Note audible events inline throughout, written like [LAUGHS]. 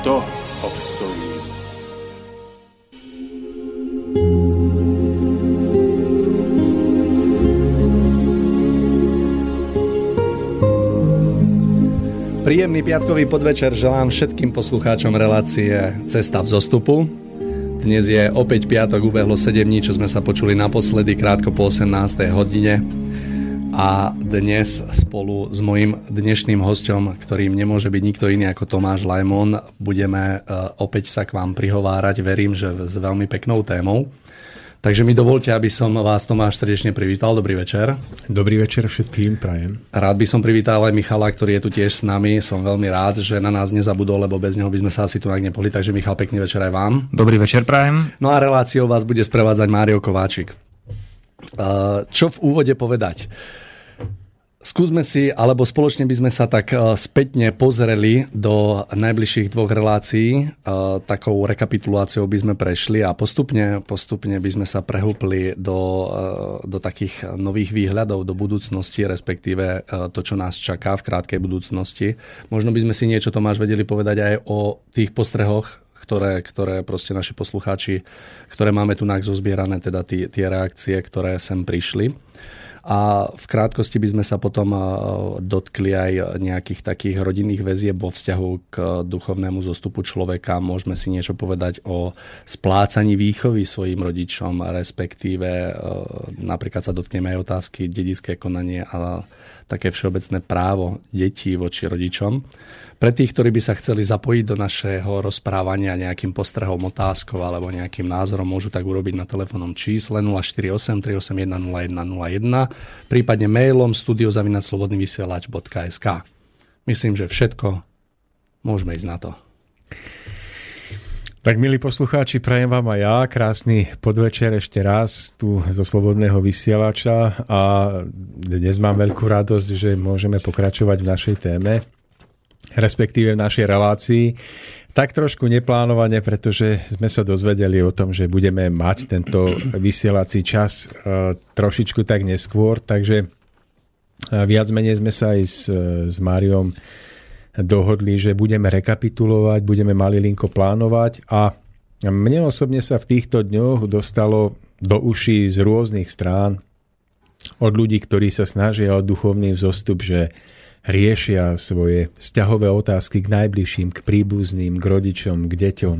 kto obstojí. Príjemný piatkový podvečer želám všetkým poslucháčom relácie Cesta v zostupu. Dnes je opäť piatok, ubehlo 7 dní, čo sme sa počuli naposledy, krátko po 18. hodine a dnes spolu s mojim dnešným hostom, ktorým nemôže byť nikto iný ako Tomáš Lajmon, budeme e, opäť sa k vám prihovárať, verím, že s veľmi peknou témou. Takže mi dovolte, aby som vás Tomáš srdečne privítal. Dobrý večer. Dobrý večer všetkým, prajem. Rád by som privítal aj Michala, ktorý je tu tiež s nami. Som veľmi rád, že na nás nezabudol, lebo bez neho by sme sa asi tu nepohli. Takže Michal, pekný večer aj vám. Dobrý večer, prajem. No a reláciou vás bude sprevádzať Mário Kováčik. Čo v úvode povedať? Skúsme si, alebo spoločne by sme sa tak spätne pozreli do najbližších dvoch relácií. Takou rekapituláciou by sme prešli a postupne, postupne by sme sa prehúpli do, do takých nových výhľadov do budúcnosti, respektíve to, čo nás čaká v krátkej budúcnosti. Možno by sme si niečo, Tomáš, vedeli povedať aj o tých postrehoch, ktoré, ktoré proste naši poslucháči, ktoré máme tu zozbierané, teda tí, tie reakcie, ktoré sem prišli. A v krátkosti by sme sa potom dotkli aj nejakých takých rodinných väzieb vo vzťahu k duchovnému zostupu človeka. Môžeme si niečo povedať o splácaní výchovy svojim rodičom, respektíve napríklad sa dotkneme aj otázky dedické konanie a také všeobecné právo detí voči rodičom. Pre tých, ktorí by sa chceli zapojiť do našeho rozprávania nejakým postrehom, otázkou alebo nejakým názorom, môžu tak urobiť na telefónnom čísle 048 381 0101, prípadne mailom studiozavinaclobodnyvysielač.sk. Myslím, že všetko môžeme ísť na to. Tak milí poslucháči, prajem vám aj ja krásny podvečer ešte raz tu zo Slobodného vysielača a dnes mám veľkú radosť, že môžeme pokračovať v našej téme respektíve v našej relácii. Tak trošku neplánovane, pretože sme sa dozvedeli o tom, že budeme mať tento vysielací čas e, trošičku tak neskôr, takže e, viac menej sme sa aj s, s Máriom dohodli, že budeme rekapitulovať, budeme malilinko plánovať a mne osobne sa v týchto dňoch dostalo do uší z rôznych strán od ľudí, ktorí sa snažia o duchovný vzostup, že riešia svoje vzťahové otázky k najbližším, k príbuzným, k rodičom, k deťom,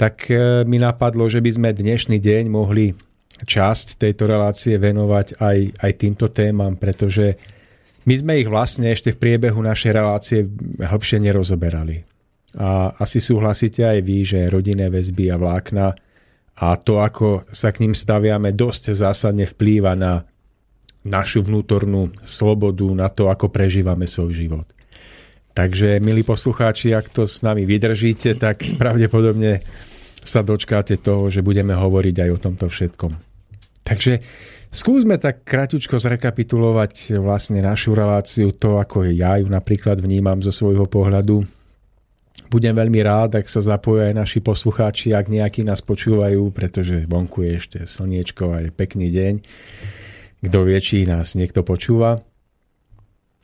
tak e, mi napadlo, že by sme dnešný deň mohli časť tejto relácie venovať aj, aj týmto témam, pretože my sme ich vlastne ešte v priebehu našej relácie hĺbšie nerozoberali. A asi súhlasíte aj vy, že rodinné väzby a vlákna a to, ako sa k ním staviame, dosť zásadne vplýva na našu vnútornú slobodu, na to, ako prežívame svoj život. Takže, milí poslucháči, ak to s nami vydržíte, tak pravdepodobne sa dočkáte toho, že budeme hovoriť aj o tomto všetkom. Takže skúsme tak kratučko zrekapitulovať vlastne našu reláciu, to ako ja ju napríklad vnímam zo svojho pohľadu. Budem veľmi rád, ak sa zapoja aj naši poslucháči, ak nejakí nás počúvajú, pretože vonku je ešte slniečko a je pekný deň. Kto vie, či nás niekto počúva.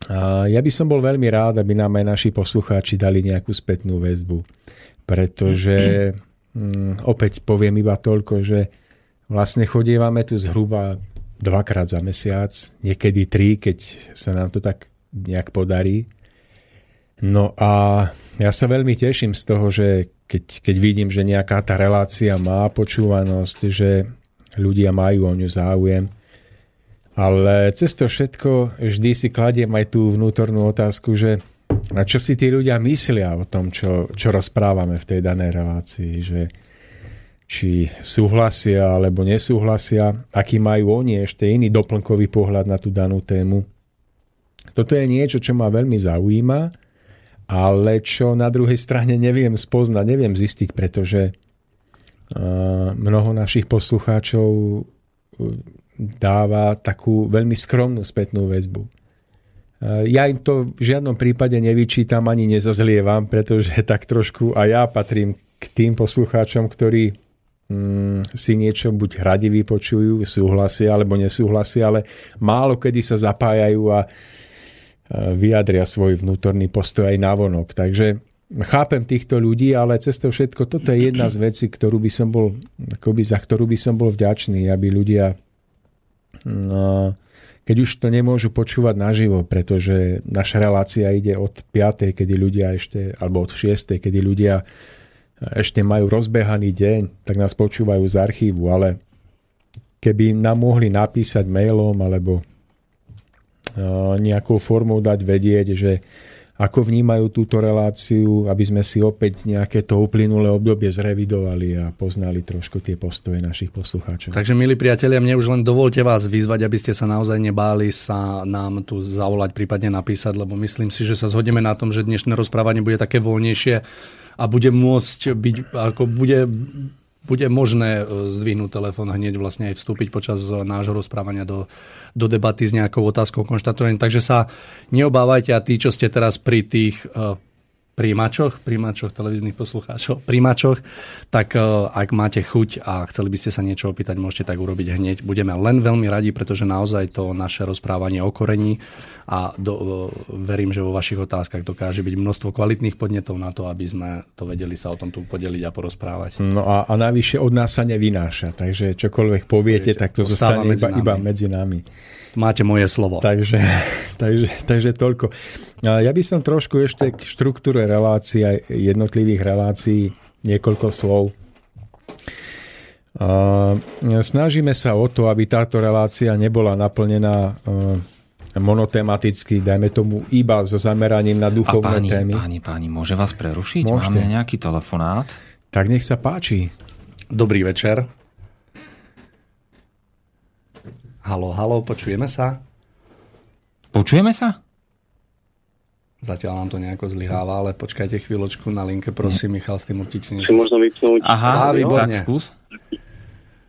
A ja by som bol veľmi rád, aby nám aj naši poslucháči dali nejakú spätnú väzbu. Pretože mm, opäť poviem iba toľko, že vlastne chodievame tu zhruba dvakrát za mesiac, niekedy tri, keď sa nám to tak nejak podarí. No a ja sa veľmi teším z toho, že keď, keď vidím, že nejaká tá relácia má počúvanosť, že ľudia majú o ňu záujem. Ale cez to všetko vždy si kladiem aj tú vnútornú otázku, že a čo si tí ľudia myslia o tom, čo, čo rozprávame v tej danej relácii, že či súhlasia alebo nesúhlasia, aký majú oni ešte iný doplnkový pohľad na tú danú tému. Toto je niečo, čo ma veľmi zaujíma ale čo na druhej strane neviem spoznať, neviem zistiť, pretože mnoho našich poslucháčov dáva takú veľmi skromnú spätnú väzbu. Ja im to v žiadnom prípade nevyčítam ani nezazlievam, pretože [LAUGHS] tak trošku a ja patrím k tým poslucháčom, ktorí mm, si niečo buď radi vypočujú, súhlasia alebo nesúhlasia, ale málo kedy sa zapájajú a vyjadria svoj vnútorný postoj aj navonok. Takže chápem týchto ľudí, ale cez to všetko, toto je jedna z vecí, ktorú by som bol, akoby, za ktorú by som bol vďačný, aby ľudia keď už to nemôžu počúvať naživo, pretože naša relácia ide od 5. kedy ľudia ešte, alebo od 6. kedy ľudia ešte majú rozbehaný deň, tak nás počúvajú z archívu, ale keby nám mohli napísať mailom alebo nejakou formou dať vedieť, že ako vnímajú túto reláciu, aby sme si opäť nejaké to uplynulé obdobie zrevidovali a poznali trošku tie postoje našich poslucháčov. Takže, milí priatelia, mne už len dovolte vás vyzvať, aby ste sa naozaj nebáli sa nám tu zavolať, prípadne napísať, lebo myslím si, že sa zhodneme na tom, že dnešné rozprávanie bude také voľnejšie a bude môcť byť, ako bude bude možné e, zdvihnúť telefón hneď vlastne aj vstúpiť počas e, nášho rozprávania do, do debaty s nejakou otázkou konštatovaním. Takže sa neobávajte a tí, čo ste teraz pri tých e, príjimačoch, príjimačoch televíznych poslucháčov, príjimačoch, tak uh, ak máte chuť a chceli by ste sa niečo opýtať, môžete tak urobiť hneď. Budeme len veľmi radi, pretože naozaj to naše rozprávanie okorení a do, uh, verím, že vo vašich otázkach dokáže byť množstvo kvalitných podnetov na to, aby sme to vedeli sa o tom tu podeliť a porozprávať. No a, a navyše od nás sa nevynáša, takže čokoľvek poviete, Viete, tak to zostane medzi iba, iba medzi nami. Máte moje slovo. Takže, [LAUGHS] takže, takže toľko. Ja by som trošku ešte k štruktúre relácií a jednotlivých relácií niekoľko slov. Snažíme sa o to, aby táto relácia nebola naplnená monotematicky, dajme tomu iba so zameraním na duchovné páni, témy. Páni, páni, môže vás prerušiť? Môžete. Máme nejaký telefonát. Tak nech sa páči. Dobrý večer. Halo, halo, počujeme sa? Počujeme sa? Zatiaľ nám to nejako zlyháva, ale počkajte chvíľočku na linke, prosím, Michal, s tým určite niečo. možno vypnúť. Aha, Aha výborne. Tak skús.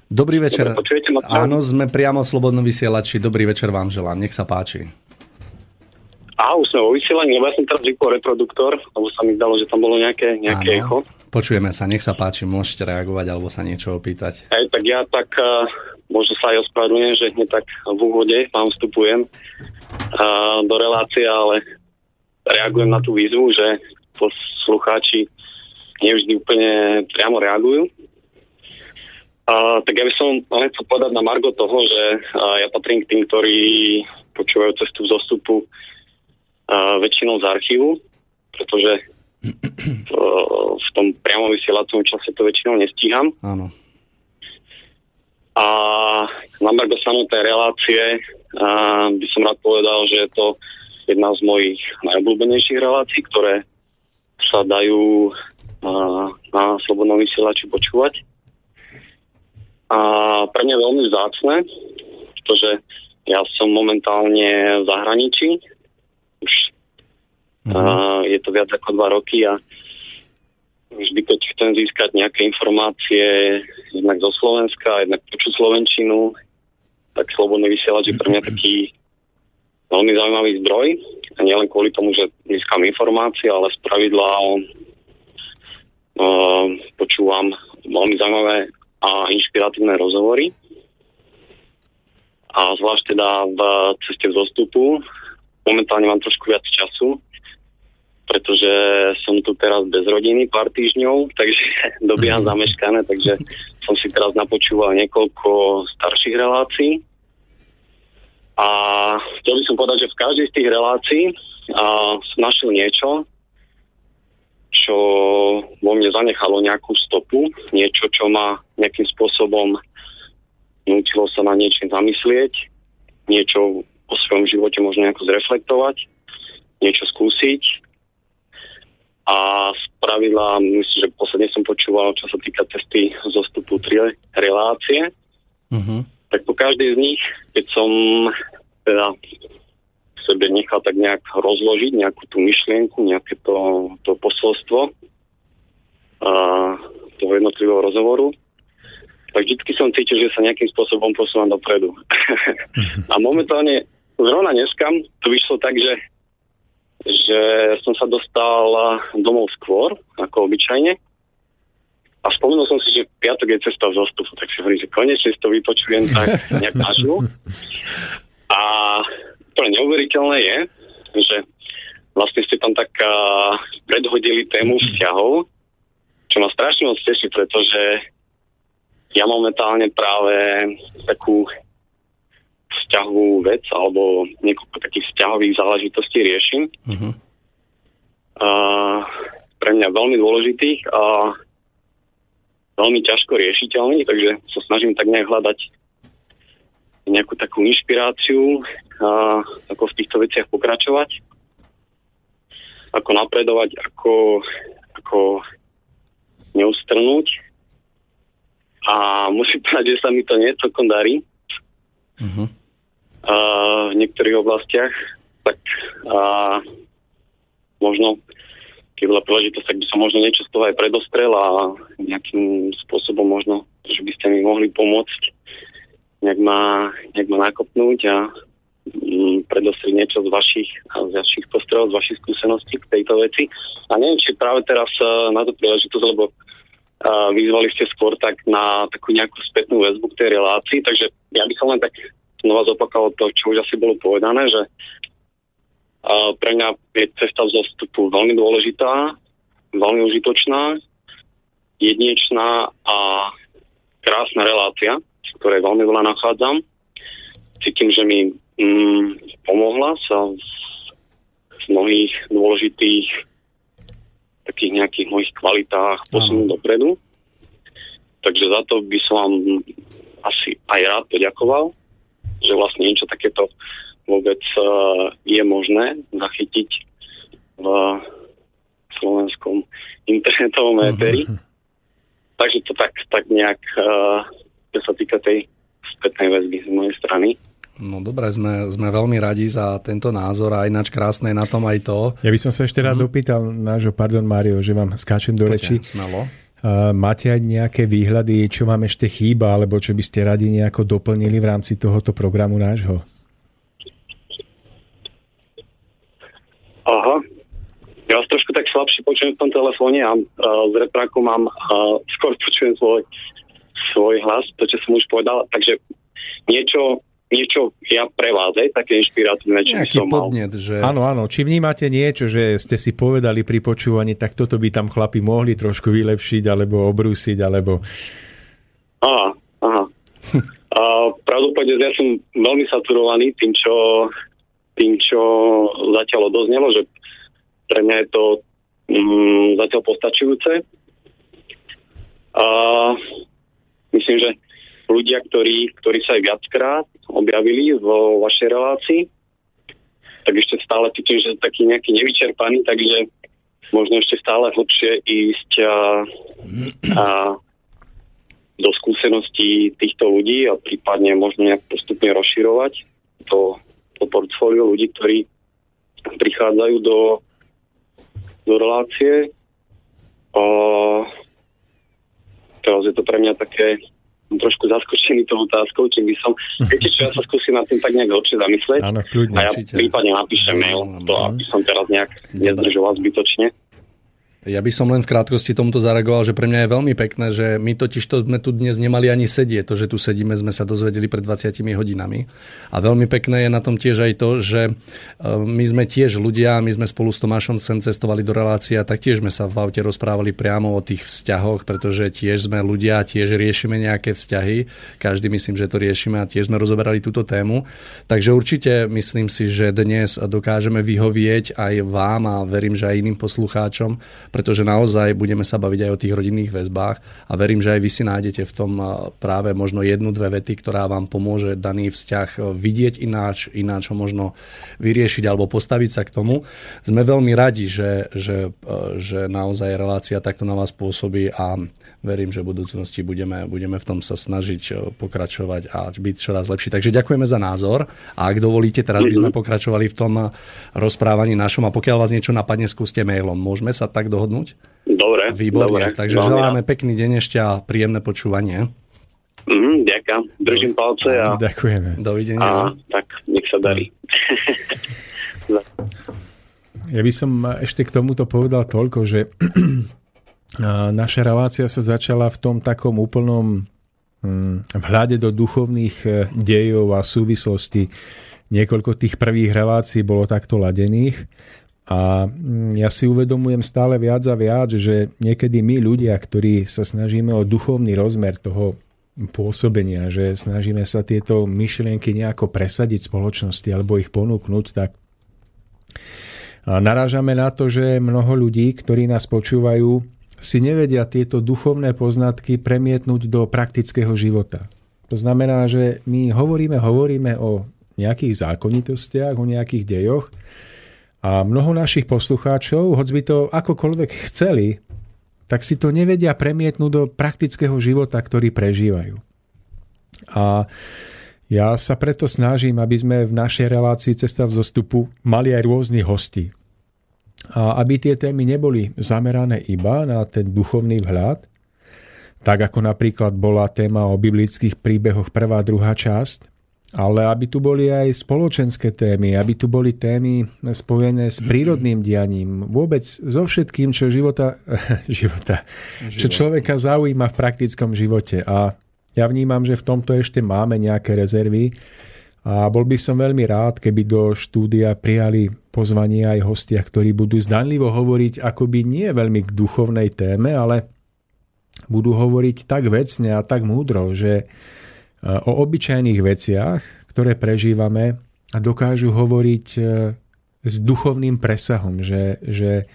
Dobrý večer. Dobre, ma Áno, sme priamo v Slobodnom vysielači. Dobrý večer vám želám. Nech sa páči. Aha, už sme vo vysielaní, lebo ja som teraz vypol reproduktor, lebo sa mi zdalo, že tam bolo nejaké, nejaké echo. Počujeme sa, nech sa páči, môžete reagovať alebo sa niečo opýtať. Aj, tak ja tak uh, možno sa aj ospravedlňujem, že hneď tak v úvode vám vstupujem uh, do relácie, ale reagujem na tú výzvu, že poslucháči nevždy úplne priamo reagujú. Uh, tak ja by som len chcel povedať na Margo toho, že uh, ja patrím k tým, ktorí počúvajú cestu zostupu uh, väčšinou z archívu, pretože v, tom priamo vysielacom čase to väčšinou nestíham. Áno. A na Margo samotnej relácie uh, by som rád povedal, že je to jedna z mojich najobľúbenejších relácií, ktoré sa dajú na Slobodnom vysielači počúvať. A pre mňa veľmi vzácne, pretože ja som momentálne v zahraničí. Už uh-huh. a, je to viac ako dva roky a vždy, keď chcem získať nejaké informácie jednak zo Slovenska, jednak počuť Slovenčinu, tak Slobodný vysielač je pre mňa taký veľmi zaujímavý zdroj. A nielen kvôli tomu, že získam informácie, ale z pravidla uh, počúvam veľmi zaujímavé a inšpiratívne rozhovory. A zvlášť teda v ceste vzostupu momentálne mám trošku viac času, pretože som tu teraz bez rodiny pár týždňov, [LAUGHS] takže dobieham mhm. zameškané, takže som si teraz napočúval niekoľko starších relácií a chcel by som povedať, že v každej z tých relácií a, som našiel niečo, čo vo mne zanechalo nejakú stopu, niečo, čo ma nejakým spôsobom nutilo sa na niečo zamyslieť, niečo o svojom živote možno nejako zreflektovať, niečo skúsiť. A z pravidla, myslím, že posledne som počúval, čo sa týka cesty zostupu tri relácie, uh-huh. tak po každej z nich, keď som teda sebe nechal tak nejak rozložiť nejakú tú myšlienku, nejaké to, to posolstvo a, toho jednotlivého rozhovoru, tak vždy som cítil, že sa nejakým spôsobom posúvam dopredu. [LAUGHS] a momentálne, zrovna dneskam, to vyšlo tak, že, že som sa dostal domov skôr, ako obyčajne. A spomenul som si, že piatok je cesta zostupu, tak si hovorím, že konečne si to vypočujem tak [LAUGHS] nejak naživo. A úplne neuveriteľné je, že vlastne ste tam tak uh, predhodili tému vzťahov, čo ma strašne moc teší, pretože ja momentálne práve takú vzťahovú vec alebo niekoľko takých vzťahových záležitostí riešim. Uh-huh. Uh, pre mňa veľmi dôležitých a veľmi ťažko riešiteľný, takže sa snažím tak nejak hľadať nejakú takú inšpiráciu a ako v týchto veciach pokračovať, ako napredovať, ako, ako neustrnúť. A musím povedať, že sa mi to nie celkom darí. Uh-huh. V niektorých oblastiach. Tak a možno, keď bola príležitosť, tak by som možno niečo z toho aj predostrel a nejakým spôsobom možno, že by ste mi mohli pomôcť nejak ma, nejak ma nakopnúť a mm, predostriť niečo z vašich, z vašich postrelov, z vašich skúseností k tejto veci. A neviem, či práve teraz uh, na to príležitosť, lebo uh, vyzvali ste skôr tak na takú nejakú spätnú väzbu k tej relácii, takže ja by som len tak znova zopakoval to, čo už asi bolo povedané, že pre mňa je cesta zostupu veľmi dôležitá, veľmi užitočná, jedinečná a krásna relácia ktorej veľmi veľa nachádzam. Cítim, že mi mm, pomohla sa z, z mnohých dôležitých takých nejakých mojich kvalitách posunúť dopredu. Takže za to by som vám asi aj rád poďakoval, že vlastne niečo takéto vôbec uh, je možné zachytiť v slovenskom internetovom éteri. Uh-huh. Takže to tak, tak nejak uh, čo sa týka tej spätnej väzby z mojej strany. No dobre, sme, sme veľmi radi za tento názor a ináč krásne na tom aj to. Ja by som sa ešte rád mm. dopýtal nášho, pardon Mário, že vám skáčem do reči. Smelo. Uh, máte aj nejaké výhľady, čo vám ešte chýba, alebo čo by ste radi nejako doplnili v rámci tohoto programu nášho? Aha, ja vás trošku tak slabšie počujem v tom telefóne a uh, z repráku mám, uh, skôr počujem svoj svoj hlas, to, čo som už povedal. Takže niečo, niečo ja pre vás, aj také inšpiratívne, čo Nejaký som podnet, mal. že... Áno, áno. Či vnímate niečo, že ste si povedali pri počúvaní, tak toto by tam chlapi mohli trošku vylepšiť, alebo obrúsiť, alebo... Aha, aha. [LAUGHS] A pravdu povedať, ja som veľmi saturovaný tým, čo, tým, čo zatiaľ odoznelo, že pre mňa je to mm, zatiaľ postačujúce. A Myslím, že ľudia, ktorí, ktorí sa aj viackrát objavili vo vašej relácii, tak ešte stále cítim, že taký nejaký nevyčerpaný, takže možno ešte stále hlbšie ísť a, a do skúseností týchto ľudí a prípadne možno nejak postupne rozširovať to, to portfólio ľudí, ktorí prichádzajú do, do relácie. A, teraz je to pre mňa také trošku zaskočený tou otázkou, či by som... Viete čo, ja sa skúsim na tým tak nejak lepšie zamyslieť. Áno, kľudne, a ja určite. prípadne napíšem mail, to, aby som teraz nejak nezdržoval zbytočne. Ja by som len v krátkosti tomuto zareagoval, že pre mňa je veľmi pekné, že my totiž to sme tu dnes nemali ani sedieť. To, že tu sedíme, sme sa dozvedeli pred 20 hodinami. A veľmi pekné je na tom tiež aj to, že e, my sme tiež ľudia, my sme spolu s Tomášom sem cestovali do relácie a taktiež sme sa v aute rozprávali priamo o tých vzťahoch, pretože tiež sme ľudia, tiež riešime nejaké vzťahy. Každý myslím, že to riešime a tiež sme rozoberali túto tému. Takže určite myslím si, že dnes dokážeme vyhovieť aj vám a verím, že aj iným poslucháčom pretože naozaj budeme sa baviť aj o tých rodinných väzbách a verím, že aj vy si nájdete v tom práve možno jednu, dve vety, ktorá vám pomôže daný vzťah vidieť ináč, ináč ho možno vyriešiť alebo postaviť sa k tomu. Sme veľmi radi, že, že, že naozaj relácia takto na vás pôsobí a verím, že v budúcnosti budeme, budeme v tom sa snažiť pokračovať a byť čoraz lepší. Takže ďakujeme za názor a ak dovolíte, teraz by sme mhm. pokračovali v tom rozprávaní našom a pokiaľ vás niečo napadne, skúste mailom. Môžeme sa tak dohodnúť? Dobre. Výborne. Dobre, Takže veľmi želáme pekný deň ešte a príjemné počúvanie. Mm, ďakujem. Držím palce a... Ďakujeme. Dovidenia. A, tak, nech sa darí. [LAUGHS] ja by som ešte k tomuto povedal toľko, že [CLEARS THROAT] naša relácia sa začala v tom takom úplnom hm, vhľade do duchovných eh, dejov a súvislostí. Niekoľko tých prvých relácií bolo takto ladených a mm, ja si uvedomujem stále viac a viac, že niekedy my ľudia, ktorí sa snažíme o duchovný rozmer toho pôsobenia, že snažíme sa tieto myšlienky nejako presadiť spoločnosti alebo ich ponúknuť, tak narážame na to, že mnoho ľudí, ktorí nás počúvajú, si nevedia tieto duchovné poznatky premietnúť do praktického života. To znamená, že my hovoríme, hovoríme o nejakých zákonitostiach, o nejakých dejoch, a mnoho našich poslucháčov, hoď by to akokoľvek chceli, tak si to nevedia premietnúť do praktického života, ktorý prežívajú. A ja sa preto snažím, aby sme v našej relácii Cesta v zostupu mali aj rôznych hostí. A aby tie témy neboli zamerané iba na ten duchovný vhľad, tak ako napríklad bola téma o biblických príbehoch prvá a druhá časť, ale aby tu boli aj spoločenské témy, aby tu boli témy spojené s prírodným dianím, vôbec so všetkým, čo života, [LAUGHS] života, čo človeka zaujíma v praktickom živote. A ja vnímam, že v tomto ešte máme nejaké rezervy a bol by som veľmi rád, keby do štúdia prijali pozvanie aj hostia, ktorí budú zdanlivo hovoriť akoby nie veľmi k duchovnej téme, ale budú hovoriť tak vecne a tak múdro, že o obyčajných veciach, ktoré prežívame a dokážu hovoriť e, s duchovným presahom, že, že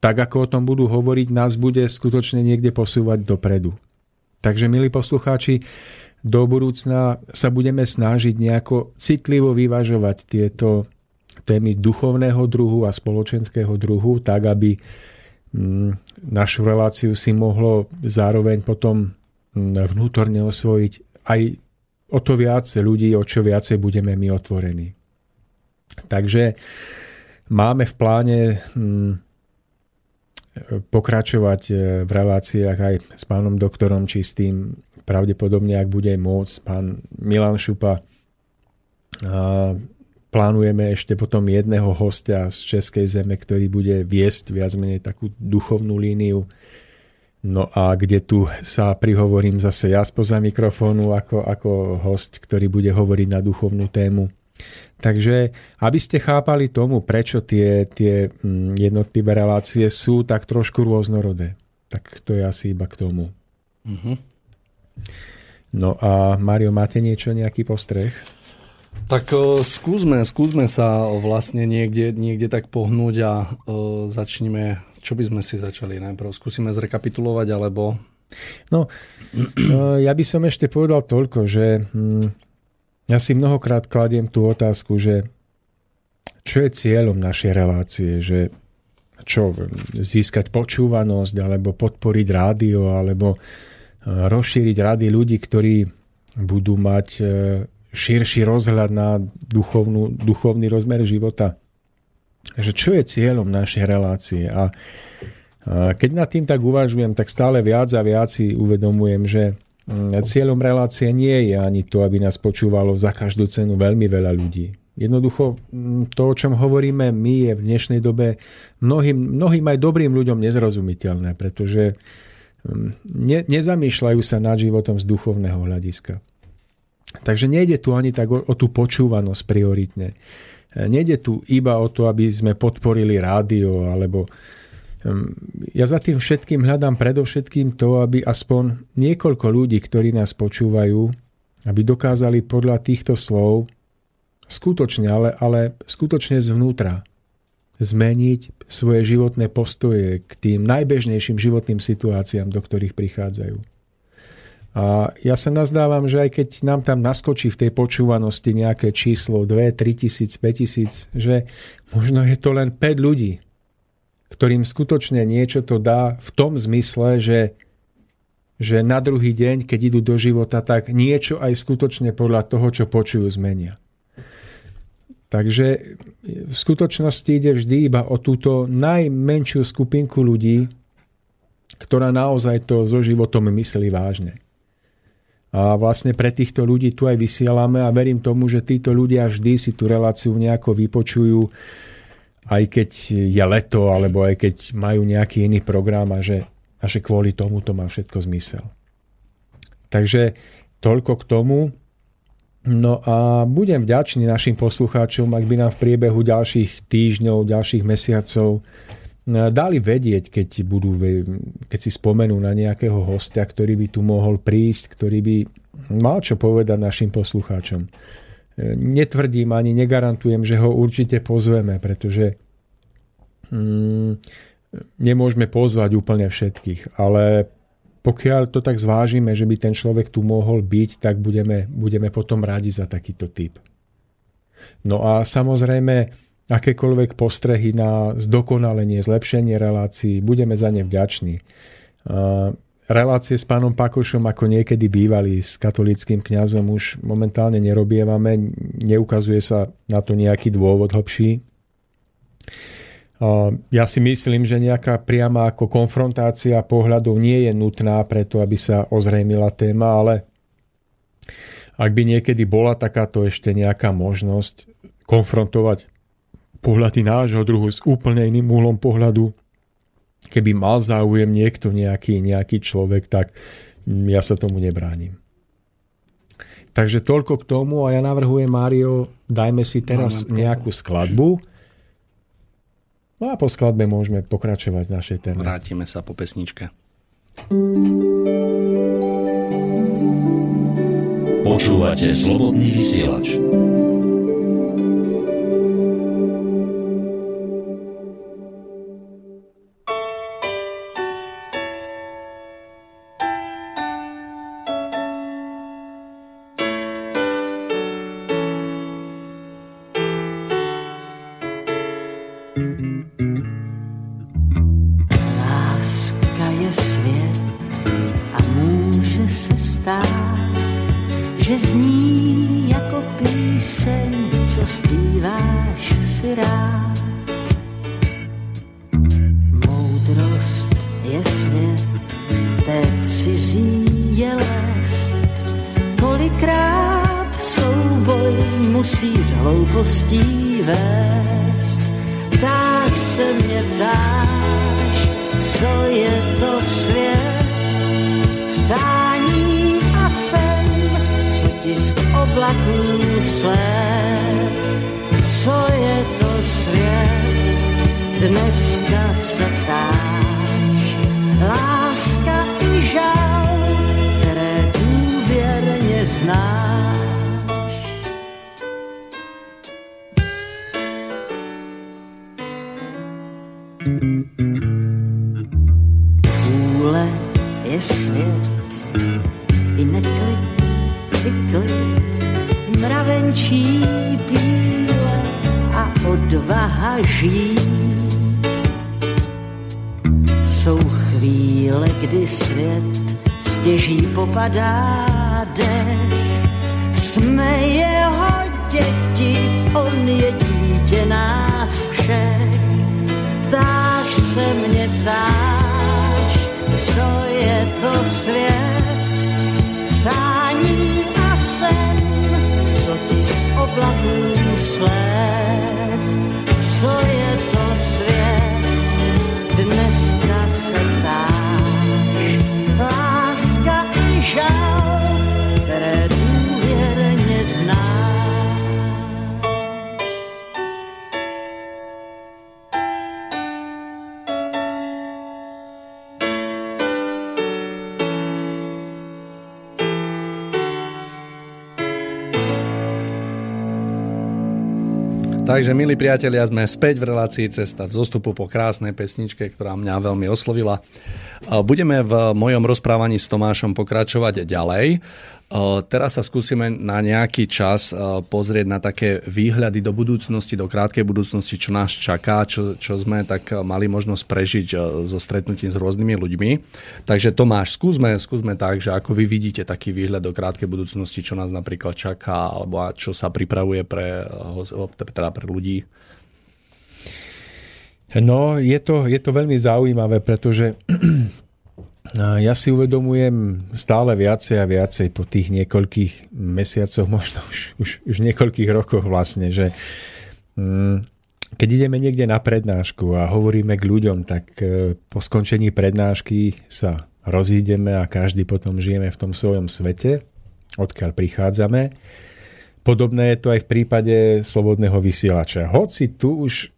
tak ako o tom budú hovoriť, nás bude skutočne niekde posúvať dopredu. Takže, milí poslucháči, do budúcna sa budeme snažiť nejako citlivo vyvažovať tieto témy duchovného druhu a spoločenského druhu, tak aby mm, našu reláciu si mohlo zároveň potom mm, vnútorne osvojiť aj o to viac ľudí, o čo viacej budeme my otvorení. Takže máme v pláne hm, pokračovať e, v reláciách aj s pánom doktorom Čistým. Pravdepodobne, ak bude môcť, pán Milan Šupa. Plánujeme ešte potom jedného hostia z Českej zeme, ktorý bude viesť viac menej takú duchovnú líniu No a kde tu sa prihovorím zase ja spoza mikrofónu ako, ako host, ktorý bude hovoriť na duchovnú tému. Takže aby ste chápali tomu, prečo tie, tie mm, jednotlivé relácie sú tak trošku rôznorodé. Tak to je asi iba k tomu. Uh-huh. No a Mario, máte niečo, nejaký postreh? Tak uh, skúsme, skúsme sa vlastne niekde, niekde tak pohnúť a uh, začneme čo by sme si začali najprv? Skúsime zrekapitulovať, alebo... No, e, [CLEARS THROAT] ja by som ešte povedal toľko, že hm, ja si mnohokrát kladiem tú otázku, že čo je cieľom našej relácie, že čo, získať počúvanosť, alebo podporiť rádio, alebo e, rozšíriť rady ľudí, ktorí budú mať e, širší rozhľad na duchovnú, duchovný rozmer života že čo je cieľom našej relácie. A keď nad tým tak uvažujem, tak stále viac a viac si uvedomujem, že mm, cieľom relácie nie je ani to, aby nás počúvalo za každú cenu veľmi veľa ľudí. Jednoducho mm, to, o čom hovoríme my, je v dnešnej dobe mnohým, mnohým aj dobrým ľuďom nezrozumiteľné, pretože mm, ne, nezamýšľajú sa nad životom z duchovného hľadiska. Takže nejde tu ani tak o, o tú počúvanosť prioritne. Nejde tu iba o to, aby sme podporili rádio, alebo ja za tým všetkým hľadám predovšetkým to, aby aspoň niekoľko ľudí, ktorí nás počúvajú, aby dokázali podľa týchto slov skutočne, ale, ale skutočne zvnútra zmeniť svoje životné postoje k tým najbežnejším životným situáciám, do ktorých prichádzajú. A ja sa nazdávam, že aj keď nám tam naskočí v tej počúvanosti nejaké číslo 2, 3 tisíc, 5 tisíc, že možno je to len 5 ľudí, ktorým skutočne niečo to dá v tom zmysle, že, že na druhý deň, keď idú do života, tak niečo aj skutočne podľa toho, čo počujú, zmenia. Takže v skutočnosti ide vždy iba o túto najmenšiu skupinku ľudí, ktorá naozaj to so životom myslí vážne. A vlastne pre týchto ľudí tu aj vysielame a verím tomu, že títo ľudia vždy si tú reláciu nejako vypočujú, aj keď je leto, alebo aj keď majú nejaký iný program a že, a že kvôli tomu to má všetko zmysel. Takže toľko k tomu. No a budem vďačný našim poslucháčom, ak by nám v priebehu ďalších týždňov, ďalších mesiacov dali vedieť, keď, budú, keď si spomenú na nejakého hostia, ktorý by tu mohol prísť, ktorý by mal čo povedať našim poslucháčom. Eh, netvrdím ani negarantujem, že ho určite pozveme, pretože mm, nemôžeme pozvať úplne všetkých, ale pokiaľ to tak zvážime, že by ten človek tu mohol byť, tak budeme, budeme potom rádi za takýto typ. No a samozrejme, akékoľvek postrehy na zdokonalenie, zlepšenie relácií, budeme za ne vďační. Relácie s pánom Pakošom, ako niekedy bývali s katolickým kňazom, už momentálne nerobievame, neukazuje sa na to nejaký dôvod hlbší. Ja si myslím, že nejaká priama ako konfrontácia pohľadov nie je nutná preto, aby sa ozrejmila téma, ale ak by niekedy bola takáto ešte nejaká možnosť konfrontovať pohľady nášho druhu s úplne iným úhlom pohľadu, keby mal záujem niekto, nejaký, nejaký človek, tak ja sa tomu nebránim. Takže toľko k tomu a ja navrhujem, Mário, dajme si teraz nejakú skladbu No a po skladbe môžeme pokračovať v našej téme. Vrátime sa po pesničke. Počúvate slobodný vysielač. Milí priatelia, sme späť v relácii Cesta v zostupu po krásnej pesničke, ktorá mňa veľmi oslovila. Budeme v mojom rozprávaní s Tomášom pokračovať ďalej. Teraz sa skúsime na nejaký čas pozrieť na také výhľady do budúcnosti, do krátkej budúcnosti, čo nás čaká, čo, čo sme tak mali možnosť prežiť so stretnutím s rôznymi ľuďmi. Takže Tomáš, skúsme, skúsme tak, že ako vy vidíte taký výhľad do krátkej budúcnosti, čo nás napríklad čaká, alebo čo sa pripravuje pre, teda pre ľudí. No, je to, je to veľmi zaujímavé, pretože [CLEARS THROAT] ja si uvedomujem stále viacej a viacej po tých niekoľkých mesiacoch, [LAUGHS] možno už, už, už niekoľkých rokoch vlastne, že mm, keď ideme niekde na prednášku a hovoríme k ľuďom, tak e, po skončení prednášky sa rozídeme a každý potom žijeme v tom svojom svete, odkiaľ prichádzame. Podobné je to aj v prípade slobodného vysielača. Hoci tu už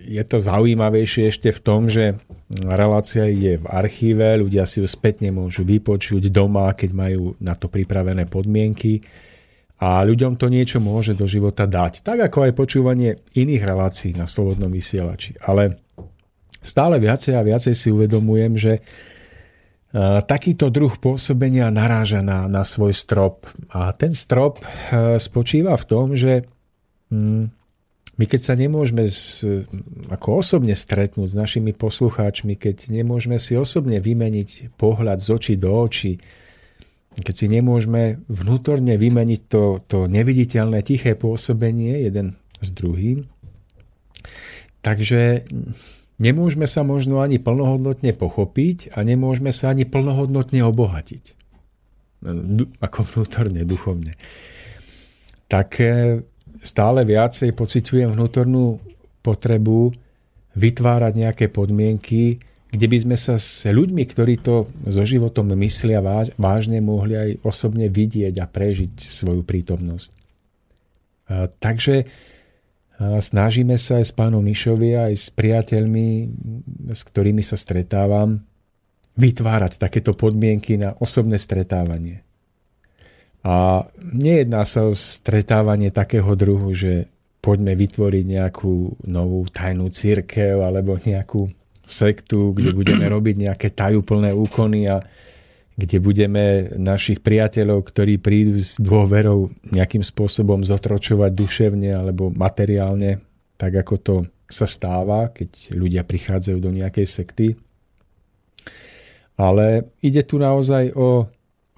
je to zaujímavejšie ešte v tom, že relácia je v archíve, ľudia si ju spätne môžu vypočuť doma, keď majú na to pripravené podmienky a ľuďom to niečo môže do života dať. Tak ako aj počúvanie iných relácií na Slobodnom vysielači. Ale stále viacej a viacej si uvedomujem, že takýto druh pôsobenia naráža na, na svoj strop. A ten strop spočíva v tom, že hm, my keď sa nemôžeme s, ako osobne stretnúť s našimi poslucháčmi, keď nemôžeme si osobne vymeniť pohľad z očí do očí, keď si nemôžeme vnútorne vymeniť to, to neviditeľné tiché pôsobenie jeden s druhým, takže nemôžeme sa možno ani plnohodnotne pochopiť a nemôžeme sa ani plnohodnotne obohatiť. Ako vnútorne, duchovne. Tak stále viacej pociťujem vnútornú potrebu vytvárať nejaké podmienky, kde by sme sa s ľuďmi, ktorí to so životom myslia váž, vážne, mohli aj osobne vidieť a prežiť svoju prítomnosť. Takže snažíme sa aj s pánom Mišovi, aj s priateľmi, s ktorými sa stretávam, vytvárať takéto podmienky na osobné stretávanie. A nejedná sa o stretávanie takého druhu, že poďme vytvoriť nejakú novú tajnú církev alebo nejakú sektu, kde budeme [CLEARS THROAT] robiť nejaké tajúplné úkony a kde budeme našich priateľov, ktorí prídu s dôverou nejakým spôsobom zotročovať duševne alebo materiálne, tak ako to sa stáva, keď ľudia prichádzajú do nejakej sekty. Ale ide tu naozaj o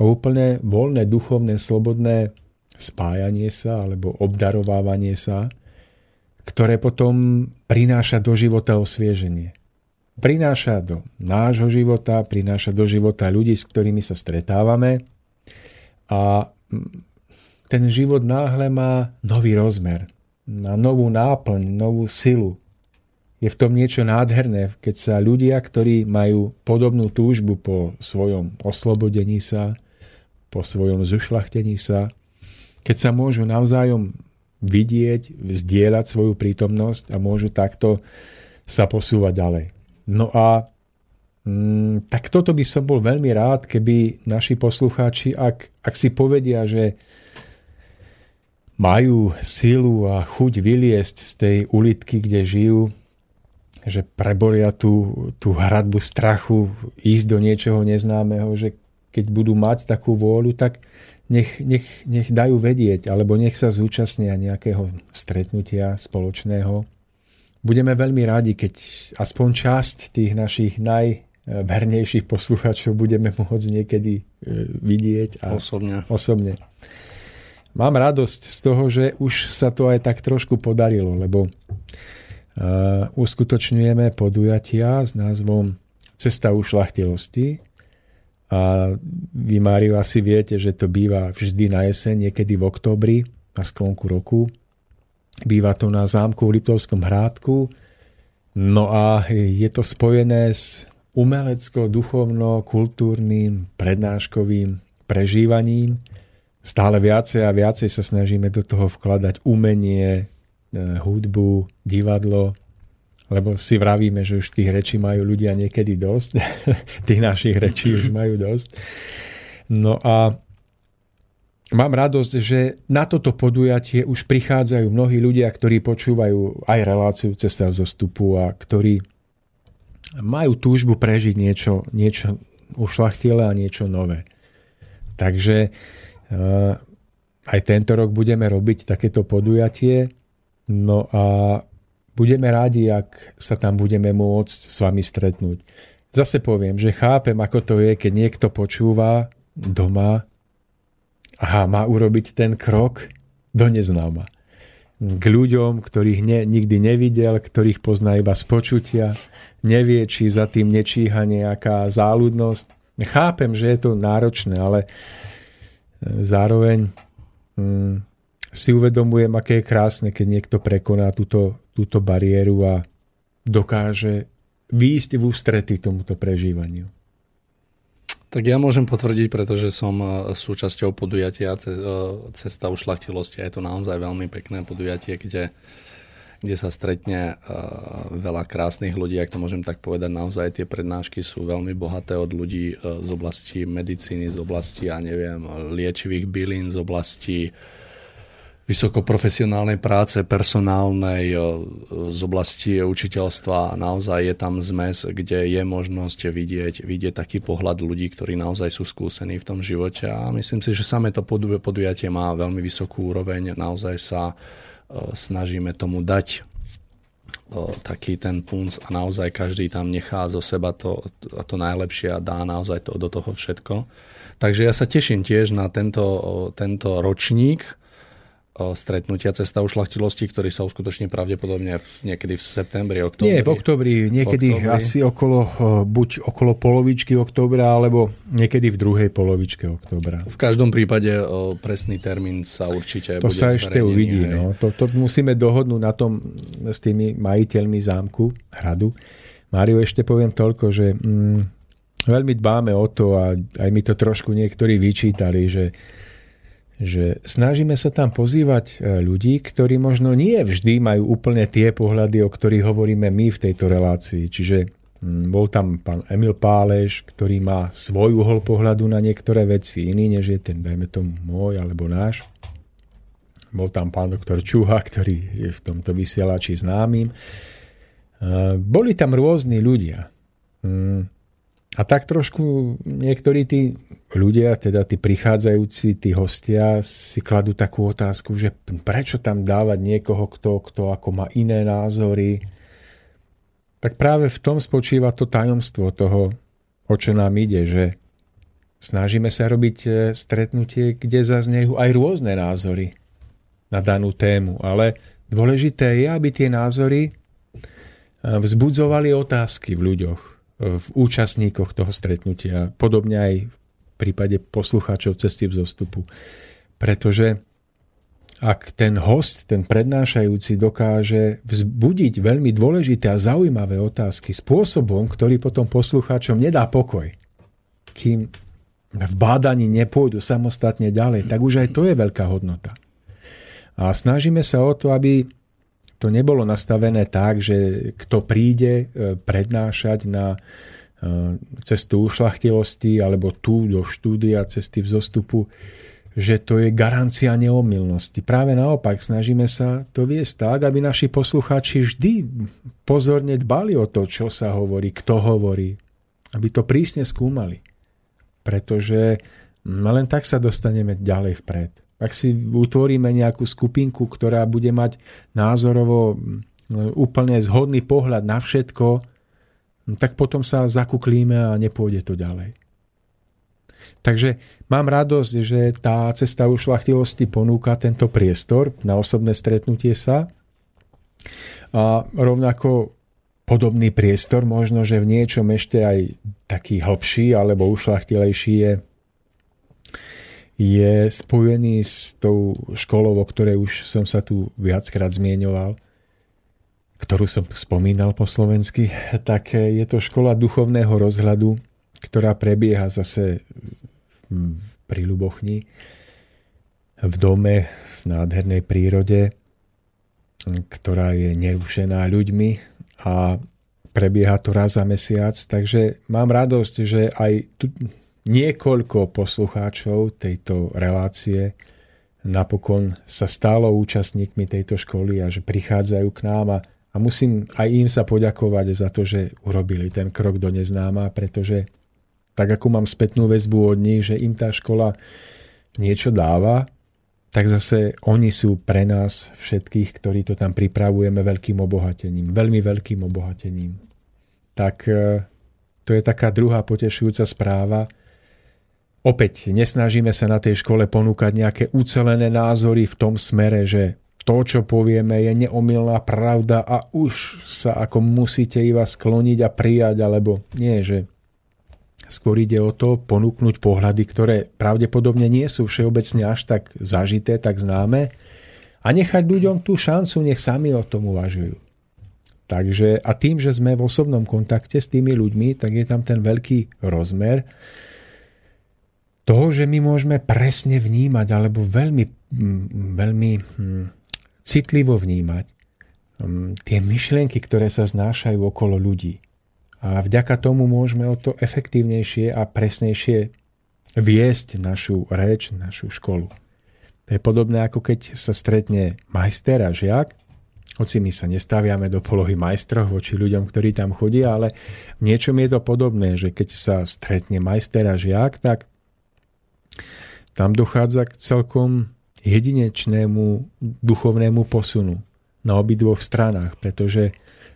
o úplne voľné, duchovné, slobodné spájanie sa alebo obdarovávanie sa, ktoré potom prináša do života osvieženie. Prináša do nášho života, prináša do života ľudí, s ktorými sa stretávame a ten život náhle má nový rozmer, má novú náplň, novú silu. Je v tom niečo nádherné, keď sa ľudia, ktorí majú podobnú túžbu po svojom oslobodení sa, po svojom zušlachtení sa, keď sa môžu navzájom vidieť, zdieľať svoju prítomnosť a môžu takto sa posúvať ďalej. No a mm, tak toto by som bol veľmi rád, keby naši poslucháči, ak, ak si povedia, že majú silu a chuť vyliesť z tej ulitky, kde žijú, že preboria tú, tú hradbu strachu, ísť do niečoho neznámeho, že keď budú mať takú vôľu, tak nech, nech, nech dajú vedieť, alebo nech sa zúčastnia nejakého stretnutia spoločného. Budeme veľmi radi, keď aspoň časť tých našich najvernejších poslucháčov budeme môcť niekedy e, vidieť. A osobne. osobne. Mám radosť z toho, že už sa to aj tak trošku podarilo, lebo uh, uskutočňujeme podujatia s názvom Cesta ušlachtilosti, a vy, Máriu, asi viete, že to býva vždy na jeseň, niekedy v októbri, na sklonku roku. Býva to na zámku v Litovskom hrádku. No a je to spojené s umelecko-duchovno-kultúrnym prednáškovým prežívaním. Stále viacej a viacej sa snažíme do toho vkladať umenie, eh, hudbu, divadlo, lebo si vravíme, že už tých rečí majú ľudia niekedy dosť. [LAUGHS] tých našich rečí už majú dosť. No a mám radosť, že na toto podujatie už prichádzajú mnohí ľudia, ktorí počúvajú aj reláciu cesta zostupu a ktorí majú túžbu prežiť niečo, niečo ušlachtile a niečo nové. Takže uh, aj tento rok budeme robiť takéto podujatie. No a budeme rádi, ak sa tam budeme môcť s vami stretnúť. Zase poviem, že chápem, ako to je, keď niekto počúva doma a má urobiť ten krok do neznáma. K ľuďom, ktorých ne, nikdy nevidel, ktorých pozná iba z počutia, nevie, či za tým nečíha nejaká záľudnosť. Chápem, že je to náročné, ale zároveň mm, si uvedomujem, aké je krásne, keď niekto prekoná túto, túto bariéru a dokáže výjsť v ústrety tomuto prežívaniu. Tak ja môžem potvrdiť, pretože som e, súčasťou podujatia e, Cesta ušlachtilosti a je to naozaj veľmi pekné podujatie, kde, kde sa stretne e, veľa krásnych ľudí, ak to môžem tak povedať. Naozaj tie prednášky sú veľmi bohaté od ľudí z oblasti medicíny, z oblasti, ja neviem, liečivých bylín, z oblasti vysokoprofesionálnej práce, personálnej, z oblasti učiteľstva. Naozaj je tam zmes, kde je možnosť vidieť, vidieť taký pohľad ľudí, ktorí naozaj sú skúsení v tom živote a myslím si, že samé to podujatie má veľmi vysokú úroveň. Naozaj sa snažíme tomu dať taký ten punc a naozaj každý tam nechá zo seba to, to najlepšie a dá naozaj to do toho všetko. Takže ja sa teším tiež na tento, tento ročník, stretnutia Cesta ušlachtilosti, ktorý sa uskutoční pravdepodobne v, niekedy v septembri, oktobri. Nie, v oktobri, niekedy oktobri. asi okolo, buď okolo polovičky oktobra, alebo niekedy v druhej polovičke oktobra. V každom prípade o, presný termín sa určite to bude sa ešte uvidí. No. To, to musíme dohodnúť na tom s tými majiteľmi zámku, hradu. Máriu, ešte poviem toľko, že mm, veľmi dbáme o to a aj mi to trošku niektorí vyčítali, že že snažíme sa tam pozývať e, ľudí, ktorí možno nie vždy majú úplne tie pohľady, o ktorých hovoríme my v tejto relácii. Čiže mm, bol tam pán Emil Páleš, ktorý má svoj uhol pohľadu na niektoré veci, iný než je ten, dajme tomu, môj alebo náš. Bol tam pán doktor Čuha, ktorý je v tomto vysielači známym. E, boli tam rôzni ľudia. A tak trošku niektorí tí ľudia, teda tí prichádzajúci, tí hostia si kladú takú otázku, že prečo tam dávať niekoho, kto, kto ako má iné názory. Tak práve v tom spočíva to tajomstvo toho, o čo nám ide, že snažíme sa robiť e, stretnutie, kde zaznejú aj rôzne názory na danú tému, ale dôležité je, aby tie názory e, vzbudzovali otázky v ľuďoch v účastníkoch toho stretnutia, podobne aj v prípade poslucháčov cesty v zostupu. Pretože ak ten host, ten prednášajúci dokáže vzbudiť veľmi dôležité a zaujímavé otázky spôsobom, ktorý potom poslucháčom nedá pokoj, kým v bádaní nepôjdu samostatne ďalej, tak už aj to je veľká hodnota. A snažíme sa o to, aby to nebolo nastavené tak, že kto príde e, prednášať na e, cestu ušlachtilosti alebo tu do štúdia cesty v zostupu, že to je garancia neomilnosti. Práve naopak, snažíme sa to viesť tak, aby naši poslucháči vždy pozorne dbali o to, čo sa hovorí, kto hovorí, aby to prísne skúmali. Pretože len tak sa dostaneme ďalej vpred. Ak si utvoríme nejakú skupinku, ktorá bude mať názorovo mm, úplne zhodný pohľad na všetko, no tak potom sa zakuklíme a nepôjde to ďalej. Takže mám radosť, že tá cesta ušlachtilosti ponúka tento priestor na osobné stretnutie sa. A rovnako podobný priestor, možno, že v niečom ešte aj taký hlbší alebo ušlachtilejší je je spojený s tou školou, o ktorej už som sa tu viackrát zmienoval, ktorú som spomínal po slovensky, tak je to škola duchovného rozhľadu, ktorá prebieha zase pri Lubochni, v dome, v nádhernej prírode, ktorá je nerušená ľuďmi a prebieha to raz za mesiac, takže mám radosť, že aj tu, niekoľko poslucháčov tejto relácie napokon sa stalo účastníkmi tejto školy a že prichádzajú k nám a, a musím aj im sa poďakovať za to, že urobili ten krok do neznáma, pretože tak ako mám spätnú väzbu od nich, že im tá škola niečo dáva, tak zase oni sú pre nás všetkých, ktorí to tam pripravujeme veľkým obohatením, veľmi veľkým obohatením. Tak e, to je taká druhá potešujúca správa. Opäť nesnažíme sa na tej škole ponúkať nejaké ucelené názory v tom smere, že to, čo povieme, je neomilná pravda a už sa ako musíte iba skloniť a prijať, alebo nie, že Skôr ide o to ponúknuť pohľady, ktoré pravdepodobne nie sú všeobecne až tak zažité, tak známe a nechať ľuďom tú šancu, nech sami o tom uvažujú. Takže a tým, že sme v osobnom kontakte s tými ľuďmi, tak je tam ten veľký rozmer toho, že my môžeme presne vnímať alebo veľmi, veľmi hm, citlivo vnímať hm, tie myšlienky, ktoré sa znášajú okolo ľudí a vďaka tomu môžeme o to efektívnejšie a presnejšie viesť našu reč, našu školu. To je podobné ako keď sa stretne majster a žiak, hoci my sa nestaviame do polohy majstrov voči ľuďom, ktorí tam chodia, ale v niečom je to podobné, že keď sa stretne majster a žiak, tak tam dochádza k celkom jedinečnému duchovnému posunu na obidvoch stranách, pretože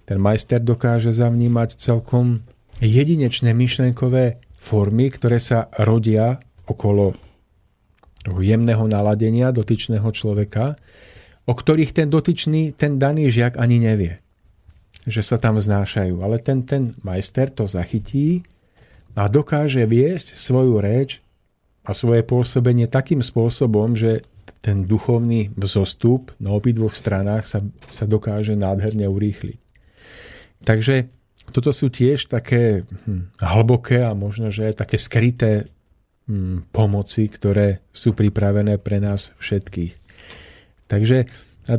ten majster dokáže zavnímať celkom jedinečné myšlenkové formy, ktoré sa rodia okolo toho jemného naladenia dotyčného človeka, o ktorých ten dotyčný, ten daný žiak ani nevie, že sa tam znášajú. Ale ten, ten majster to zachytí a dokáže viesť svoju reč a svoje pôsobenie takým spôsobom, že ten duchovný vzostup na obidvoch stranách sa, sa dokáže nádherne urýchliť. Takže toto sú tiež také hm, hlboké a možno, že aj také skryté hm, pomoci, ktoré sú pripravené pre nás všetkých. Takže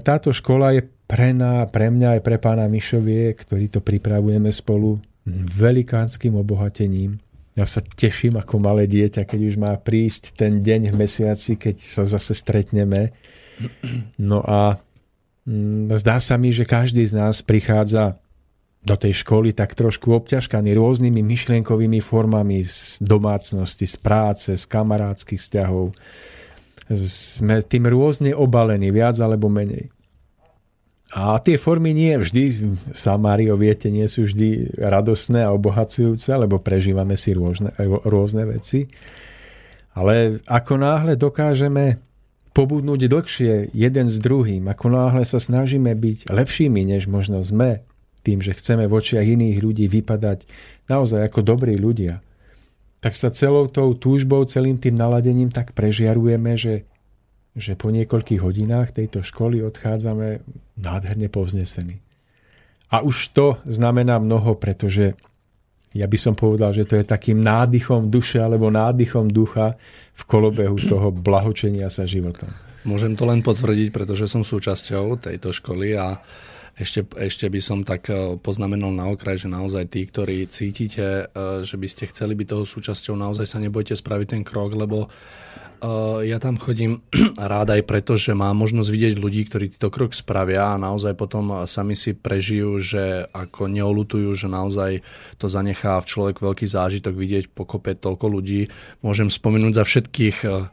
táto škola je pre, ná, pre mňa aj pre pána Mišovie, ktorý to pripravujeme spolu velikánskym obohatením. Ja sa teším ako malé dieťa, keď už má prísť ten deň v mesiaci, keď sa zase stretneme. No a hm, zdá sa mi, že každý z nás prichádza do tej školy tak trošku obťažkaní rôznymi myšlienkovými formami z domácnosti, z práce, z kamarádskych vzťahov. Sme tým rôzne obalení, viac alebo menej. A tie formy nie vždy, sa Mário viete, nie sú vždy radosné a obohacujúce, lebo prežívame si rôzne, rôzne veci. Ale ako náhle dokážeme pobudnúť dlhšie jeden s druhým, ako náhle sa snažíme byť lepšími, než možno sme, tým, že chceme v očiach iných ľudí vypadať naozaj ako dobrí ľudia, tak sa celou tou túžbou, celým tým naladením tak prežiarujeme, že, že po niekoľkých hodinách tejto školy odchádzame nádherne povznesení. A už to znamená mnoho, pretože ja by som povedal, že to je takým nádychom duše alebo nádychom ducha v kolobehu toho blahočenia sa životom. Môžem to len potvrdiť, pretože som súčasťou tejto školy a ešte, ešte by som tak e, poznamenal na okraj, že naozaj tí, ktorí cítite, e, že by ste chceli byť toho súčasťou, naozaj sa nebojte spraviť ten krok, lebo ja tam chodím [CLEARS THROAT] rád aj preto, že mám možnosť vidieť ľudí, ktorí týto krok spravia a naozaj potom sami si prežijú, že ako neolutujú, že naozaj to zanechá v človek veľký zážitok vidieť pokope toľko ľudí. Môžem spomenúť za všetkých Eh,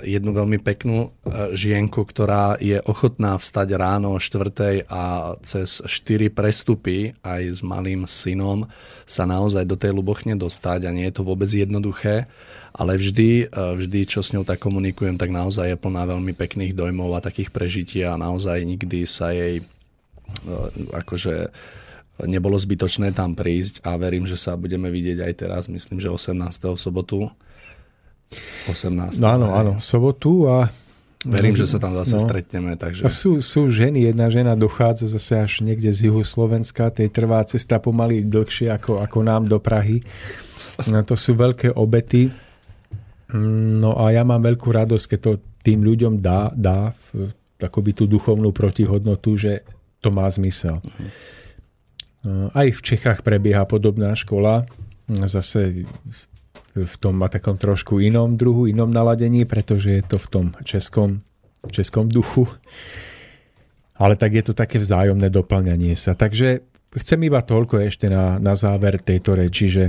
jednu veľmi peknú eh, žienku, ktorá je ochotná vstať ráno o štvrtej a cez štyri prestupy aj s malým synom sa naozaj do tej lubochne dostať a nie je to vôbec jednoduché, ale vždy, eh, vždy čo s ňou tak komunikujem, tak naozaj je plná veľmi pekných dojmov a takých prežití a naozaj nikdy sa jej akože nebolo zbytočné tam prísť a verím, že sa budeme vidieť aj teraz, myslím, že 18. v sobotu 18. No, áno, áno, sobotu a Verím, že sa tam zase no. stretneme. Takže... A sú, sú ženy, jedna žena dochádza zase až niekde z juhu Slovenska, tej trvá cesta pomaly dlhšie ako, ako nám do Prahy. No, to sú veľké obety. No a ja mám veľkú radosť, keď to tým ľuďom dá, dá v, akoby tú duchovnú protihodnotu, že to má zmysel. Uh-huh. Aj v Čechách prebieha podobná škola. Zase v tom a takom trošku inom druhu, inom naladení, pretože je to v tom českom, českom duchu. Ale tak je to také vzájomné doplňanie sa. Takže chcem iba toľko ešte na, na záver tejto reči, že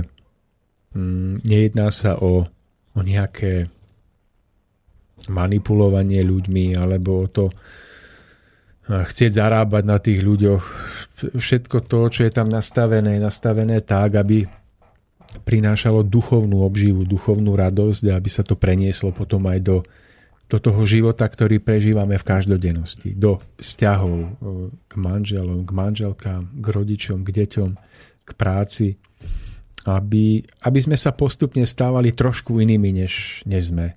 mm, nejedná sa o, o nejaké manipulovanie ľuďmi alebo o to chcieť zarábať na tých ľuďoch. Všetko to, čo je tam nastavené, je nastavené tak, aby prinášalo duchovnú obživu, duchovnú radosť a aby sa to prenieslo potom aj do, do toho života, ktorý prežívame v každodennosti. Do vzťahov e, k manželom, k manželkám, k rodičom, k deťom, k práci. Aby, aby sme sa postupne stávali trošku inými, než, než sme.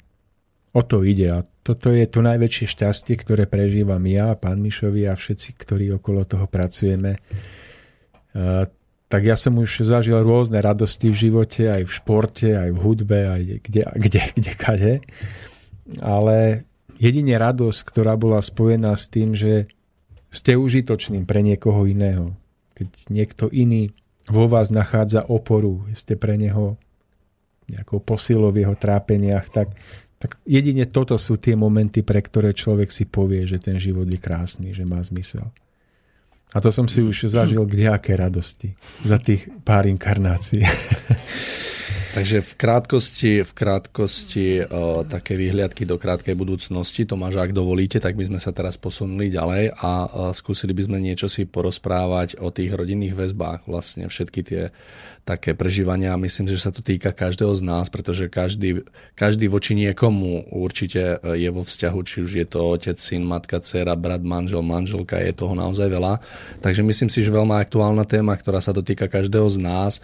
O to ide a toto je to najväčšie šťastie, ktoré prežívam ja, pán Mišovi a všetci, ktorí okolo toho pracujeme. Tak ja som už zažil rôzne radosti v živote, aj v športe, aj v hudbe, aj kde, kde, kde kade. Ale jedine radosť, ktorá bola spojená s tým, že ste užitočným pre niekoho iného. Keď niekto iný vo vás nachádza oporu, ste pre neho nejakou posilou v jeho trápeniach, tak, tak jedine toto sú tie momenty, pre ktoré človek si povie, že ten život je krásny, že má zmysel. A to som si už zažil k aké radosti za tých pár inkarnácií. [LAUGHS] Takže v krátkosti, v krátkosti o, také výhliadky do krátkej budúcnosti, Tomáš, ak dovolíte, tak by sme sa teraz posunuli ďalej a o, skúsili by sme niečo si porozprávať o tých rodinných väzbách, vlastne všetky tie také prežívania. Myslím, že sa to týka každého z nás, pretože každý, každý voči niekomu určite je vo vzťahu, či už je to otec, syn, matka, dcera, brat, manžel, manželka, je toho naozaj veľa. Takže myslím si, že veľmi aktuálna téma, ktorá sa dotýka každého z nás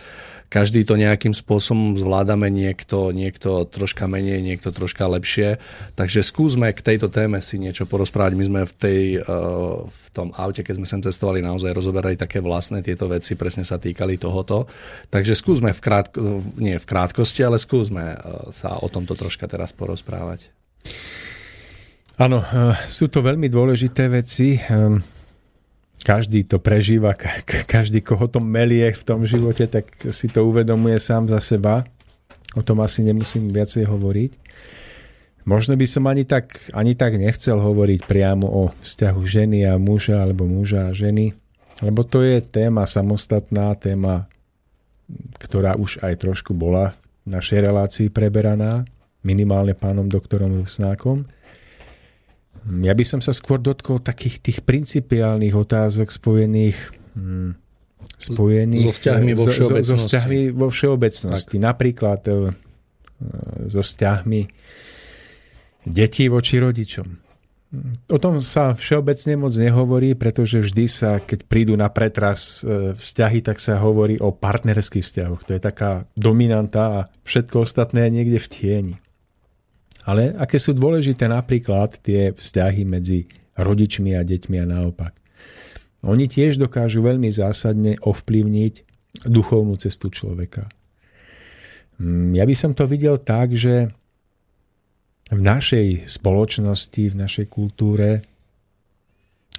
každý to nejakým spôsobom zvládame, niekto, niekto troška menej, niekto troška lepšie. Takže skúsme k tejto téme si niečo porozprávať. My sme v, tej, eh, v tom aute, keď sme sem cestovali, naozaj rozoberali také vlastné tieto veci, presne sa týkali tohoto. Takže skúsme v, krátko, nie v krátkosti, ale skúsme eh, sa o tomto troška teraz porozprávať. Áno, eh, sú to veľmi dôležité veci. Každý to prežíva, každý, koho to melie v tom živote, tak si to uvedomuje sám za seba. O tom asi nemusím viacej hovoriť. Možno by som ani tak, ani tak nechcel hovoriť priamo o vzťahu ženy a muža alebo muža a ženy, lebo to je téma samostatná, téma, ktorá už aj trošku bola v našej relácii preberaná, minimálne pánom doktorom Rusnákom. Ja by som sa skôr dotkol takých tých principiálnych otázok spojených hm, spojených so vzťahmi vo všeobecnosti. So, so vzťahmi vo všeobecnosti. Tak. Napríklad e, so vzťahmi detí voči rodičom. O tom sa všeobecne moc nehovorí, pretože vždy sa, keď prídu na pretras e, vzťahy, tak sa hovorí o partnerských vzťahoch. To je taká dominanta a všetko ostatné je niekde v tieni. Ale aké sú dôležité napríklad tie vzťahy medzi rodičmi a deťmi a naopak. Oni tiež dokážu veľmi zásadne ovplyvniť duchovnú cestu človeka. Mm, ja by som to videl tak, že v našej spoločnosti, v našej kultúre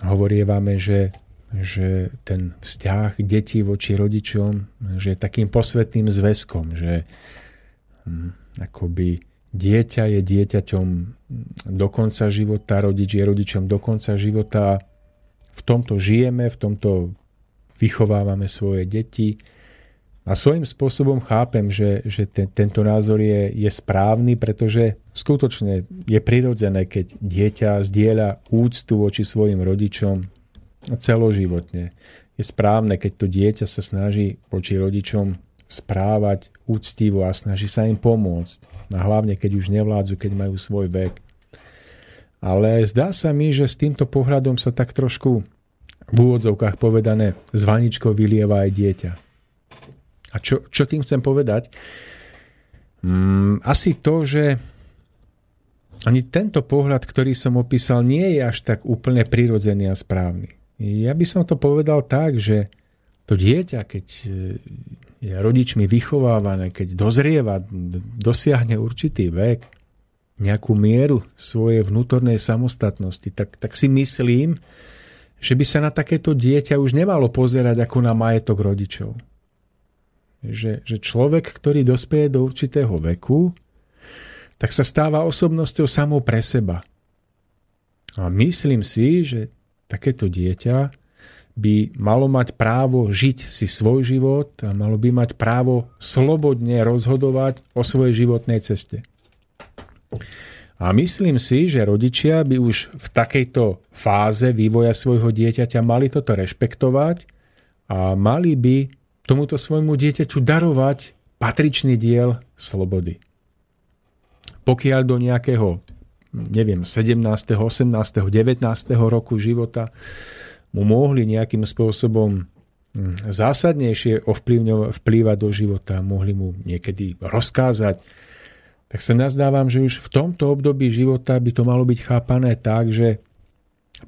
hovorievame, že, že ten vzťah detí voči rodičom že je takým posvetným zväzkom, že hm, akoby dieťa je dieťaťom do konca života, rodič je rodičom do konca života. V tomto žijeme, v tomto vychovávame svoje deti. A svojím spôsobom chápem, že, že ten, tento názor je, je správny, pretože skutočne je prirodzené, keď dieťa zdieľa úctu voči svojim rodičom celoživotne. Je správne, keď to dieťa sa snaží voči rodičom správať úctivo a snaží sa im pomôcť a hlavne keď už nevládzu, keď majú svoj vek. Ale zdá sa mi, že s týmto pohľadom sa tak trošku v úvodzovkách povedané z vylieva aj dieťa. A čo, čo tým chcem povedať? Mm, asi to, že ani tento pohľad, ktorý som opísal, nie je až tak úplne prirodzený a správny. Ja by som to povedal tak, že to dieťa, keď je rodičmi vychovávané, keď dozrieva, dosiahne určitý vek, nejakú mieru svojej vnútornej samostatnosti, tak, tak si myslím, že by sa na takéto dieťa už nemalo pozerať ako na majetok rodičov. že, že človek, ktorý dospieje do určitého veku, tak sa stáva osobnosťou samou pre seba. A myslím si, že takéto dieťa by malo mať právo žiť si svoj život a malo by mať právo slobodne rozhodovať o svojej životnej ceste. A myslím si, že rodičia by už v takejto fáze vývoja svojho dieťaťa mali toto rešpektovať a mali by tomuto svojmu dieťaťu darovať patričný diel slobody. Pokiaľ do nejakého, neviem, 17., 18., 19. roku života mu mohli nejakým spôsobom hm, zásadnejšie vplývať do života, mohli mu niekedy rozkázať, tak sa nazdávam, že už v tomto období života by to malo byť chápané tak, že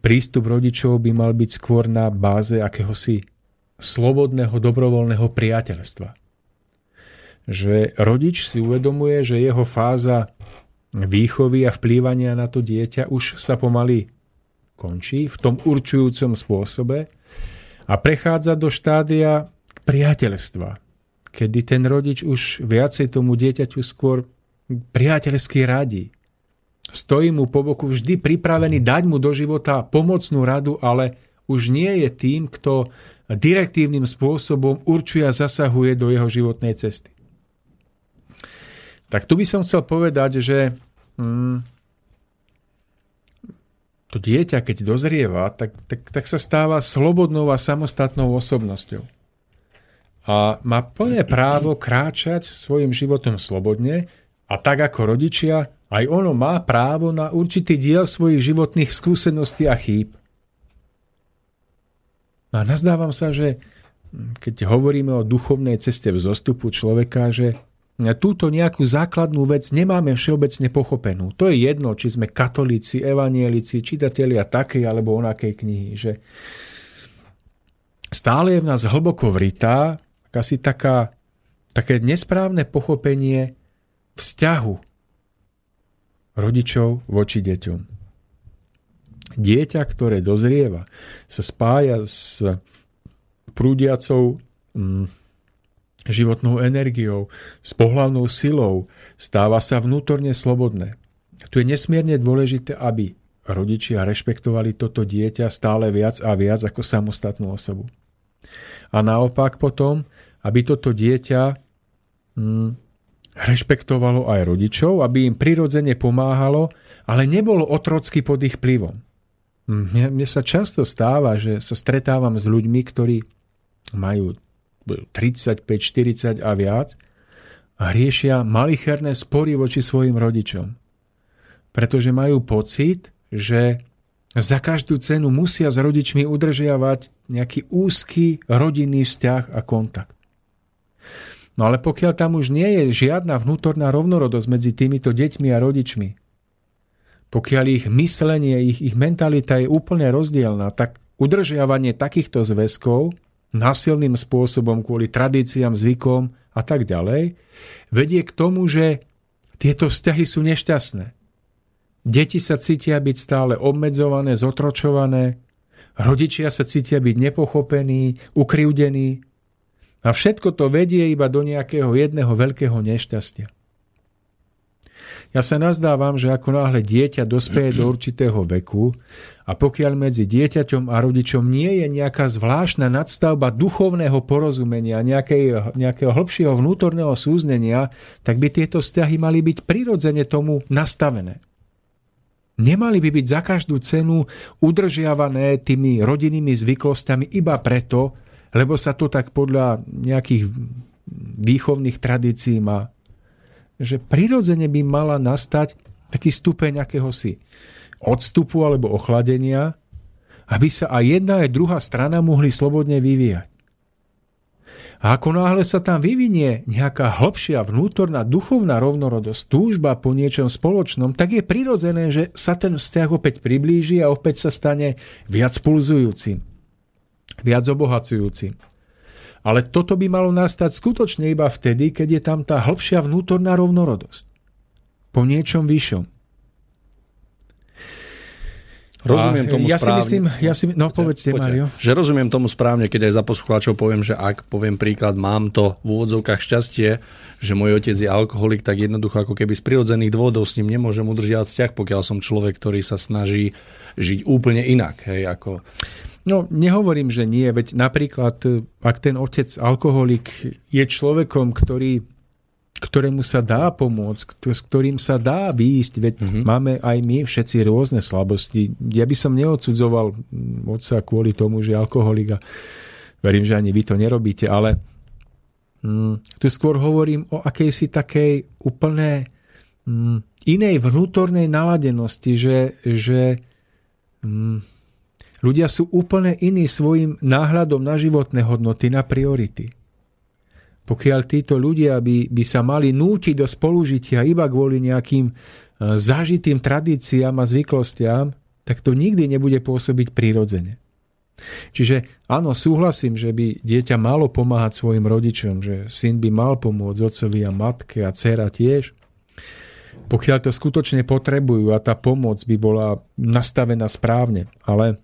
prístup rodičov by mal byť skôr na báze akéhosi slobodného dobrovoľného priateľstva. Že rodič si uvedomuje, že jeho fáza výchovy a vplývania na to dieťa už sa pomaly končí v tom určujúcom spôsobe a prechádza do štádia priateľstva, kedy ten rodič už viacej tomu dieťaťu skôr priateľsky radí. Stojí mu po boku vždy pripravený dať mu do života pomocnú radu, ale už nie je tým, kto direktívnym spôsobom určuje a zasahuje do jeho životnej cesty. Tak tu by som chcel povedať, že hmm, to dieťa, keď dozrieva, tak, tak, tak sa stáva slobodnou a samostatnou osobnosťou. A má plné právo kráčať svojim životom slobodne, a tak ako rodičia, aj ono má právo na určitý diel svojich životných skúseností a chýb. A nazdávam sa, že keď hovoríme o duchovnej ceste v zostupu človeka, že túto nejakú základnú vec nemáme všeobecne pochopenú. To je jedno, či sme katolíci, evanielici, čitatelia takej alebo onakej knihy, že stále je v nás hlboko vritá asi taká, také nesprávne pochopenie vzťahu rodičov voči deťom. Dieťa, ktoré dozrieva, sa spája s prúdiacou mm, životnou energiou, s pohlavnou silou, stáva sa vnútorne slobodné. Tu je nesmierne dôležité, aby rodičia rešpektovali toto dieťa stále viac a viac ako samostatnú osobu. A naopak potom, aby toto dieťa mm, rešpektovalo aj rodičov, aby im prirodzene pomáhalo, ale nebolo otrocky pod ich vplyvom. Mne, mne sa často stáva, že sa stretávam s ľuďmi, ktorí majú 35, 40 a viac riešia malicherné spory voči svojim rodičom. Pretože majú pocit, že za každú cenu musia s rodičmi udržiavať nejaký úzky rodinný vzťah a kontakt. No ale pokiaľ tam už nie je žiadna vnútorná rovnorodosť medzi týmito deťmi a rodičmi, pokiaľ ich myslenie, ich, ich mentalita je úplne rozdielna, tak udržiavanie takýchto zväzkov násilným spôsobom kvôli tradíciám, zvykom a tak ďalej, vedie k tomu, že tieto vzťahy sú nešťastné. Deti sa cítia byť stále obmedzované, zotročované, rodičia sa cítia byť nepochopení, ukriúdení, a všetko to vedie iba do nejakého jedného veľkého nešťastia. Ja sa nazdávam, že ako náhle dieťa dospeje do určitého veku a pokiaľ medzi dieťaťom a rodičom nie je nejaká zvláštna nadstavba duchovného porozumenia, nejakej, nejakého hĺbšieho vnútorného súznenia, tak by tieto vzťahy mali byť prirodzene tomu nastavené. Nemali by byť za každú cenu udržiavané tými rodinnými zvyklosťami iba preto, lebo sa to tak podľa nejakých výchovných tradícií má. Že prirodzene by mala nastať taký stupeň akéhosi odstupu alebo ochladenia, aby sa aj jedna aj druhá strana mohli slobodne vyvíjať. A ako náhle sa tam vyvinie nejaká hlbšia vnútorná duchovná rovnorodosť, túžba po niečom spoločnom, tak je prirodzené, že sa ten vzťah opäť priblíži a opäť sa stane viac pulzujúcim viac obohacujúci. Ale toto by malo nastať skutočne iba vtedy, keď je tam tá hĺbšia vnútorná rovnorodosť. Po niečom vyššom. Rozumiem tomu ja správne. Si myslím, ja si, no povedzte, Poďte. Mario. Že rozumiem tomu správne, keď aj za poslucháčov poviem, že ak poviem príklad, mám to v úvodzovkách šťastie, že môj otec je alkoholik, tak jednoducho ako keby z prirodzených dôvodov s ním nemôžem udržiavať vzťah, pokiaľ som človek, ktorý sa snaží žiť úplne inak. Hej, ako... No, nehovorím, že nie, veď napríklad, ak ten otec alkoholik je človekom, ktorý ktorému sa dá pomôcť, s ktorým sa dá výjsť, veď mm-hmm. máme aj my všetci rôzne slabosti. Ja by som neodsudzoval otca kvôli tomu, že je alkoholik a verím, že ani vy to nerobíte, ale mm, tu skôr hovorím o akejsi takej úplne mm, inej vnútornej naladenosti, že, že mm, ľudia sú úplne iní svojim náhľadom na životné hodnoty, na priority. Pokiaľ títo ľudia by, by sa mali nútiť do spolužitia iba kvôli nejakým e, zažitým tradíciám a zvyklostiam, tak to nikdy nebude pôsobiť prirodzene. Čiže áno, súhlasím, že by dieťa malo pomáhať svojim rodičom, že syn by mal pomôcť otcovi a matke a dcera tiež. Pokiaľ to skutočne potrebujú a tá pomoc by bola nastavená správne. Ale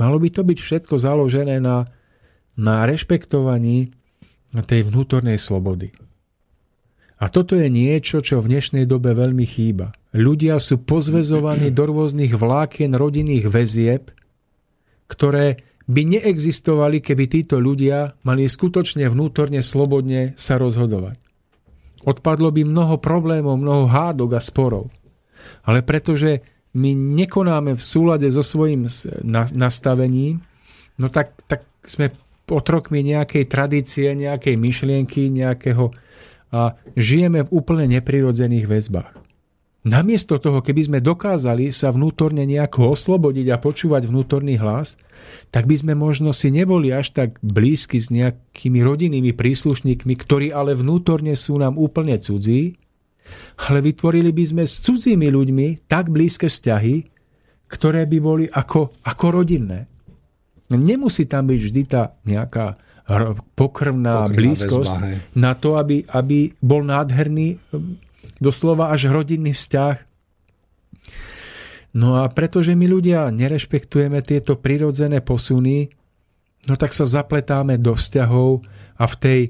malo by to byť všetko založené na, na rešpektovaní tej vnútornej slobody. A toto je niečo, čo v dnešnej dobe veľmi chýba. Ľudia sú pozvezovaní do rôznych vlákien rodinných väzieb, ktoré by neexistovali, keby títo ľudia mali skutočne vnútorne slobodne sa rozhodovať. Odpadlo by mnoho problémov, mnoho hádok a sporov. Ale pretože my nekonáme v súlade so svojím nastavením, no tak, tak sme otrokmi nejakej tradície, nejakej myšlienky, nejakého a žijeme v úplne neprirodzených väzbách. Namiesto toho, keby sme dokázali sa vnútorne nejako oslobodiť a počúvať vnútorný hlas, tak by sme možno si neboli až tak blízky s nejakými rodinnými príslušníkmi, ktorí ale vnútorne sú nám úplne cudzí, ale vytvorili by sme s cudzími ľuďmi tak blízke vzťahy, ktoré by boli ako, ako rodinné. Nemusí tam byť vždy tá nejaká pokrvná, pokrvná blízkosť väzba, na to, aby, aby bol nádherný doslova až rodinný vzťah. No a pretože my ľudia nerešpektujeme tieto prirodzené posuny, no tak sa zapletáme do vzťahov a v tej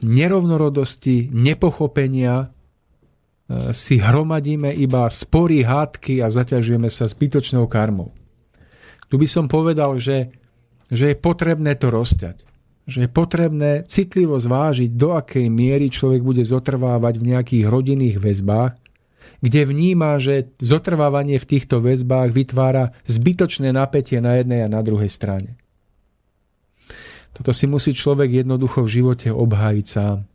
nerovnorodosti, nepochopenia si hromadíme iba spory, hádky a zaťažujeme sa zbytočnou karmou. Tu by som povedal, že, že je potrebné to rozťať. Že je potrebné citlivo zvážiť, do akej miery človek bude zotrvávať v nejakých rodinných väzbách, kde vníma, že zotrvávanie v týchto väzbách vytvára zbytočné napätie na jednej a na druhej strane. Toto si musí človek jednoducho v živote obhájiť sám.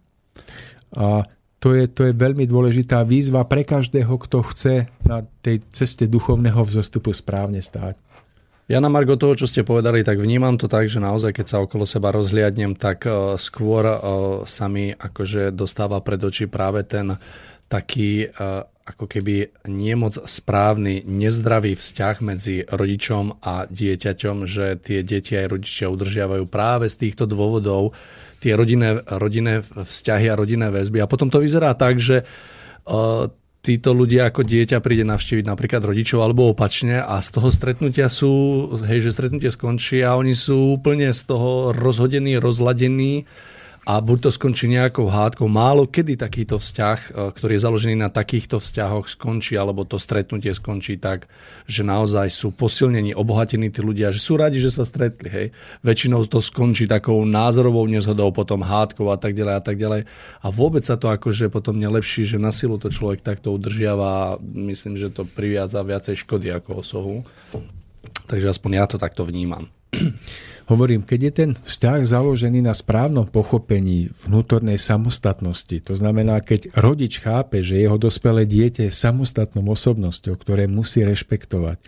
A to je, to je veľmi dôležitá výzva pre každého, kto chce na tej ceste duchovného vzostupu správne stáť. Ja na Margo toho, čo ste povedali, tak vnímam to tak, že naozaj, keď sa okolo seba rozhliadnem, tak uh, skôr uh, sa mi akože dostáva pred oči práve ten taký uh, ako keby nemoc správny, nezdravý vzťah medzi rodičom a dieťaťom, že tie deti aj rodičia udržiavajú práve z týchto dôvodov tie rodinné, rodinné vzťahy a rodinné väzby. A potom to vyzerá tak, že títo ľudia ako dieťa príde navštíviť napríklad rodičov alebo opačne a z toho stretnutia sú, hej, že stretnutie skončí a oni sú úplne z toho rozhodení, rozladení a buď to skončí nejakou hádkou. Málo kedy takýto vzťah, e, ktorý je založený na takýchto vzťahoch, skončí, alebo to stretnutie skončí tak, že naozaj sú posilnení, obohatení tí ľudia, že sú radi, že sa stretli. Hej. Väčšinou to skončí takou názorovou nezhodou, potom hádkou a tak ďalej a tak ďalej. A vôbec sa to akože potom nelepší, že na silu to človek takto udržiava a myslím, že to priviaza viacej škody ako osohu. Takže aspoň ja to takto vnímam. [CLEARS THROAT] Hovorím, keď je ten vzťah založený na správnom pochopení vnútornej samostatnosti, to znamená, keď rodič chápe, že jeho dospelé dieťa je samostatnou osobnosťou, ktoré musí rešpektovať.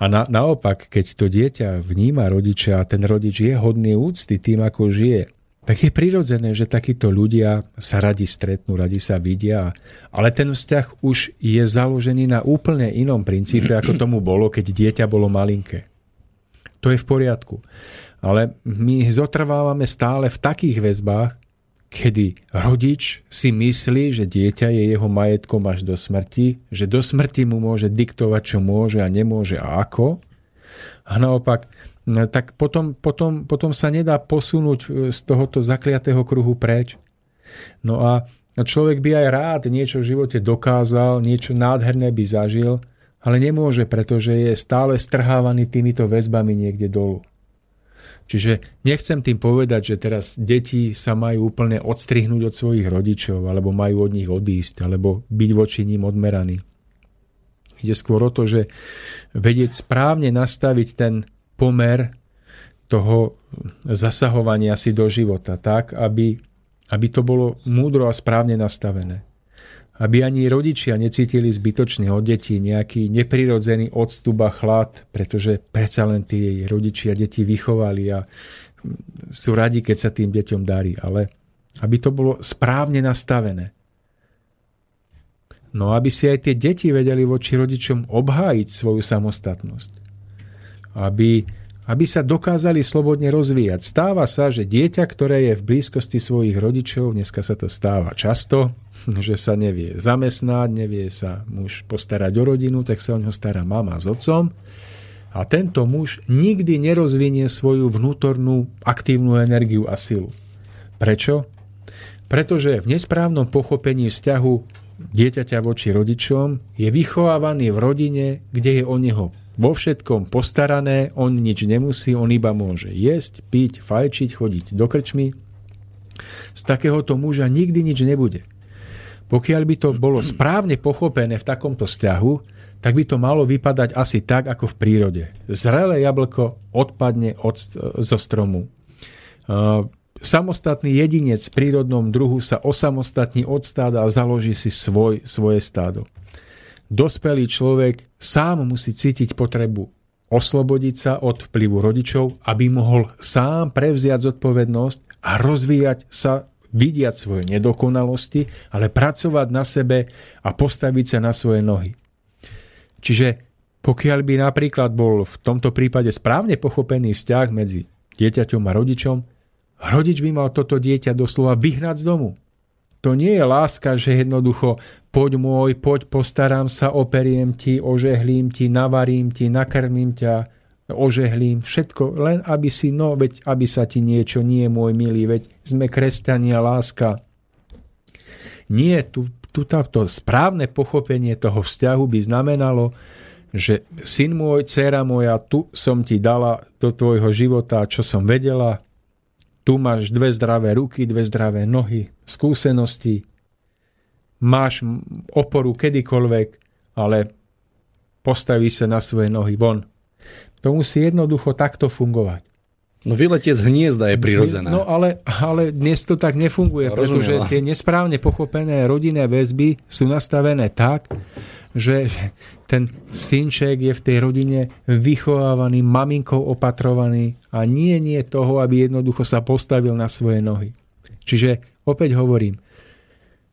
A na, naopak, keď to dieťa vníma rodiča a ten rodič je hodný úcty tým, ako žije, tak je prirodzené, že takíto ľudia sa radi stretnú, radi sa vidia, ale ten vzťah už je založený na úplne inom princípe, ako tomu bolo, keď dieťa bolo malinké. To je v poriadku. Ale my zotrvávame stále v takých väzbách, kedy rodič si myslí, že dieťa je jeho majetkom až do smrti, že do smrti mu môže diktovať, čo môže a nemôže a ako. A naopak, no, tak potom, potom, potom sa nedá posunúť e, z tohoto zakliatého kruhu preč. No a človek by aj rád niečo v živote dokázal, niečo nádherné by zažil, ale nemôže, pretože je stále strhávaný týmito väzbami niekde dolu. Čiže nechcem tým povedať, že teraz deti sa majú úplne odstrihnúť od svojich rodičov, alebo majú od nich odísť, alebo byť voči ním odmeraní. Ide skôr o to, že vedieť správne nastaviť ten pomer toho zasahovania si do života tak, aby, aby to bolo múdro a správne nastavené aby ani rodičia necítili zbytočne od detí nejaký neprirodzený odstup a chlad, pretože predsa len tí rodičia deti vychovali a sú radi, keď sa tým deťom darí, ale aby to bolo správne nastavené. No aby si aj tie deti vedeli voči rodičom obhájiť svoju samostatnosť. Aby, aby sa dokázali slobodne rozvíjať. Stáva sa, že dieťa, ktoré je v blízkosti svojich rodičov, dneska sa to stáva často, [LAUGHS] že sa nevie zamestnať, nevie sa muž postarať o rodinu, tak sa o neho stará mama s otcom. A tento muž nikdy nerozvinie svoju vnútornú aktívnu energiu a silu. Prečo? Pretože v nesprávnom pochopení vzťahu dieťaťa voči rodičom je vychovávaný v rodine, kde je o neho vo všetkom postarané, on nič nemusí, on iba môže jesť, piť, fajčiť, chodiť do krčmy. Z takéhoto muža nikdy nič nebude. Pokiaľ by to bolo správne pochopené v takomto vzťahu, tak by to malo vypadať asi tak, ako v prírode. Zrelé jablko odpadne od, zo stromu. Samostatný jedinec v prírodnom druhu sa osamostatní od stáda a založí si svoj, svoje stádo. Dospelý človek sám musí cítiť potrebu oslobodiť sa od vplyvu rodičov, aby mohol sám prevziať zodpovednosť a rozvíjať sa vidiať svoje nedokonalosti, ale pracovať na sebe a postaviť sa na svoje nohy. Čiže pokiaľ by napríklad bol v tomto prípade správne pochopený vzťah medzi dieťaťom a rodičom, rodič by mal toto dieťa doslova vyhnať z domu. To nie je láska, že jednoducho poď môj, poď postarám sa, operiem ti, ožehlím ti, navarím ti, nakrmím ťa, ožehlím, všetko, len aby si, no veď, aby sa ti niečo, nie môj milý, veď sme kresťania, láska. Nie, tu, tu to správne pochopenie toho vzťahu by znamenalo, že syn môj, dcera moja, tu som ti dala do tvojho života, čo som vedela, tu máš dve zdravé ruky, dve zdravé nohy, skúsenosti, máš oporu kedykoľvek, ale postaví sa na svoje nohy von, to musí jednoducho takto fungovať. No vyletie z hniezda je prirodzené. No ale, ale dnes to tak nefunguje, no, pretože no. tie nesprávne pochopené rodinné väzby sú nastavené tak, že ten synček je v tej rodine vychovávaný, maminkou opatrovaný a nie nie toho, aby jednoducho sa postavil na svoje nohy. Čiže opäť hovorím,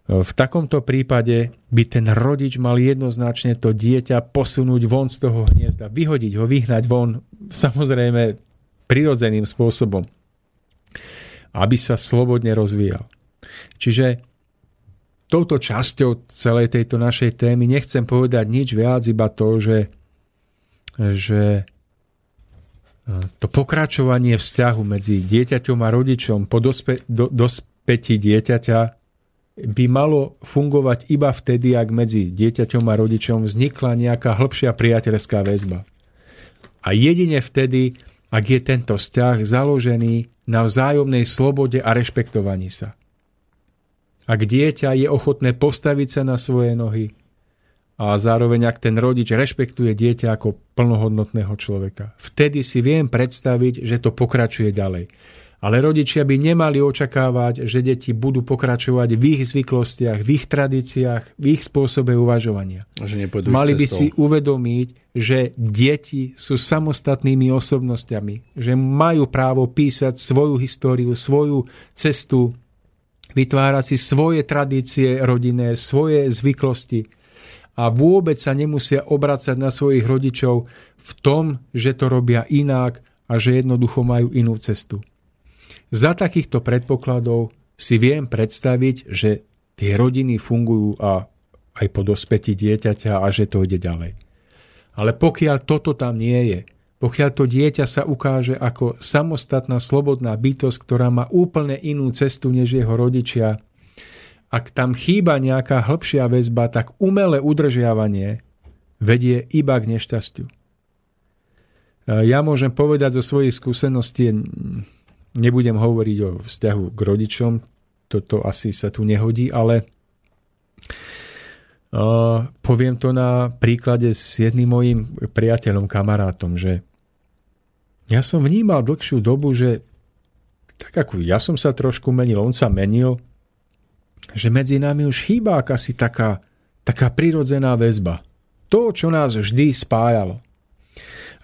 v takomto prípade by ten rodič mal jednoznačne to dieťa posunúť von z toho hniezda, vyhodiť ho, vyhnať von, samozrejme prirodzeným spôsobom, aby sa slobodne rozvíjal. Čiže touto časťou celej tejto našej témy nechcem povedať nič viac, iba to, že, že to pokračovanie vzťahu medzi dieťaťom a rodičom po dospe, do, dospetí dieťaťa by malo fungovať iba vtedy, ak medzi dieťaťom a rodičom vznikla nejaká hĺbšia priateľská väzba. A jedine vtedy, ak je tento vzťah založený na vzájomnej slobode a rešpektovaní sa. Ak dieťa je ochotné postaviť sa na svoje nohy a zároveň ak ten rodič rešpektuje dieťa ako plnohodnotného človeka, vtedy si viem predstaviť, že to pokračuje ďalej. Ale rodičia by nemali očakávať, že deti budú pokračovať v ich zvyklostiach, v ich tradíciách, v ich spôsobe uvažovania. Že Mali by si uvedomiť, že deti sú samostatnými osobnosťami, že majú právo písať svoju históriu, svoju cestu, vytvárať si svoje tradície rodinné, svoje zvyklosti a vôbec sa nemusia obracať na svojich rodičov v tom, že to robia inak a že jednoducho majú inú cestu. Za takýchto predpokladov si viem predstaviť, že tie rodiny fungujú a aj po dospeti dieťaťa a že to ide ďalej. Ale pokiaľ toto tam nie je, pokiaľ to dieťa sa ukáže ako samostatná slobodná bytosť, ktorá má úplne inú cestu než jeho rodičia, ak tam chýba nejaká hĺbšia väzba, tak umelé udržiavanie vedie iba k nešťastiu. Ja môžem povedať zo svojich skúseností, nebudem hovoriť o vzťahu k rodičom, toto asi sa tu nehodí, ale uh, poviem to na príklade s jedným mojim priateľom, kamarátom, že ja som vnímal dlhšiu dobu, že tak ako ja som sa trošku menil, on sa menil, že medzi nami už chýba akási taká, taká prirodzená väzba. To, čo nás vždy spájalo.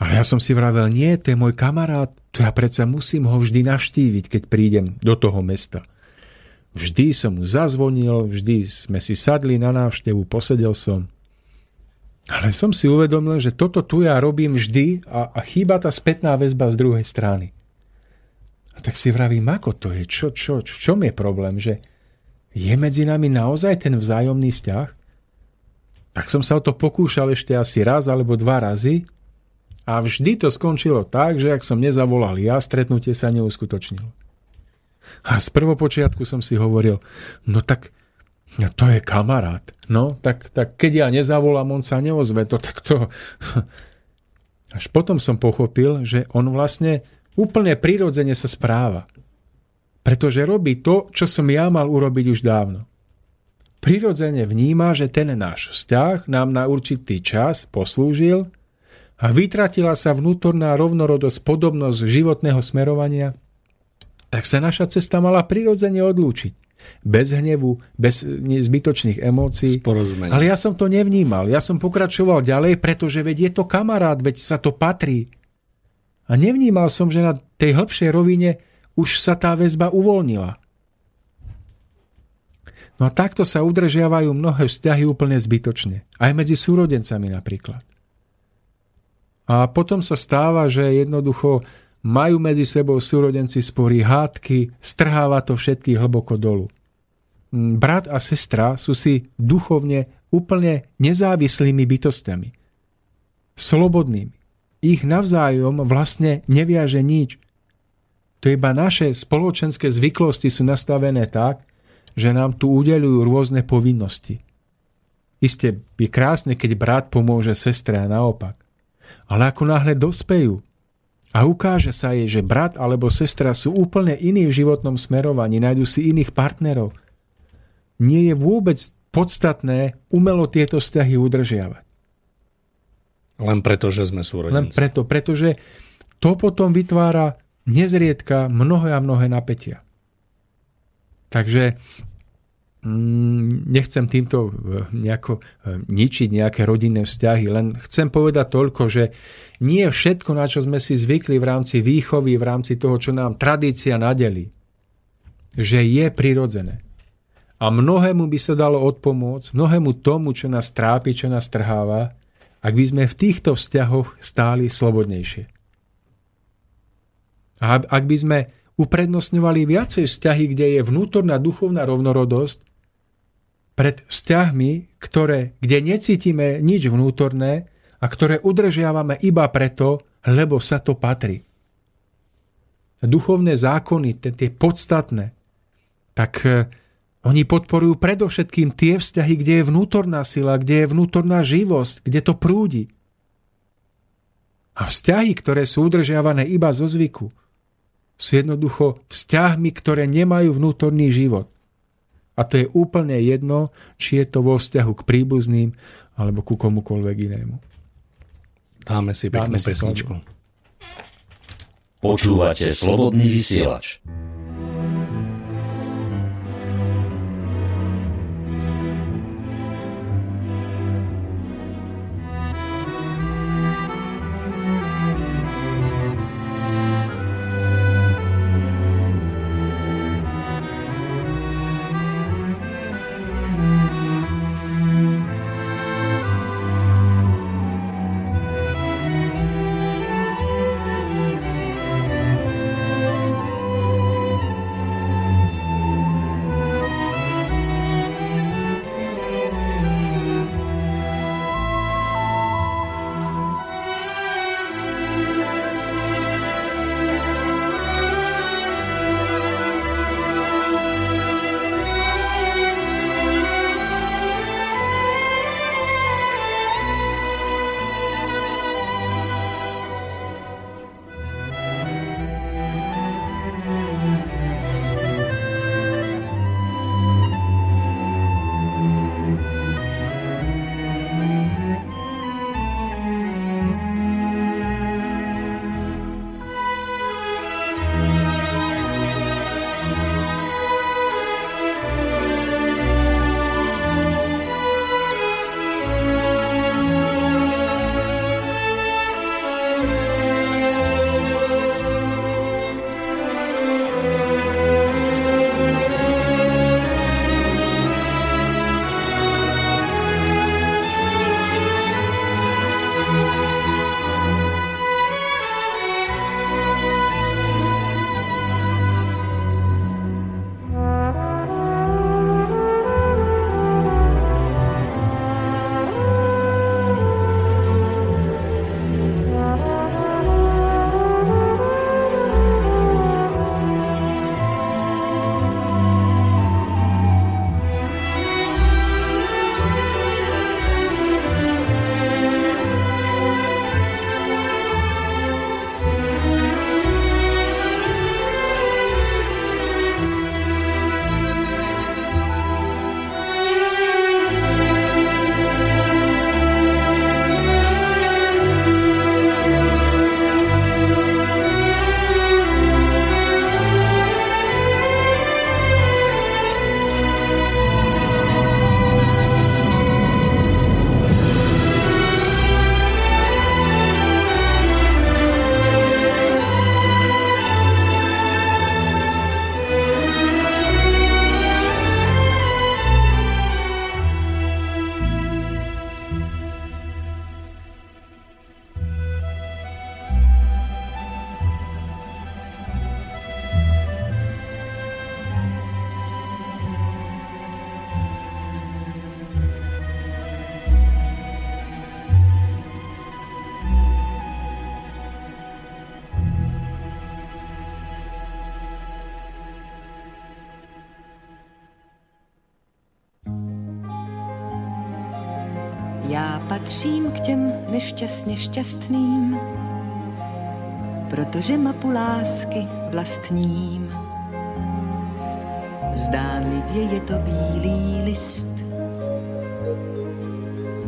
Ale ja som si vravel, nie, to je môj kamarát, to ja predsa musím ho vždy navštíviť, keď prídem do toho mesta. Vždy som mu zazvonil, vždy sme si sadli na návštevu, posedel som. Ale som si uvedomil, že toto tu ja robím vždy a, a chýba tá spätná väzba z druhej strany. A tak si vravím, ako to je, čo, čo, v čom je problém, že je medzi nami naozaj ten vzájomný vzťah? Tak som sa o to pokúšal ešte asi raz alebo dva razy a vždy to skončilo tak, že ak som nezavolal ja, stretnutie sa neuskutočnilo. A z prvopočiatku som si hovoril, no tak no to je kamarát. No, tak, tak keď ja nezavolám, on sa neozve. To, tak to... [LAUGHS] Až potom som pochopil, že on vlastne úplne prirodzene sa správa. Pretože robí to, čo som ja mal urobiť už dávno. Prirodzene vníma, že ten náš vzťah nám na určitý čas poslúžil a vytratila sa vnútorná rovnorodosť, podobnosť životného smerovania, tak sa naša cesta mala prirodzene odlúčiť. Bez hnevu, bez zbytočných emócií. Ale ja som to nevnímal. Ja som pokračoval ďalej, pretože veď je to kamarát, veď sa to patrí. A nevnímal som, že na tej hĺbšej rovine už sa tá väzba uvoľnila. No a takto sa udržiavajú mnohé vzťahy úplne zbytočne. Aj medzi súrodencami napríklad. A potom sa stáva, že jednoducho majú medzi sebou súrodenci spory, hádky, strháva to všetkých hlboko dolu. Mm, brat a sestra sú si duchovne úplne nezávislými bytostiami. Slobodnými. Ich navzájom vlastne neviaže nič. To iba naše spoločenské zvyklosti sú nastavené tak, že nám tu udelujú rôzne povinnosti. Isté je krásne, keď brat pomôže sestre a naopak. Ale ako náhle dospejú a ukáže sa jej, že brat alebo sestra sú úplne iní v životnom smerovaní, nájdu si iných partnerov, nie je vôbec podstatné umelo tieto vzťahy udržiavať. Len preto, že sme súrodenci. Len preto, pretože to potom vytvára nezriedka mnohé a mnohé napätia. Takže nechcem týmto e, nejako e, ničiť nejaké rodinné vzťahy, len chcem povedať toľko, že nie všetko, na čo sme si zvykli v rámci výchovy, v rámci toho, čo nám tradícia nadeli, že je prirodzené. A mnohému by sa dalo odpomôcť, mnohému tomu, čo nás trápi, čo nás trháva, ak by sme v týchto vzťahoch stáli slobodnejšie. A ak by sme uprednostňovali viacej vzťahy, kde je vnútorná duchovná rovnorodosť, pred vzťahmi, ktoré, kde necítime nič vnútorné a ktoré udržiavame iba preto, lebo sa to patrí. Duchovné zákony, tie podstatné, tak e, oni podporujú predovšetkým tie vzťahy, kde je vnútorná sila, kde je vnútorná živosť, kde to prúdi. A vzťahy, ktoré sú udržiavané iba zo zvyku, sú jednoducho vzťahmi, ktoré nemajú vnútorný život. A to je úplne jedno, či je to vo vzťahu k príbuzným alebo ku komukoľvek inému. Dáme si peknú Dáme pesničku. Počúvate slobodný vysielač. Nešťastně šťastným, protože mapu lásky vlastním. Zdánlivě je to bílý list,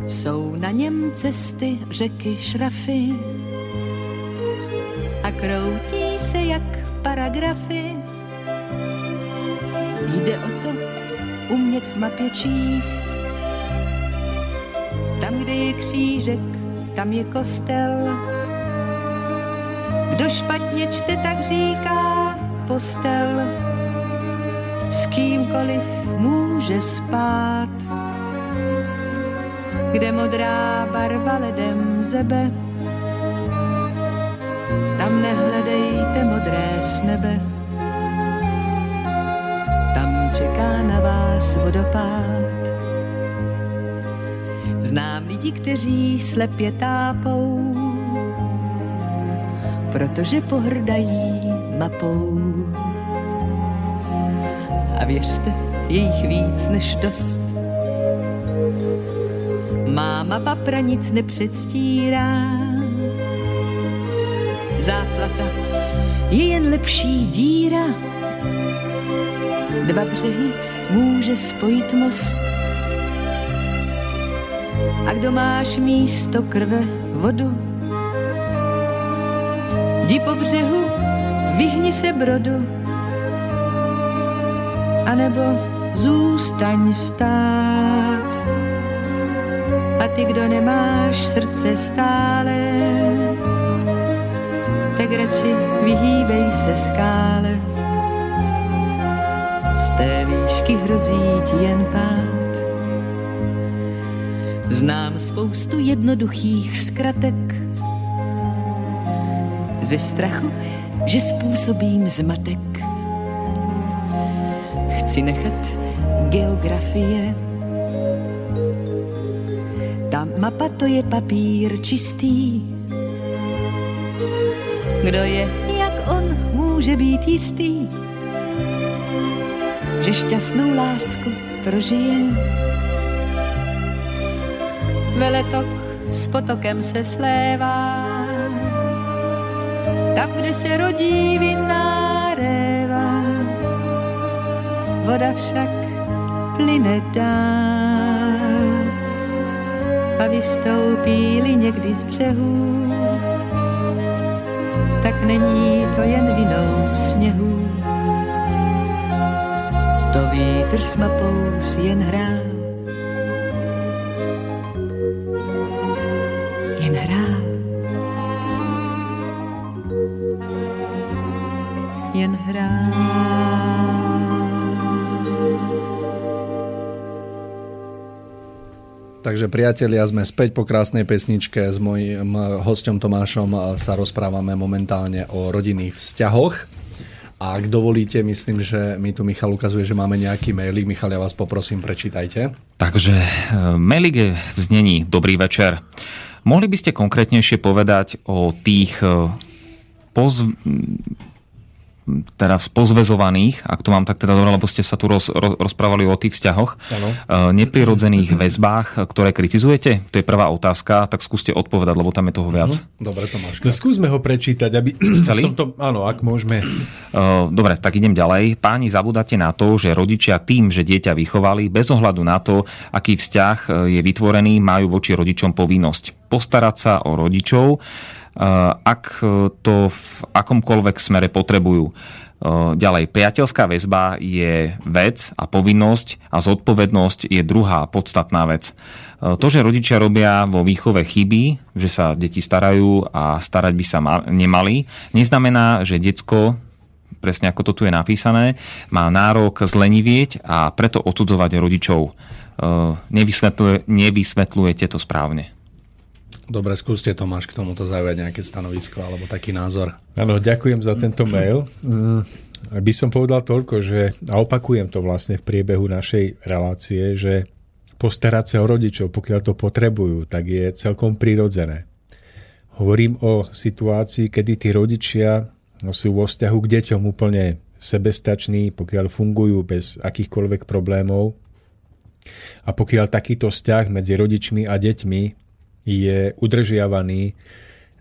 jsou na něm cesty, řeky, šrafy a kroutí se jak paragrafy. Jde o to umět v mapě číst. Tam, kde je křížek, tam je kostel. Kdo špatně čte, tak říká postel. S kýmkoliv může spát kde modrá barva ledem zebe. Tam nehledejte modré z nebe, tam čeká na vás vodopád. Znám lidi, kteří slepě tápou, protože pohrdají mapou. A věřte, je jich víc než dost má mapa pranic nepředstírá. Záplata je jen lepší díra. Dva břehy může spojit most. A kdo máš místo krve, vodu, jdi po břehu, vyhni se brodu, anebo zůstaň stát. A ty, kdo nemáš srdce stále, tak radši vyhýbej se skále. Z té výšky hrozí ti jen pád. Znám spoustu jednoduchých zkratek ze strachu, že způsobím zmatek. Chci nechat geografie ta mapa to je papír čistý. Kdo je jak on, může být jistý, že šťastnou lásku prožije. Veletok s potokem se slévá, tam, kde se rodí vinná réva. Voda však plyne dál a vystoupí někdy z břehu, tak není to jen vinou sněhu. To vítr s mapou si jen hrál. Takže priatelia, sme späť po krásnej pesničke. S mojím hostom Tomášom sa rozprávame momentálne o rodinných vzťahoch. A ak dovolíte, myslím, že mi tu Michal ukazuje, že máme nejaký mailik. Michal, ja vás poprosím, prečítajte. Takže e, mailik je v znení Dobrý večer. Mohli by ste konkrétnejšie povedať o tých e, poz teraz pozvezovaných, ak to mám tak teda dobre, lebo ste sa tu roz, roz, rozprávali o tých vzťahoch, ano. E, neprirodzených väzbách, ktoré kritizujete? To je prvá otázka, tak skúste odpovedať, lebo tam je toho viac. Mhm. Dobre, Tomáš. No, skúsme ho prečítať, aby [CLEARS THROAT] Celý? som to... Áno, ak môžeme. E, dobre, tak idem ďalej. Páni, zabudáte na to, že rodičia tým, že dieťa vychovali, bez ohľadu na to, aký vzťah e, je vytvorený, majú voči rodičom povinnosť postarať sa o rodičov, ak to v akomkoľvek smere potrebujú. Eh, ďalej, priateľská väzba je vec a povinnosť a zodpovednosť je druhá podstatná vec. Eh, to, že rodičia robia vo výchove chyby, že sa deti starajú a starať by sa nemali, neznamená, že decko presne ako to tu je napísané, má nárok zlenivieť a preto odsudzovať rodičov. nevysvetľujete to správne. Dobre, skúste Tomáš k tomuto zaujať nejaké stanovisko alebo taký názor. Áno, ďakujem za tento mail. Mm, by som povedal toľko, že a opakujem to vlastne v priebehu našej relácie, že postarať sa o rodičov, pokiaľ to potrebujú, tak je celkom prirodzené. Hovorím o situácii, kedy tí rodičia sú vo vzťahu k deťom úplne sebestační, pokiaľ fungujú bez akýchkoľvek problémov A pokiaľ takýto vzťah medzi rodičmi a deťmi je udržiavaný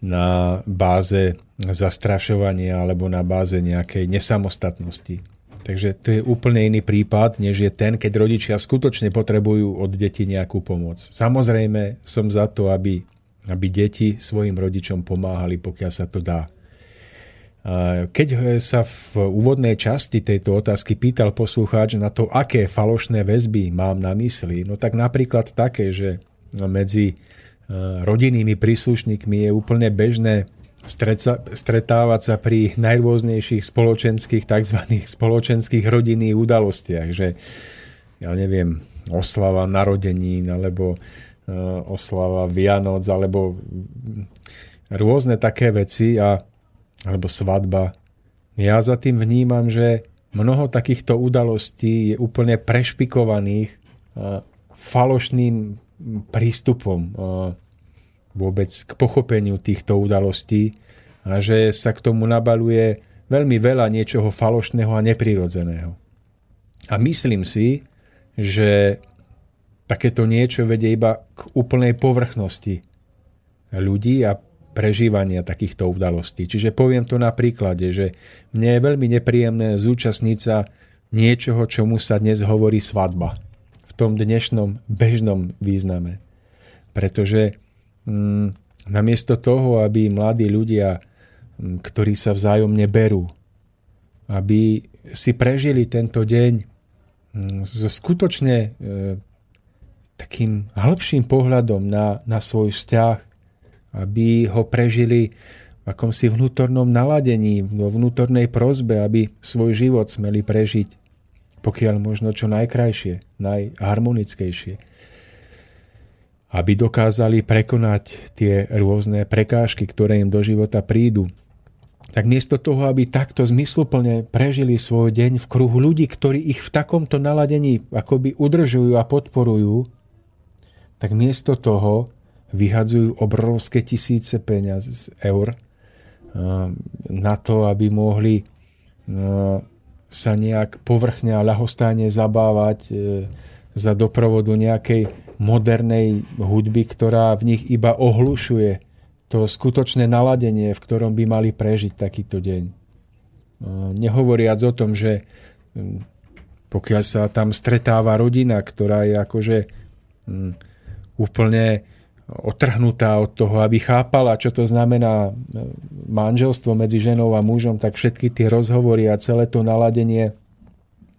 na báze zastrašovania alebo na báze nejakej nesamostatnosti. Takže to je úplne iný prípad, než je ten, keď rodičia skutočne potrebujú od detí nejakú pomoc. Samozrejme som za to, aby, aby deti svojim rodičom pomáhali, pokiaľ sa to dá. Keď sa v úvodnej časti tejto otázky pýtal poslucháč na to, aké falošné väzby mám na mysli, no tak napríklad také, že medzi rodinnými príslušníkmi je úplne bežné stretávať sa pri najrôznejších spoločenských, tzv. spoločenských rodinných udalostiach, že ja neviem, oslava narodenín, alebo oslava Vianoc, alebo rôzne také veci a alebo svadba. Ja za tým vnímam, že mnoho takýchto udalostí je úplne prešpikovaných falošným prístupom vôbec k pochopeniu týchto udalostí a že sa k tomu nabaluje veľmi veľa niečoho falošného a neprirodzeného. A myslím si, že takéto niečo vedie iba k úplnej povrchnosti ľudí a prežívania takýchto udalostí. Čiže poviem to na príklade, že mne je veľmi nepríjemné zúčastniť sa niečoho, čomu sa dnes hovorí svadba. V tom dnešnom bežnom význame. Pretože mm, namiesto toho, aby mladí ľudia, mm, ktorí sa vzájomne berú, aby si prežili tento deň mm, so skutočne e, takým hĺbším pohľadom na, na svoj vzťah, aby ho prežili v akomsi vnútornom naladení, vo vnútornej prozbe, aby svoj život smeli prežiť, pokiaľ možno čo najkrajšie, najharmonickejšie. Aby dokázali prekonať tie rôzne prekážky, ktoré im do života prídu. Tak miesto toho, aby takto zmysluplne prežili svoj deň v kruhu ľudí, ktorí ich v takomto naladení akoby udržujú a podporujú, tak miesto toho vyhadzujú obrovské tisíce peňaz eur na to, aby mohli sa nejak povrchne a ľahostajne zabávať e, za doprovodu nejakej modernej hudby, ktorá v nich iba ohlušuje to skutočné naladenie, v ktorom by mali prežiť takýto deň. Nehovoriac o tom, že pokiaľ sa tam stretáva rodina, ktorá je akože úplne otrhnutá od toho, aby chápala, čo to znamená e, manželstvo medzi ženou a mužom, tak všetky tie rozhovory a celé to naladenie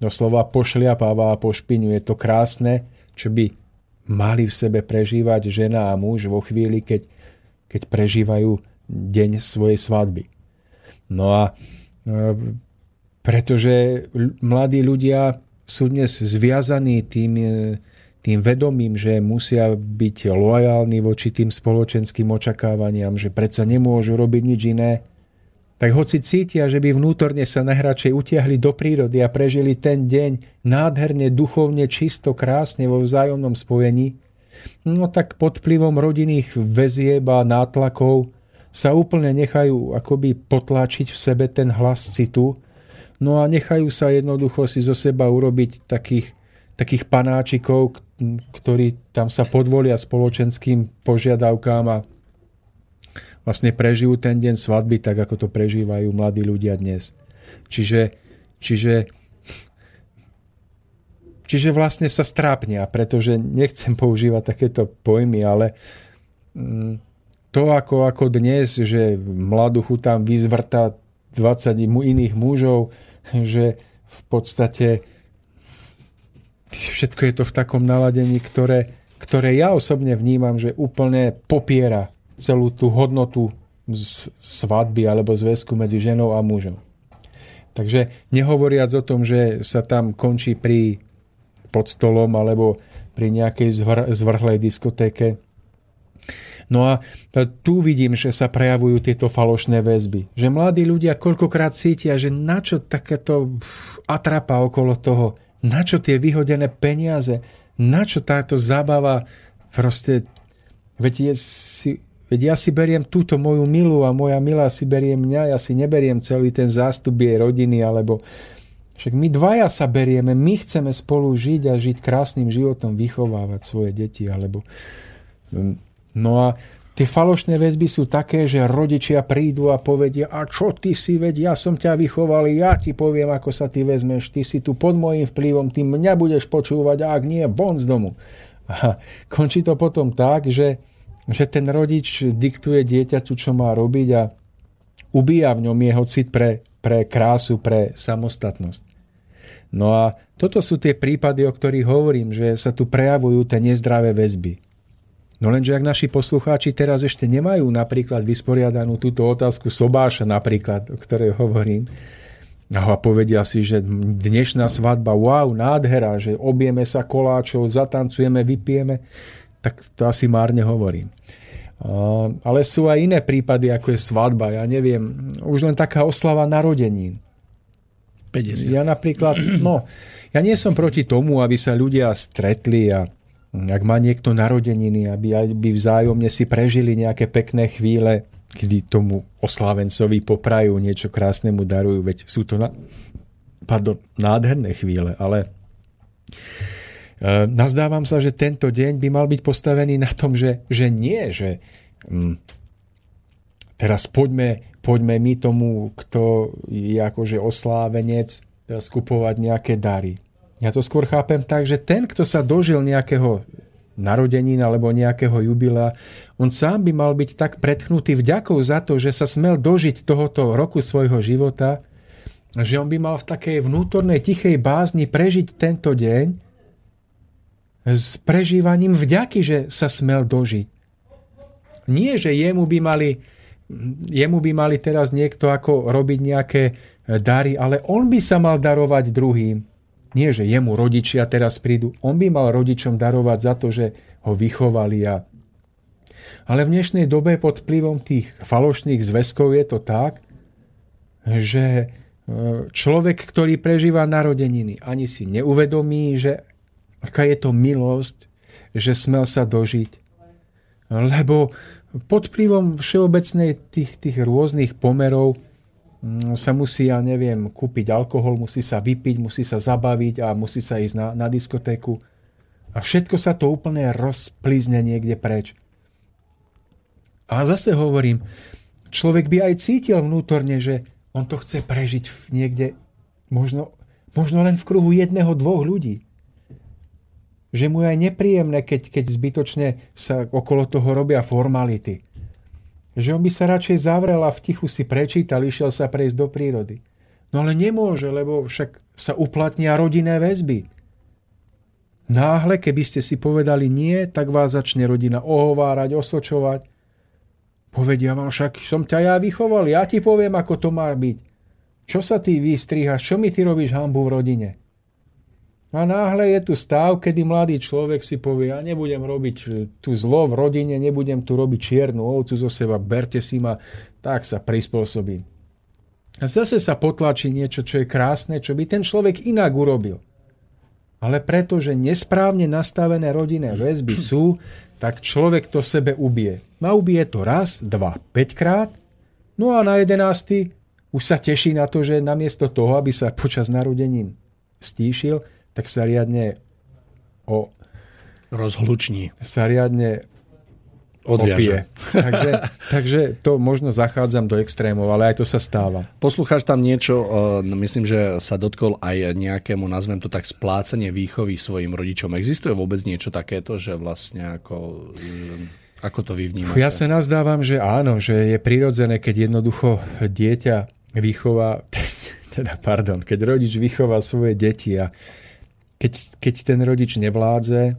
doslova pošliapáva a pošpiňuje to krásne, čo by mali v sebe prežívať žena a muž vo chvíli, keď, keď prežívajú deň svojej svadby. No a e, pretože mladí ľudia sú dnes zviazaní tým e, tým vedomím, že musia byť lojálni voči tým spoločenským očakávaniam, že predsa nemôžu robiť nič iné, tak hoci cítia, že by vnútorne sa najradšej utiahli do prírody a prežili ten deň nádherne, duchovne, čisto, krásne vo vzájomnom spojení, no tak pod vplyvom rodinných väzieb a nátlakov sa úplne nechajú akoby potláčiť v sebe ten hlas citu, no a nechajú sa jednoducho si zo seba urobiť takých, takých panáčikov, ktorí tam sa podvolia spoločenským požiadavkám a vlastne prežijú ten deň svadby tak, ako to prežívajú mladí ľudia dnes. Čiže, čiže, čiže vlastne sa strápnia, pretože nechcem používať takéto pojmy, ale mm, to ako, ako dnes, že mladuchu tam vyzvrta 20 iných mužov, že v podstate všetko je to v takom naladení, ktoré, ktoré ja osobne vnímam, že úplne popiera celú tú hodnotu svadby alebo zväzku medzi ženou a mužom. Takže nehovoriac o tom, že sa tam končí pri pod stolom alebo pri nejakej zvr- zvrhlej diskotéke. No a tu vidím, že sa prejavujú tieto falošné väzby. Že mladí ľudia koľkokrát cítia, že na čo takéto atrapa okolo toho, na čo tie vyhodené peniaze? Na čo táto zábava? Proste, veď, je si, veď ja si beriem túto moju milú a moja milá si berie mňa, ja si neberiem celý ten zástup jej rodiny alebo Však my dvaja sa berieme, my chceme spolu žiť a žiť krásnym životom, vychovávať svoje deti. Alebo... Mm, no a tie falošné väzby sú také, že rodičia prídu a povedia, a čo ty si, veď ja som ťa vychoval, ja ti poviem, ako sa ty vezmeš, ty si tu pod môjim vplyvom, ty mňa budeš počúvať, a ak nie, bon z domu. A končí to potom tak, že, že ten rodič diktuje dieťaťu, čo má robiť a ubíja v ňom jeho cit pre pre krásu, pre samostatnosť. No a toto sú tie prípady, o ktorých hovorím, že sa tu prejavujú tie nezdravé väzby. No lenže ak naši poslucháči teraz ešte nemajú napríklad vysporiadanú túto otázku sobáša napríklad, o ktorej hovorím, a povedia si, že dnešná svadba, wow, nádhera, že objeme sa koláčov, zatancujeme, vypijeme, tak to asi márne hovorím. Ale sú aj iné prípady, ako je svadba. Ja neviem, už len taká oslava narodenín. 50. Ja napríklad, no, ja nie som proti tomu, aby sa ľudia stretli a ak má niekto narodeniny, aby, aby vzájomne si prežili nejaké pekné chvíle, kedy tomu oslavencovi poprajú, niečo krásnemu darujú, veď sú to na, pardon, nádherné chvíle, ale E, nazdávam sa, že tento deň by mal byť postavený na tom, že, že nie, že hm, teraz poďme, poďme my tomu, kto je akože oslávenec, skupovať nejaké dary. Ja to skôr chápem tak, že ten, kto sa dožil nejakého narodenín alebo nejakého jubila, on sám by mal byť tak predchnutý vďakou za to, že sa smel dožiť tohoto roku svojho života, že on by mal v takej vnútornej tichej bázni prežiť tento deň s prežívaním vďaky, že sa smel dožiť. Nie, že jemu by mali, jemu by mali teraz niekto ako robiť nejaké dary, ale on by sa mal darovať druhým. Nie, že jemu rodičia teraz prídu. On by mal rodičom darovať za to, že ho vychovali a ale v dnešnej dobe pod vplyvom tých falošných zväzkov je to tak, že e, človek, ktorý prežíva narodeniny, ani si neuvedomí, že aká je to milosť, že smel sa dožiť. Lebo pod vplyvom všeobecnej tých, tých rôznych pomerov sa musí, ja neviem, kúpiť alkohol, musí sa vypiť, musí sa zabaviť a musí sa ísť na, na diskotéku. A všetko sa to úplne rozplízne niekde preč. A zase hovorím, človek by aj cítil vnútorne, že on to chce prežiť niekde, možno, možno len v kruhu jedného, dvoch ľudí že mu je aj nepríjemné, keď, keď zbytočne sa okolo toho robia formality. Že on by sa radšej zavrel a v tichu si prečítal, išiel sa prejsť do prírody. No ale nemôže, lebo však sa uplatnia rodinné väzby. Náhle, keby ste si povedali nie, tak vás začne rodina ohovárať, osočovať. Povedia vám však, som ťa ja vychoval, ja ti poviem, ako to má byť. Čo sa ty vystrihaš, čo mi ty robíš hambu v rodine? A náhle je tu stav, kedy mladý človek si povie, ja nebudem robiť tu zlo v rodine, nebudem tu robiť čiernu ovcu zo seba, berte si ma, tak sa prispôsobím. A zase sa potlačí niečo, čo je krásne, čo by ten človek inak urobil. Ale pretože nesprávne nastavené rodinné väzby sú, tak človek to sebe ubije. A ubije to raz, dva, päťkrát, no a na jedenácty už sa teší na to, že namiesto toho, aby sa počas narodenín stíšil, tak sa riadne o... Rozhluční. Sa riadne Odviaže. takže, [LAUGHS] takže to možno zachádzam do extrémov, ale aj to sa stáva. Poslucháš tam niečo, no myslím, že sa dotkol aj nejakému, nazvem to tak, splácenie výchovy svojim rodičom. Existuje vôbec niečo takéto, že vlastne ako... Ako to vy vnímate? Ja sa nazdávam, že áno, že je prirodzené, keď jednoducho dieťa vychová, [LAUGHS] teda pardon, keď rodič vychová svoje deti a keď, keď ten rodič nevládze,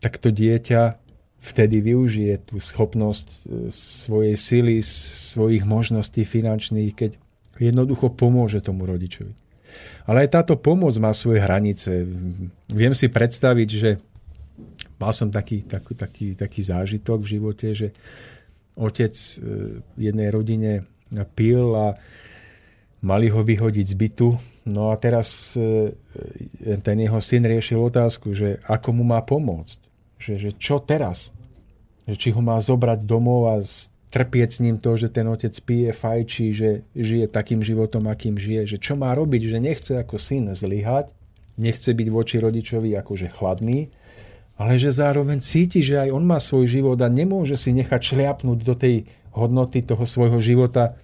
tak to dieťa vtedy využije tú schopnosť e, svojej sily, svojich možností finančných, keď jednoducho pomôže tomu rodičovi. Ale aj táto pomoc má svoje hranice. Viem si predstaviť, že mal som taký, taký, taký, taký zážitok v živote, že otec e, jednej rodine pil a mali ho vyhodiť z bytu. No a teraz e, ten jeho syn riešil otázku, že ako mu má pomôcť. Že, že čo teraz? Že či ho má zobrať domov a trpieť s ním to, že ten otec pije, fajčí, že žije takým životom, akým žije, že čo má robiť, že nechce ako syn zlyhať, nechce byť voči rodičovi akože chladný, ale že zároveň cíti, že aj on má svoj život a nemôže si nechať šliapnúť do tej hodnoty toho svojho života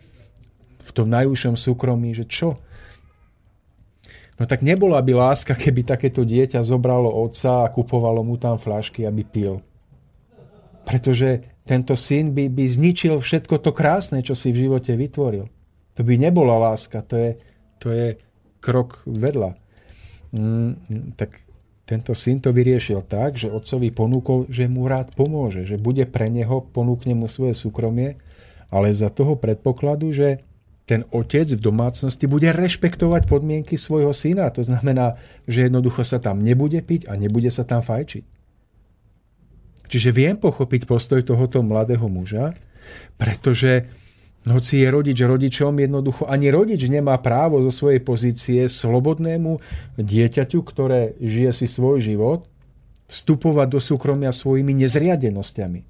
v tom najúžšom súkromí, že čo? No tak nebola by láska, keby takéto dieťa zobralo otca a kupovalo mu tam flášky, aby pil. Pretože tento syn by, by zničil všetko to krásne, čo si v živote vytvoril. To by nebola láska, to je, to je krok vedľa. Mm, tak tento syn to vyriešil tak, že otcovi ponúkol, že mu rád pomôže, že bude pre neho, ponúkne mu svoje súkromie, ale za toho predpokladu, že ten otec v domácnosti bude rešpektovať podmienky svojho syna. To znamená, že jednoducho sa tam nebude piť a nebude sa tam fajčiť. Čiže viem pochopiť postoj tohoto mladého muža, pretože hoci je rodič rodičom, jednoducho ani rodič nemá právo zo svojej pozície slobodnému dieťaťu, ktoré žije si svoj život, vstupovať do súkromia svojimi nezriadenosťami.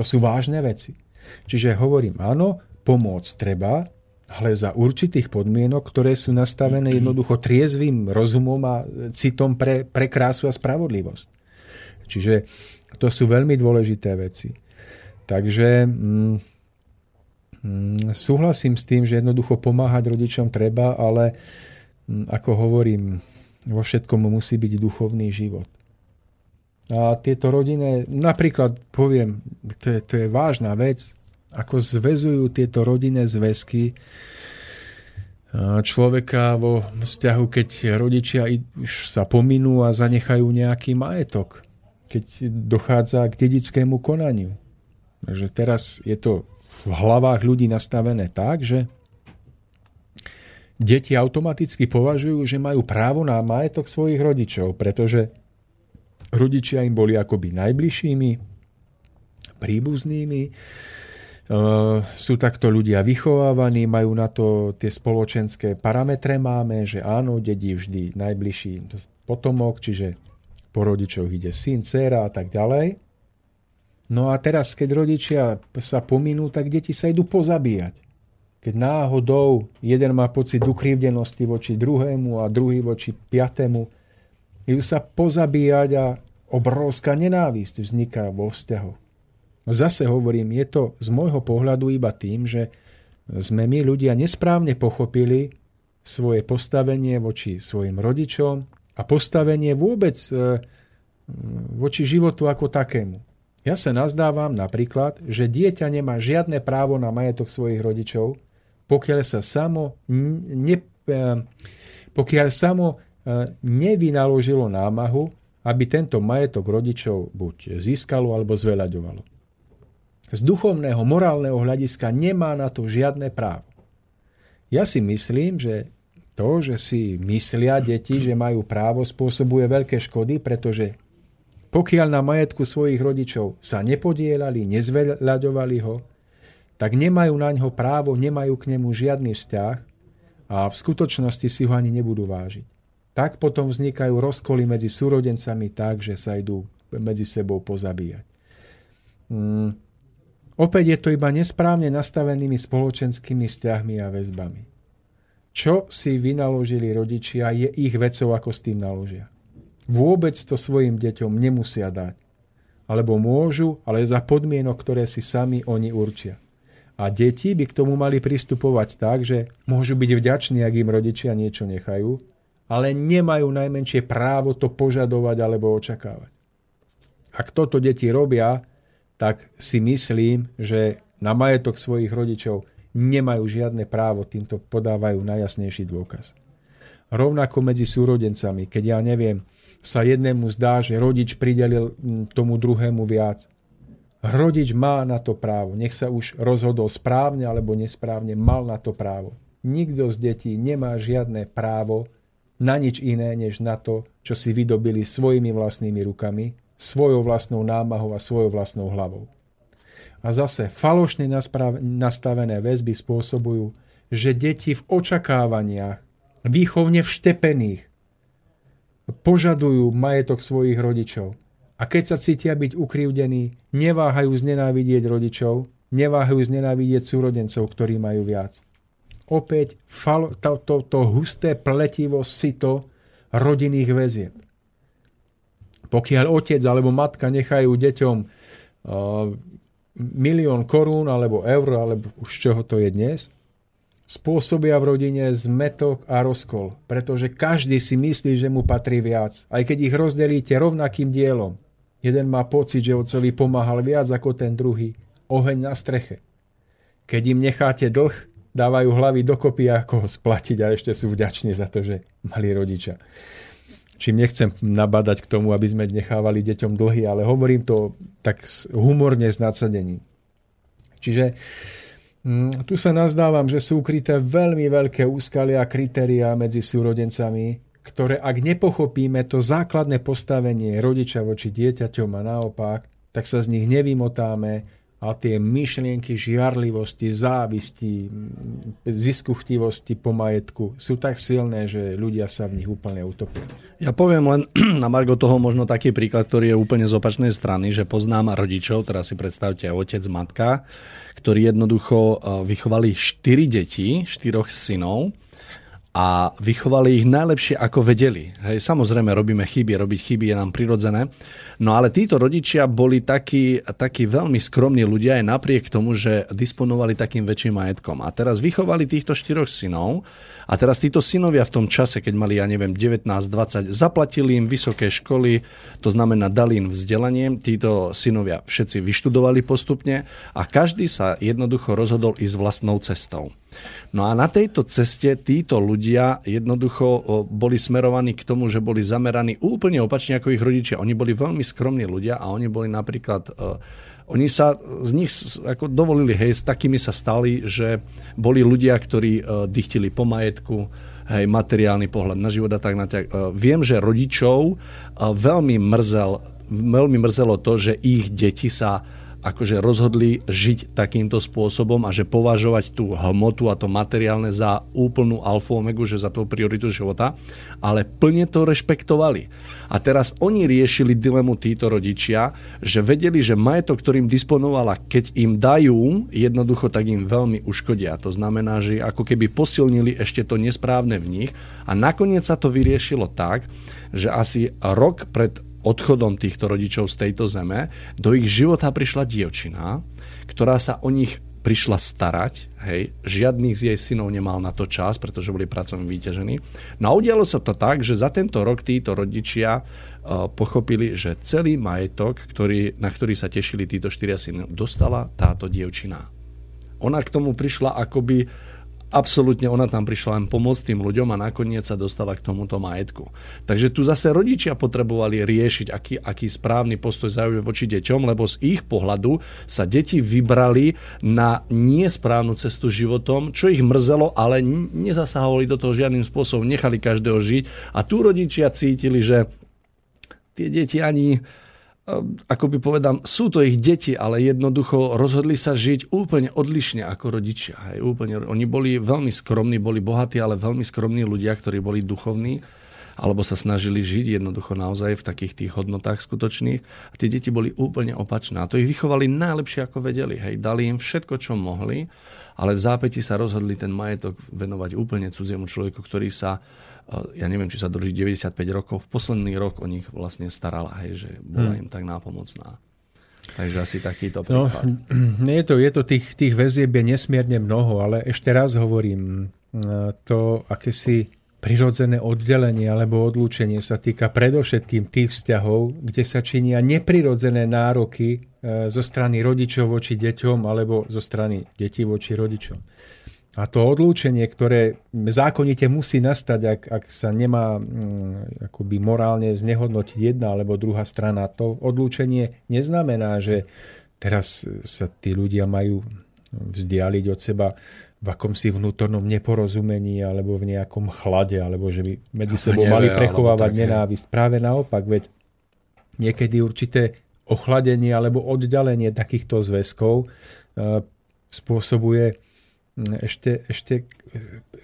To sú vážne veci. Čiže hovorím, áno, pomôcť treba, ale za určitých podmienok, ktoré sú nastavené jednoducho triezvým rozumom a citom pre, pre krásu a spravodlivosť. Čiže to sú veľmi dôležité veci. Takže mm, mm, súhlasím s tým, že jednoducho pomáhať rodičom treba, ale mm, ako hovorím, vo všetkom musí byť duchovný život. A tieto rodiny, napríklad poviem, to je, to je vážna vec, ako zväzujú tieto rodinné zväzky človeka vo vzťahu, keď rodičia sa pominú a zanechajú nejaký majetok keď dochádza k dedickému konaniu. Takže teraz je to v hlavách ľudí nastavené tak, že deti automaticky považujú, že majú právo na majetok svojich rodičov, pretože rodičia im boli akoby najbližšími, príbuznými, sú takto ľudia vychovávaní, majú na to tie spoločenské parametre máme, že áno, dedí vždy najbližší potomok, čiže po rodičoch ide syn, dcera a tak ďalej. No a teraz, keď rodičia sa pominú, tak deti sa idú pozabíjať. Keď náhodou jeden má pocit ukrivdenosti voči druhému a druhý voči piatému, idú sa pozabíjať a obrovská nenávisť vzniká vo vzťahu. Zase hovorím, je to z môjho pohľadu iba tým, že sme my ľudia nesprávne pochopili svoje postavenie voči svojim rodičom, a postavenie vôbec e, voči životu ako takému. Ja sa nazdávam napríklad, že dieťa nemá žiadne právo na majetok svojich rodičov, pokiaľ sa samo, ne, e, pokiaľ samo e, nevynaložilo námahu, aby tento majetok rodičov buď získalo alebo zveľaďovalo. Z duchovného, morálneho hľadiska nemá na to žiadne právo. Ja si myslím, že to, že si myslia deti, že majú právo, spôsobuje veľké škody, pretože pokiaľ na majetku svojich rodičov sa nepodielali, nezveľaďovali ho, tak nemajú na ňo právo, nemajú k nemu žiadny vzťah a v skutočnosti si ho ani nebudú vážiť. Tak potom vznikajú rozkoly medzi súrodencami tak, že sa idú medzi sebou pozabíjať. Mm. Opäť je to iba nesprávne nastavenými spoločenskými vzťahmi a väzbami. Čo si vynaložili rodičia, je ich vecou, ako s tým naložia. Vôbec to svojim deťom nemusia dať. Alebo môžu, ale za podmienok, ktoré si sami oni určia. A deti by k tomu mali pristupovať tak, že môžu byť vďační, ak im rodičia niečo nechajú, ale nemajú najmenšie právo to požadovať alebo očakávať. Ak toto deti robia, tak si myslím, že na majetok svojich rodičov nemajú žiadne právo, týmto podávajú najjasnejší dôkaz. Rovnako medzi súrodencami, keď ja neviem, sa jednému zdá, že rodič pridelil tomu druhému viac. Rodič má na to právo, nech sa už rozhodol správne alebo nesprávne, mal na to právo. Nikto z detí nemá žiadne právo na nič iné, než na to, čo si vydobili svojimi vlastnými rukami, svojou vlastnou námahou a svojou vlastnou hlavou. A zase falošne nastavené väzby spôsobujú, že deti v očakávaniach, výchovne vštepených, požadujú majetok svojich rodičov. A keď sa cítia byť ukrivdení, neváhajú znenávidieť rodičov, neváhajú znenávidieť súrodencov, ktorí majú viac. Opäť to, to, to husté pletivo sito rodinných väzieb. Pokiaľ otec alebo matka nechajú deťom uh, milión korún alebo eur, alebo už čoho to je dnes, spôsobia v rodine zmetok a rozkol, pretože každý si myslí, že mu patrí viac, aj keď ich rozdelíte rovnakým dielom. Jeden má pocit, že otcovi pomáhal viac ako ten druhý. Oheň na streche. Keď im necháte dlh, dávajú hlavy dokopy, ako ho splatiť a ešte sú vďační za to, že mali rodiča. Čím nechcem nabadať k tomu, aby sme nechávali deťom dlhy, ale hovorím to tak humorne s nadsadením. Čiže mm, tu sa nazdávam, že sú ukryté veľmi veľké úskalia a kritériá medzi súrodencami, ktoré ak nepochopíme to základné postavenie rodiča voči dieťaťom a naopak, tak sa z nich nevymotáme a tie myšlienky žiarlivosti, závisti, ziskuchtivosti po majetku sú tak silné, že ľudia sa v nich úplne utopia. Ja poviem len [CLEARS THROAT] na Margo toho možno taký príklad, ktorý je úplne z opačnej strany, že poznám rodičov, teraz si predstavte otec, matka, ktorí jednoducho eh, vychovali štyri deti, štyroch synov a vychovali ich najlepšie, ako vedeli. Hej, samozrejme, robíme chyby, robiť chyby je nám prirodzené. No ale títo rodičia boli takí, takí veľmi skromní ľudia aj napriek tomu, že disponovali takým väčším majetkom. A teraz vychovali týchto štyroch synov a teraz títo synovia v tom čase, keď mali, ja neviem, 19-20, zaplatili im vysoké školy, to znamená dali im vzdelanie. Títo synovia všetci vyštudovali postupne a každý sa jednoducho rozhodol ísť vlastnou cestou. No a na tejto ceste títo ľudia jednoducho boli smerovaní k tomu, že boli zameraní úplne opačne ako ich rodičia. Oni boli veľmi skromní ľudia a oni boli napríklad oni sa z nich ako dovolili, hej, s takými sa stali, že boli ľudia, ktorí dychtili po majetku, hej, materiálny pohľad na život a tak na tak. Viem, že rodičov veľmi mrzel, veľmi mrzelo to, že ich deti sa akože rozhodli žiť takýmto spôsobom a že považovať tú hmotu a to materiálne za úplnú alfa omegu, že za tú prioritu života, ale plne to rešpektovali. A teraz oni riešili dilemu títo rodičia, že vedeli, že majetok, ktorým disponovala, keď im dajú, jednoducho tak im veľmi uškodia. To znamená, že ako keby posilnili ešte to nesprávne v nich a nakoniec sa to vyriešilo tak, že asi rok pred odchodom týchto rodičov z tejto zeme do ich života prišla dievčina, ktorá sa o nich prišla starať, hej, žiadnych z jej synov nemal na to čas, pretože boli pracovne vyťažení. No a udialo sa to tak, že za tento rok títo rodičia uh, pochopili, že celý majetok, ktorý, na ktorý sa tešili títo štyria syny, dostala táto dievčina. Ona k tomu prišla akoby absolútne ona tam prišla len pomôcť tým ľuďom a nakoniec sa dostala k tomuto majetku. Takže tu zase rodičia potrebovali riešiť, aký, aký správny postoj zaujímavé voči deťom, lebo z ich pohľadu sa deti vybrali na nesprávnu cestu životom, čo ich mrzelo, ale nezasahovali do toho žiadnym spôsobom, nechali každého žiť a tu rodičia cítili, že tie deti ani ako by povedám, sú to ich deti, ale jednoducho rozhodli sa žiť úplne odlišne ako rodičia. Hej, úplne, oni boli veľmi skromní, boli bohatí, ale veľmi skromní ľudia, ktorí boli duchovní alebo sa snažili žiť jednoducho naozaj v takých tých hodnotách skutočných. A tie deti boli úplne opačné. A to ich vychovali najlepšie, ako vedeli. Hej, dali im všetko, čo mohli, ale v zápäti sa rozhodli ten majetok venovať úplne cudziemu človeku, ktorý sa ja neviem, či sa drží 95 rokov, v posledný rok o nich vlastne starala, hej, že bola hmm. im tak nápomocná. Takže asi takýto no, príklad. No, [CLEARS THROAT] je to, je to tých, tých väzieb je nesmierne mnoho, ale ešte raz hovorím, to akési prirodzené oddelenie alebo odlúčenie sa týka predovšetkým tých vzťahov, kde sa činia neprirodzené nároky e, zo strany rodičov voči deťom alebo zo strany detí voči rodičom. A to odlúčenie, ktoré zákonite musí nastať, ak, ak sa nemá mm, akoby morálne znehodnotiť jedna alebo druhá strana, to odlúčenie neznamená, že teraz sa tí ľudia majú vzdialiť od seba v akomsi vnútornom neporozumení alebo v nejakom chlade, alebo že by medzi sebou mali prechovávať nenávisť. Práve naopak, veď niekedy určité ochladenie alebo oddalenie takýchto zväzkov e, spôsobuje ešte, ešte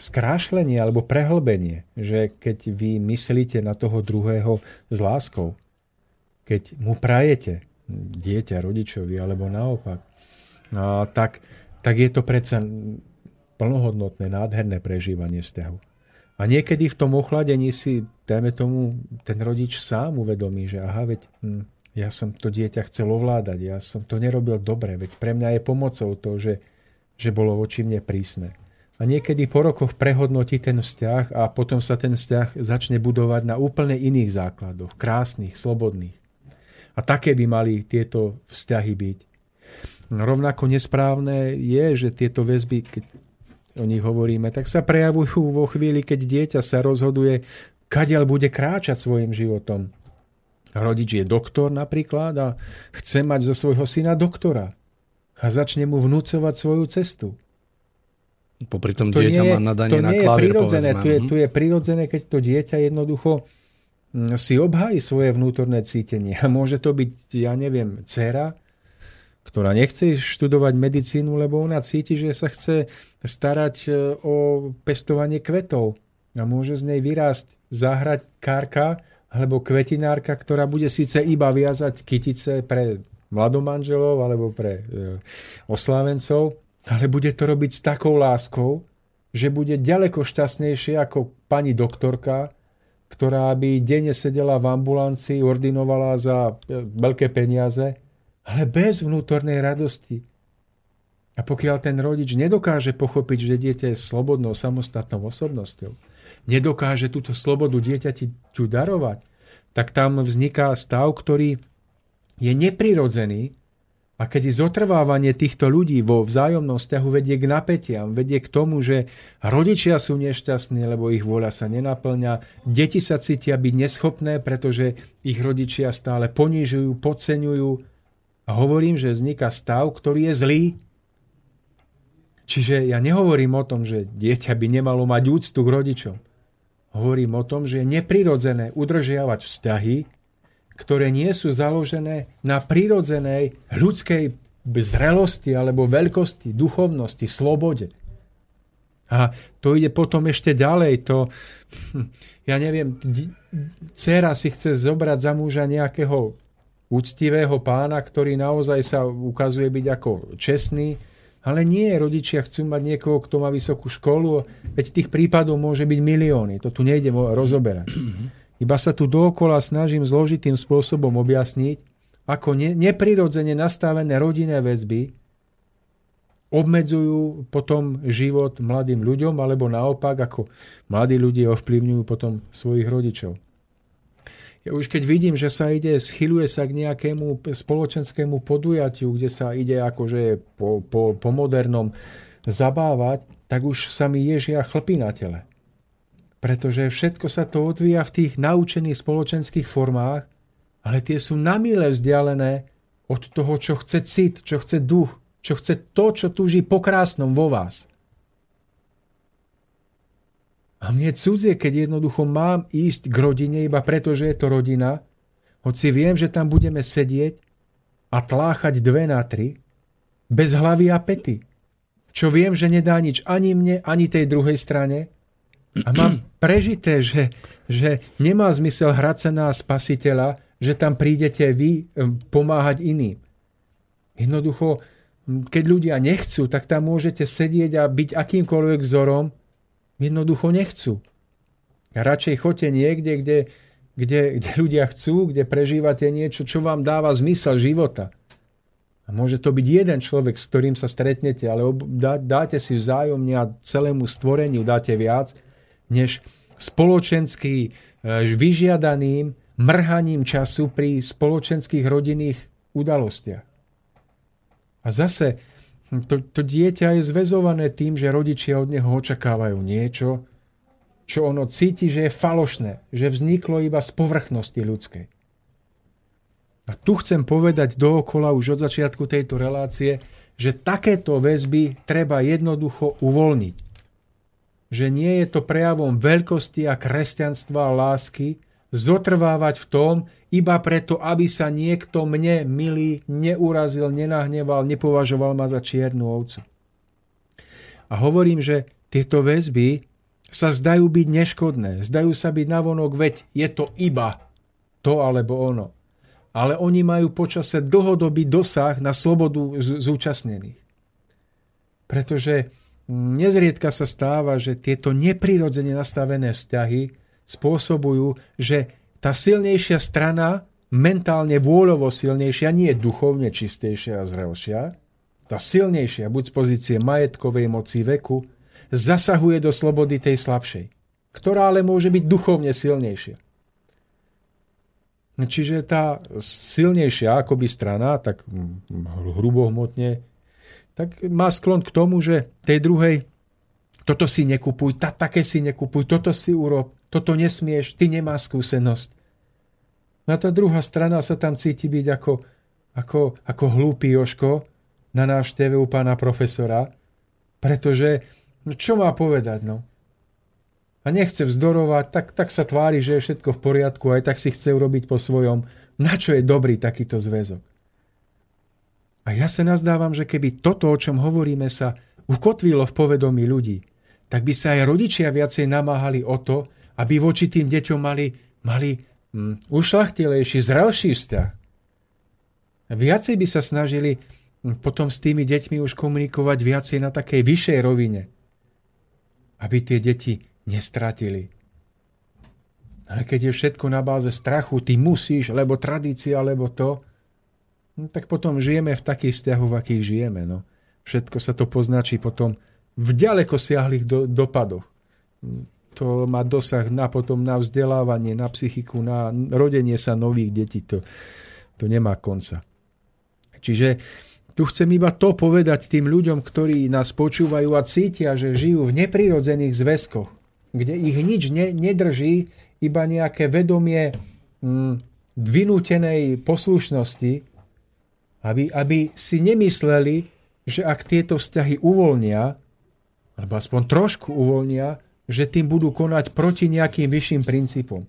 skrášlenie alebo prehlbenie, že keď vy myslíte na toho druhého s láskou, keď mu prajete dieťa rodičovi alebo naopak, a tak, tak je to predsa plnohodnotné, nádherné prežívanie vzťahu. A niekedy v tom ochladení si, dajme tomu, ten rodič sám uvedomí, že aha, veď hm, ja som to dieťa chcel ovládať, ja som to nerobil dobre, veď pre mňa je pomocou to, že, že bolo voči mne prísne. A niekedy po rokoch prehodnotí ten vzťah a potom sa ten vzťah začne budovať na úplne iných základoch, krásnych, slobodných. A také by mali tieto vzťahy byť. No, rovnako nesprávne je, že tieto väzby, keď o nich hovoríme, tak sa prejavujú vo chvíli, keď dieťa sa rozhoduje, kadiaľ bude kráčať svojim životom. Rodič je doktor napríklad a chce mať zo svojho syna doktora a začne mu vnúcovať svoju cestu. Popri tom to dieťa nie, má nadanie to na klavír, je tu je, tu je prirodzené, keď to dieťa jednoducho mm, si obhájí svoje vnútorné cítenie. A môže to byť, ja neviem, dcera, ktorá nechce študovať medicínu, lebo ona cíti, že sa chce starať e, o pestovanie kvetov. A môže z nej vyrásť záhrať kárka alebo kvetinárka, ktorá bude síce iba viazať kytice pre mladomanželov alebo pre e, oslávencov, ale bude to robiť s takou láskou, že bude ďaleko šťastnejšie ako pani doktorka, ktorá by denne sedela v ambulancii, ordinovala za e, veľké peniaze ale bez vnútornej radosti. A pokiaľ ten rodič nedokáže pochopiť, že dieťa je slobodnou, samostatnou osobnosťou, nedokáže túto slobodu dieťati darovať, tak tam vzniká stav, ktorý je neprirodzený a keď zotrvávanie týchto ľudí vo vzájomnom vzťahu vedie k napätiam, vedie k tomu, že rodičia sú nešťastní, lebo ich vôľa sa nenaplňa, deti sa cítia byť neschopné, pretože ich rodičia stále ponižujú, podceňujú, a hovorím, že vzniká stav, ktorý je zlý. Čiže ja nehovorím o tom, že dieťa by nemalo mať úctu k rodičom. Hovorím o tom, že je neprirodzené udržiavať vzťahy, ktoré nie sú založené na prirodzenej ľudskej zrelosti alebo veľkosti, duchovnosti, slobode. A to ide potom ešte ďalej. To, ja neviem, dcera si chce zobrať za muža nejakého úctivého pána, ktorý naozaj sa ukazuje byť ako čestný, ale nie, rodičia chcú mať niekoho, kto má vysokú školu, veď tých prípadov môže byť milióny, to tu nejde rozoberať. [CLEARS THROAT] Iba sa tu dookola snažím zložitým spôsobom objasniť, ako ne, neprirodzene nastavené rodinné väzby obmedzujú potom život mladým ľuďom, alebo naopak, ako mladí ľudia ovplyvňujú potom svojich rodičov. Ja už keď vidím, že sa ide, schyluje sa k nejakému spoločenskému podujatiu, kde sa ide akože po, po, po modernom zabávať, tak už sa mi ježia chlpy na tele. Pretože všetko sa to odvíja v tých naučených spoločenských formách, ale tie sú namile vzdialené od toho, čo chce cit, čo chce duch, čo chce to, čo túži po krásnom vo vás. A mne cudzie, keď jednoducho mám ísť k rodine iba preto, že je to rodina, hoci viem, že tam budeme sedieť a tláchať dve na tri, bez hlavy a pety. Čo viem, že nedá nič ani mne, ani tej druhej strane. A mám prežité, že, že nemá zmysel hrať sa na spasiteľa, že tam prídete vy pomáhať iným. Jednoducho, keď ľudia nechcú, tak tam môžete sedieť a byť akýmkoľvek vzorom, jednoducho nechcú. Radšej choďte niekde, kde, kde, kde ľudia chcú, kde prežívate niečo, čo vám dáva zmysel života. A môže to byť jeden človek, s ktorým sa stretnete, ale dá, dáte si vzájomne a celému stvoreniu dáte viac, než spoločenský e, vyžiadaným mrhaním času pri spoločenských rodinných udalostiach. A zase to, to dieťa je zväzované tým, že rodičia od neho očakávajú niečo, čo ono cíti, že je falošné, že vzniklo iba z povrchnosti ľudskej. A tu chcem povedať dookola už od začiatku tejto relácie, že takéto väzby treba jednoducho uvoľniť. Že nie je to prejavom veľkosti a kresťanstva a lásky zotrvávať v tom, iba preto, aby sa niekto mne, milý, neurazil, nenahneval, nepovažoval ma za čiernu ovcu. A hovorím, že tieto väzby sa zdajú byť neškodné, zdajú sa byť navonok, veď je to iba to alebo ono. ale oni majú počase dlhodobý dosah na slobodu zúčastnených. Pretože nezriedka sa stáva, že tieto neprirodzene nastavené vzťahy spôsobujú, že tá silnejšia strana, mentálne vôľovo silnejšia, nie je duchovne čistejšia a zrelšia, tá silnejšia, buď z pozície majetkovej moci veku, zasahuje do slobody tej slabšej, ktorá ale môže byť duchovne silnejšia. Čiže tá silnejšia akoby strana, tak hrubohmotne, tak má sklon k tomu, že tej druhej toto si nekupuj, ta, také si nekupuj, toto si urob, toto nesmieš, ty nemáš skúsenosť. No a tá druhá strana sa tam cíti byť ako, ako, ako hlúpy Joško na návšteve u pána profesora, pretože no čo má povedať, no? a nechce vzdorovať, tak, tak sa tvári, že je všetko v poriadku, aj tak si chce urobiť po svojom. Na čo je dobrý takýto zväzok? A ja sa nazdávam, že keby toto, o čom hovoríme, sa ukotvilo v povedomí ľudí, tak by sa aj rodičia viacej namáhali o to, aby voči tým deťom mali, mali hm, ušlachtilejší, zrelší vzťah. Viacej by sa snažili hm, potom s tými deťmi už komunikovať viacej na takej vyššej rovine. Aby tie deti nestratili. Ale keď je všetko na báze strachu, ty musíš, lebo tradícia, lebo to, no, tak potom žijeme v takých vzťahoch, v akých žijeme. No. Všetko sa to poznačí potom v ďaleko siahlých do, dopadoch. To má dosah na potom na vzdelávanie, na psychiku, na rodenie sa nových detí. To, to nemá konca. Čiže tu chcem iba to povedať tým ľuďom, ktorí nás počúvajú a cítia, že žijú v neprirodzených zväzkoch kde ich nič ne, nedrží, iba nejaké vedomie mm, vynútenej poslušnosti, aby, aby si nemysleli, že ak tieto vzťahy uvoľnia, alebo aspoň trošku uvoľnia, že tým budú konať proti nejakým vyšším princípom.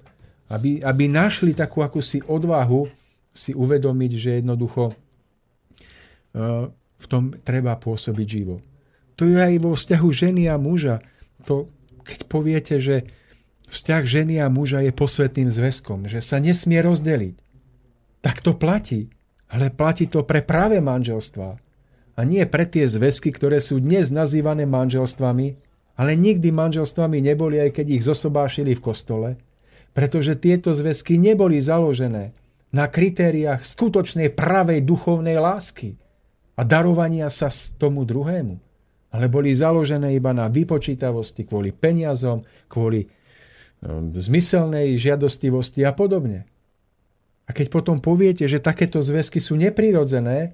Aby, aby našli takú akúsi odvahu si uvedomiť, že jednoducho uh, v tom treba pôsobiť živo. To je aj vo vzťahu ženy a muža. To, keď poviete, že vzťah ženy a muža je posvetným zväzkom, že sa nesmie rozdeliť, tak to platí. Ale platí to pre práve manželstva. A nie pre tie zväzky, ktoré sú dnes nazývané manželstvami, ale nikdy manželstvami neboli, aj keď ich zosobášili v kostole, pretože tieto zväzky neboli založené na kritériách skutočnej pravej duchovnej lásky a darovania sa tomu druhému ale boli založené iba na vypočítavosti kvôli peniazom, kvôli no, zmyselnej žiadostivosti a podobne. A keď potom poviete, že takéto zväzky sú neprirodzené,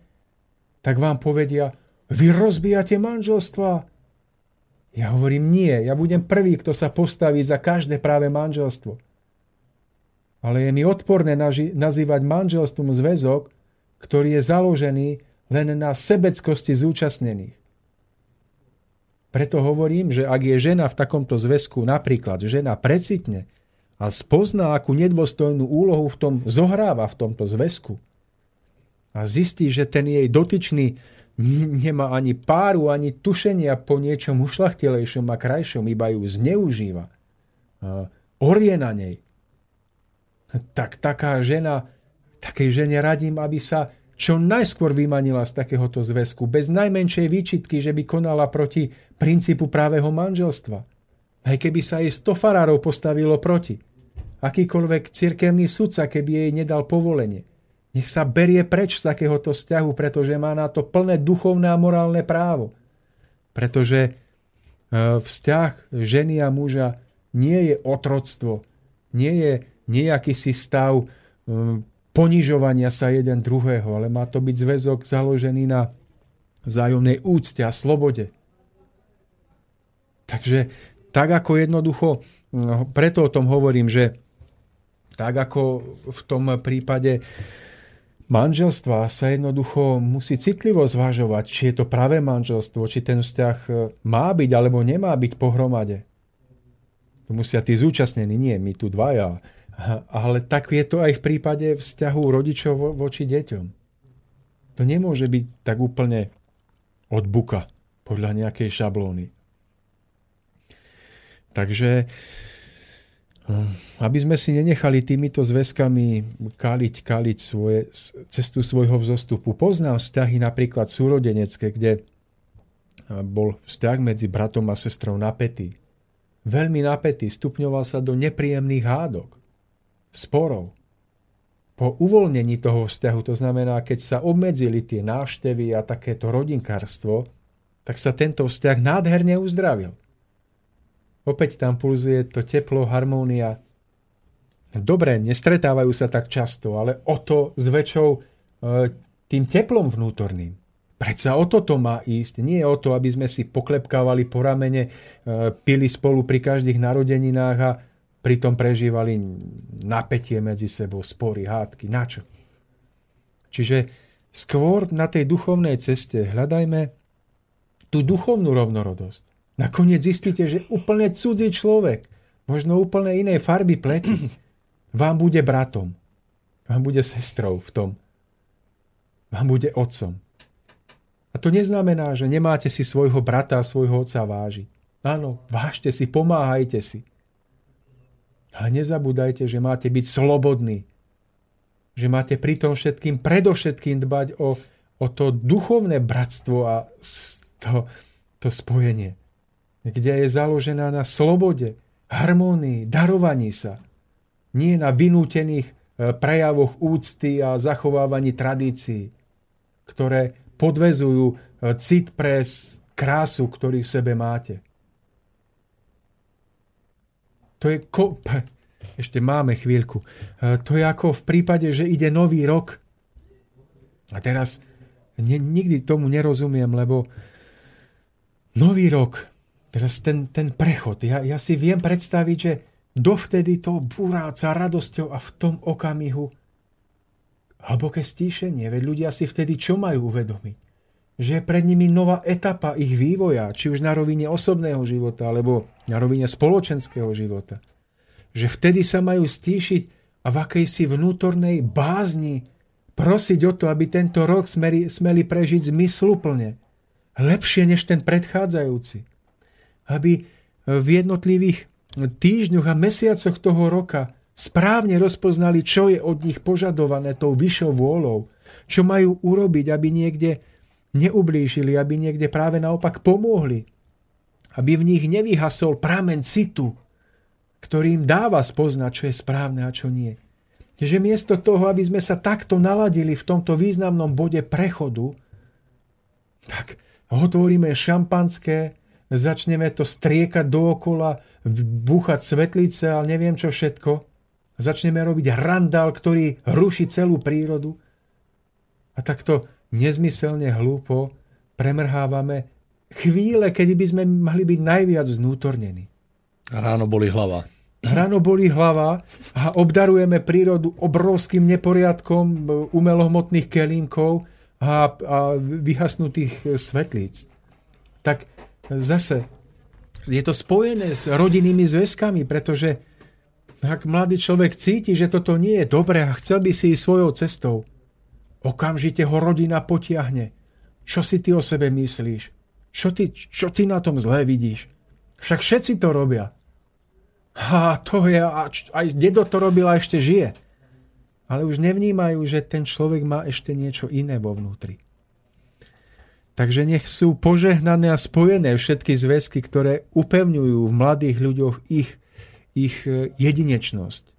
tak vám povedia, vy rozbijate manželstva. Ja hovorím, nie, ja budem prvý, kto sa postaví za každé práve manželstvo. Ale je mi odporné nazývať manželstvom zväzok, ktorý je založený len na sebeckosti zúčastnených. Preto hovorím, že ak je žena v takomto zväzku, napríklad žena precitne a spozná, akú nedôstojnú úlohu v tom zohráva v tomto zväzku. A zistí, že ten jej dotyčný nemá ani páru, ani tušenia po niečom ušlachtilejšom a krajšom, iba ju zneužíva, orie na nej, tak taká žena, takej žene radím, aby sa čo najskôr vymanila z takéhoto zväzku, bez najmenšej výčitky, že by konala proti princípu právého manželstva. Aj keby sa jej sto farárov postavilo proti. Akýkoľvek cirkevný sudca, keby jej nedal povolenie. Nech sa berie preč z takéhoto vzťahu, pretože má na to plné duchovné a morálne právo. Pretože e, vzťah ženy a muža nie je otroctvo, nie je nejaký si stav e, ponižovania sa jeden druhého, ale má to byť zväzok založený na vzájomnej úcte a slobode. Takže tak ako jednoducho, no, preto o tom hovorím, že tak ako v tom prípade manželstva sa jednoducho musí citlivo zvažovať, či je to pravé manželstvo, či ten vzťah e, má byť alebo nemá byť pohromade. To musia tí zúčastnení, nie my tu dvaja, [LAUGHS] ale tak je to aj v prípade vzťahu rodičov voči deťom. To nemôže byť tak úplne od buka, podľa nejakej šablóny. Takže Aby sme si nenechali týmito zväzkami kaliť, kaliť svoje, cestu svojho vzostupu. Poznám vzťahy napríklad súrodenecké, kde bol vzťah medzi bratom a sestrou napätý. Veľmi napätý, stupňoval sa do nepríjemných hádok, sporov. Po uvoľnení toho vzťahu, to znamená, keď sa obmedzili tie návštevy a takéto rodinkárstvo, tak sa tento vzťah nádherne uzdravil. Opäť tam pulzuje to teplo, harmónia. Dobre, nestretávajú sa tak často, ale o to s väčšou e, tým teplom vnútorným. Predsa o toto má ísť, nie o to, aby sme si poklepkávali po ramene, e, pili spolu pri každých narodeninách a pritom prežívali napätie medzi sebou, spory, hádky. Na čo? Čiže skôr na tej duchovnej ceste hľadajme tú duchovnú rovnorodosť. Nakoniec zistíte, že úplne cudzí človek, možno úplne inej farby pleti, [CLEARS THROAT] vám bude bratom, vám bude sestrou v tom, vám bude otcom. A to neznamená, že nemáte si svojho brata a svojho otca vážiť. Áno, vážte si, pomáhajte si. Ale nezabúdajte, že máte byť slobodní. Že máte pri tom všetkým predovšetkým dbať o, o to duchovné bratstvo a to, to spojenie kde je založená na slobode, harmónii, darovaní sa. Nie na vynútených e, prejavoch úcty a zachovávaní tradícií, ktoré podvezujú e, cit pre krásu, ktorý v sebe máte. To je... Ko... [LAUGHS] Ešte máme chvíľku. E, to je ako v prípade, že ide nový rok. A teraz nikdy tomu nerozumiem, lebo nový rok Teraz ten, ten prechod, ja, ja si viem predstaviť, že dovtedy to buráca radosťou a v tom okamihu hlboké stíšenie, veď ľudia si vtedy čo majú uvedomiť? Že je pred nimi nová etapa ich vývoja, či už na rovine osobného života, alebo na rovine spoločenského života. Že vtedy sa majú stíšiť a v akejsi vnútornej bázni prosiť o to, aby tento rok smeli, smeli prežiť zmysluplne. Lepšie než ten predchádzajúci aby v jednotlivých týždňoch a mesiacoch toho roka správne rozpoznali, čo je od nich požadované tou vyššou vôľou, čo majú urobiť, aby niekde neublížili, aby niekde práve naopak pomohli, aby v nich nevyhasol pramen citu, ktorý im dáva spoznať, čo je správne a čo nie. Že miesto toho, aby sme sa takto naladili v tomto významnom bode prechodu, tak otvoríme šampanské, začneme to striekať dookola, búchať svetlice a neviem čo všetko. Začneme robiť randál, ktorý ruší celú prírodu. A takto nezmyselne hlúpo premrhávame chvíle, kedy by sme mali byť najviac znútornení. Ráno boli hlava. Ráno boli hlava a obdarujeme prírodu obrovským neporiadkom umelohmotných kelínkov a, a vyhasnutých svetlíc. Tak zase je to spojené s rodinnými zväzkami, pretože ak mladý človek cíti, že toto nie je dobré a chcel by si ísť svojou cestou, okamžite ho rodina potiahne. Čo si ty o sebe myslíš? Čo ty, čo ty na tom zlé vidíš? Však všetci to robia. A to je, aj dedo to robil a ešte žije. Ale už nevnímajú, že ten človek má ešte niečo iné vo vnútri. Takže nech sú požehnané a spojené všetky zväzky, ktoré upevňujú v mladých ľuďoch ich, ich e, jedinečnosť.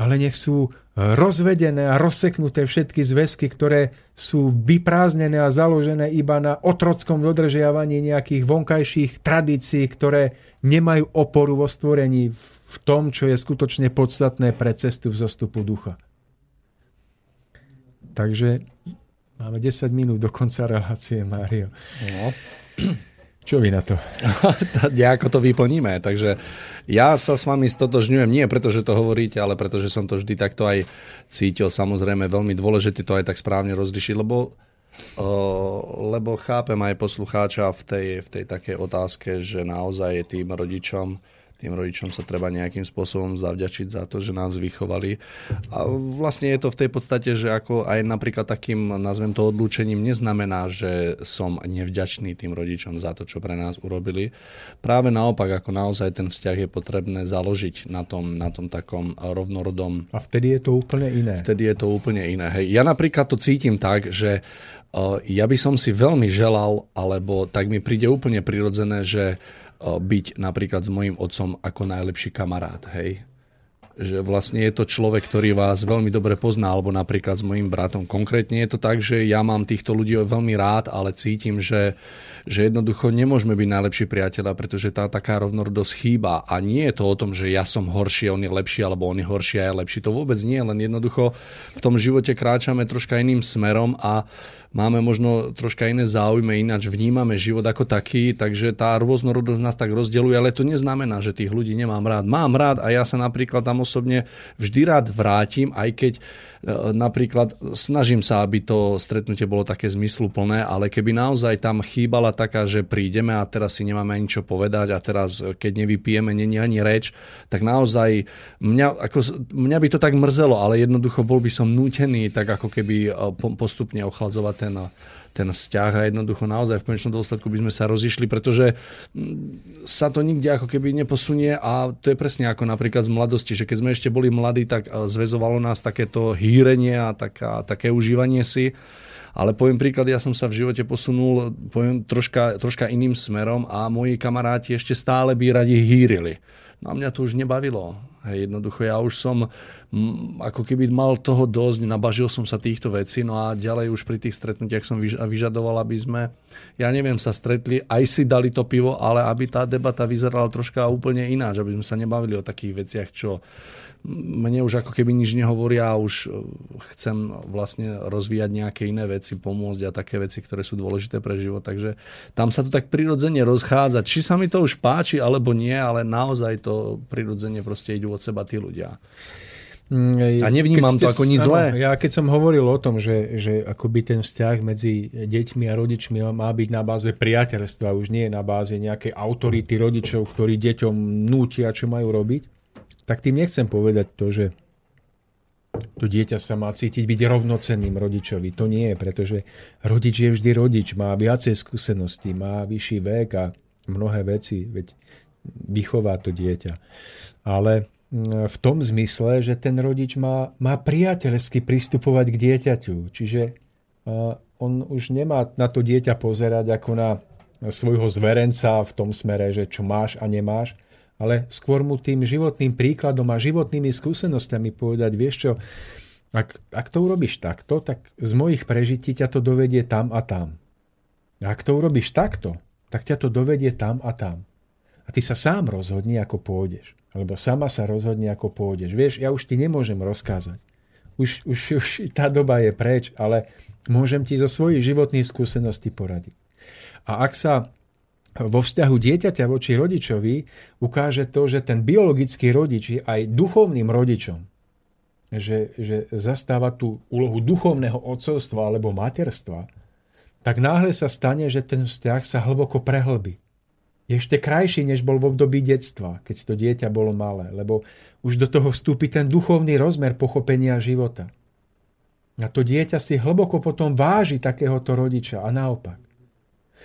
Ale nech sú rozvedené a rozseknuté všetky zväzky, ktoré sú vyprázdnené a založené iba na otrockom dodržiavaní nejakých vonkajších tradícií, ktoré nemajú oporu vo stvorení v tom, čo je skutočne podstatné pre cestu zostupu ducha. Takže Máme 10 minút do konca relácie, Mário. No. Čo vy na to? [LAUGHS] Nejako to vyplníme. Takže ja sa s vami stotožňujem, nie preto, že to hovoríte, ale preto, že som to vždy takto aj cítil. Samozrejme, veľmi dôležité to aj tak správne rozlišiť, lebo, lebo chápem aj poslucháča v tej, v tej takej otázke, že naozaj je tým rodičom tým rodičom sa treba nejakým spôsobom zavďačiť za to, že nás vychovali. A vlastne je to v tej podstate, že ako aj napríklad takým, nazvem to odlúčením, neznamená, že som nevďačný tým rodičom za to, čo pre nás urobili. Práve naopak, ako naozaj ten vzťah je potrebné založiť na tom, na tom takom rovnorodom. A vtedy je to úplne iné. Vtedy je to úplne iné. Hej. Ja napríklad to cítim tak, že ja by som si veľmi želal, alebo tak mi príde úplne prirodzené, že byť napríklad s mojim otcom ako najlepší kamarát, hej že vlastne je to človek, ktorý vás veľmi dobre pozná, alebo napríklad s mojim bratom. Konkrétne je to tak, že ja mám týchto ľudí veľmi rád, ale cítim, že, že jednoducho nemôžeme byť najlepší priateľa, pretože tá taká rovnorodosť chýba. A nie je to o tom, že ja som horší, on je lepší, alebo on je horší a je lepší. To vôbec nie, len jednoducho v tom živote kráčame troška iným smerom a máme možno troška iné záujme, ináč vnímame život ako taký, takže tá rôznorodosť nás tak rozdeluje, ale to neznamená, že tých ľudí nemám rád. Mám rád a ja sa napríklad tam osobne vždy rád vrátim, aj keď napríklad snažím sa, aby to stretnutie bolo také zmysluplné, ale keby naozaj tam chýbala taká, že prídeme a teraz si nemáme ani čo povedať a teraz keď nevypijeme, není ani reč, tak naozaj mňa, ako, mňa by to tak mrzelo, ale jednoducho bol by som nútený tak ako keby e, postupne ochladzovať ten, ten vzťah a jednoducho naozaj v konečnom dôsledku by sme sa rozišli, pretože mm, sa to nikde ako keby neposunie a to je presne ako napríklad z mladosti, že keď sme ešte boli mladí, tak eh, zväzovalo nás takéto hýrenie a taká, také užívanie si. Ale poviem príklad, ja som sa v živote posunul poviem, troška, troška iným smerom a moji kamaráti ešte stále by radi hýrili. No a mňa to už nebavilo. Hej, jednoducho ja už som m, ako keby mal toho dosť, nabažil som sa týchto vecí, no a ďalej už pri tých stretnutiach som vyžadoval, aby sme, ja neviem, sa stretli, aj si dali to pivo, ale aby tá debata vyzerala troška úplne ináč, aby sme sa nebavili o takých veciach, čo mne už ako keby nič nehovoria a už e, chcem vlastne rozvíjať nejaké iné veci, pomôcť a také veci, ktoré sú dôležité pre život. Takže tam sa to tak prirodzene rozchádza. Či sa mi to už páči alebo nie, ale naozaj to prirodzene proste idú od seba tí ľudia. Mm, a nevnímam ste, to ako nič zlé. Ja keď som hovoril o tom, že, že akoby ten vzťah medzi deťmi a rodičmi má byť na báze priateľstva, už nie na báze nejakej autority rodičov, ktorí deťom nútia, čo majú robiť, tak tým nechcem povedať to, že to dieťa sa má cítiť byť rovnocenným rodičovi. To nie je, pretože rodič je vždy rodič, má viacej skúseností, má vyšší vek a mnohé veci, veď vychová to dieťa. Ale mm, v tom zmysle, že ten rodič má, má priateľsky pristupovať k dieťaťu. Čiže on už nemá na to dieťa pozerať ako na svojho zverenca v tom smere, že čo máš a nemáš, ale skôr mu tým životným príkladom a životnými skúsenostiami povedať, vieš čo, ak, ak to urobíš takto, tak z mojich prežití ťa to dovedie tam a tam. A ak to urobíš takto, tak ťa to dovedie tam a tam. A ty sa sám rozhodni, ako pôjdeš. Alebo sama sa rozhodni, ako pôjdeš. Vieš, ja už ti nemôžem rozkázať. Už, už, už [LAUGHS] tá doba je preč, ale môžem ti zo svojich životných skúseností poradiť. A ak sa vo vzťahu dieťaťa voči rodičovi ukáže to, že ten biologický rodič je aj duchovným rodičom. Že, že zastáva tú úlohu duchovného otcovstva alebo materstva, tak náhle sa stane, že ten vzťah sa hlboko prehlbí. Je ešte krajší, než bol v období detstva, keď to dieťa bolo malé, lebo už do toho vstúpi ten duchovný rozmer pochopenia života. A to dieťa si hlboko potom váži takéhoto rodiča a naopak.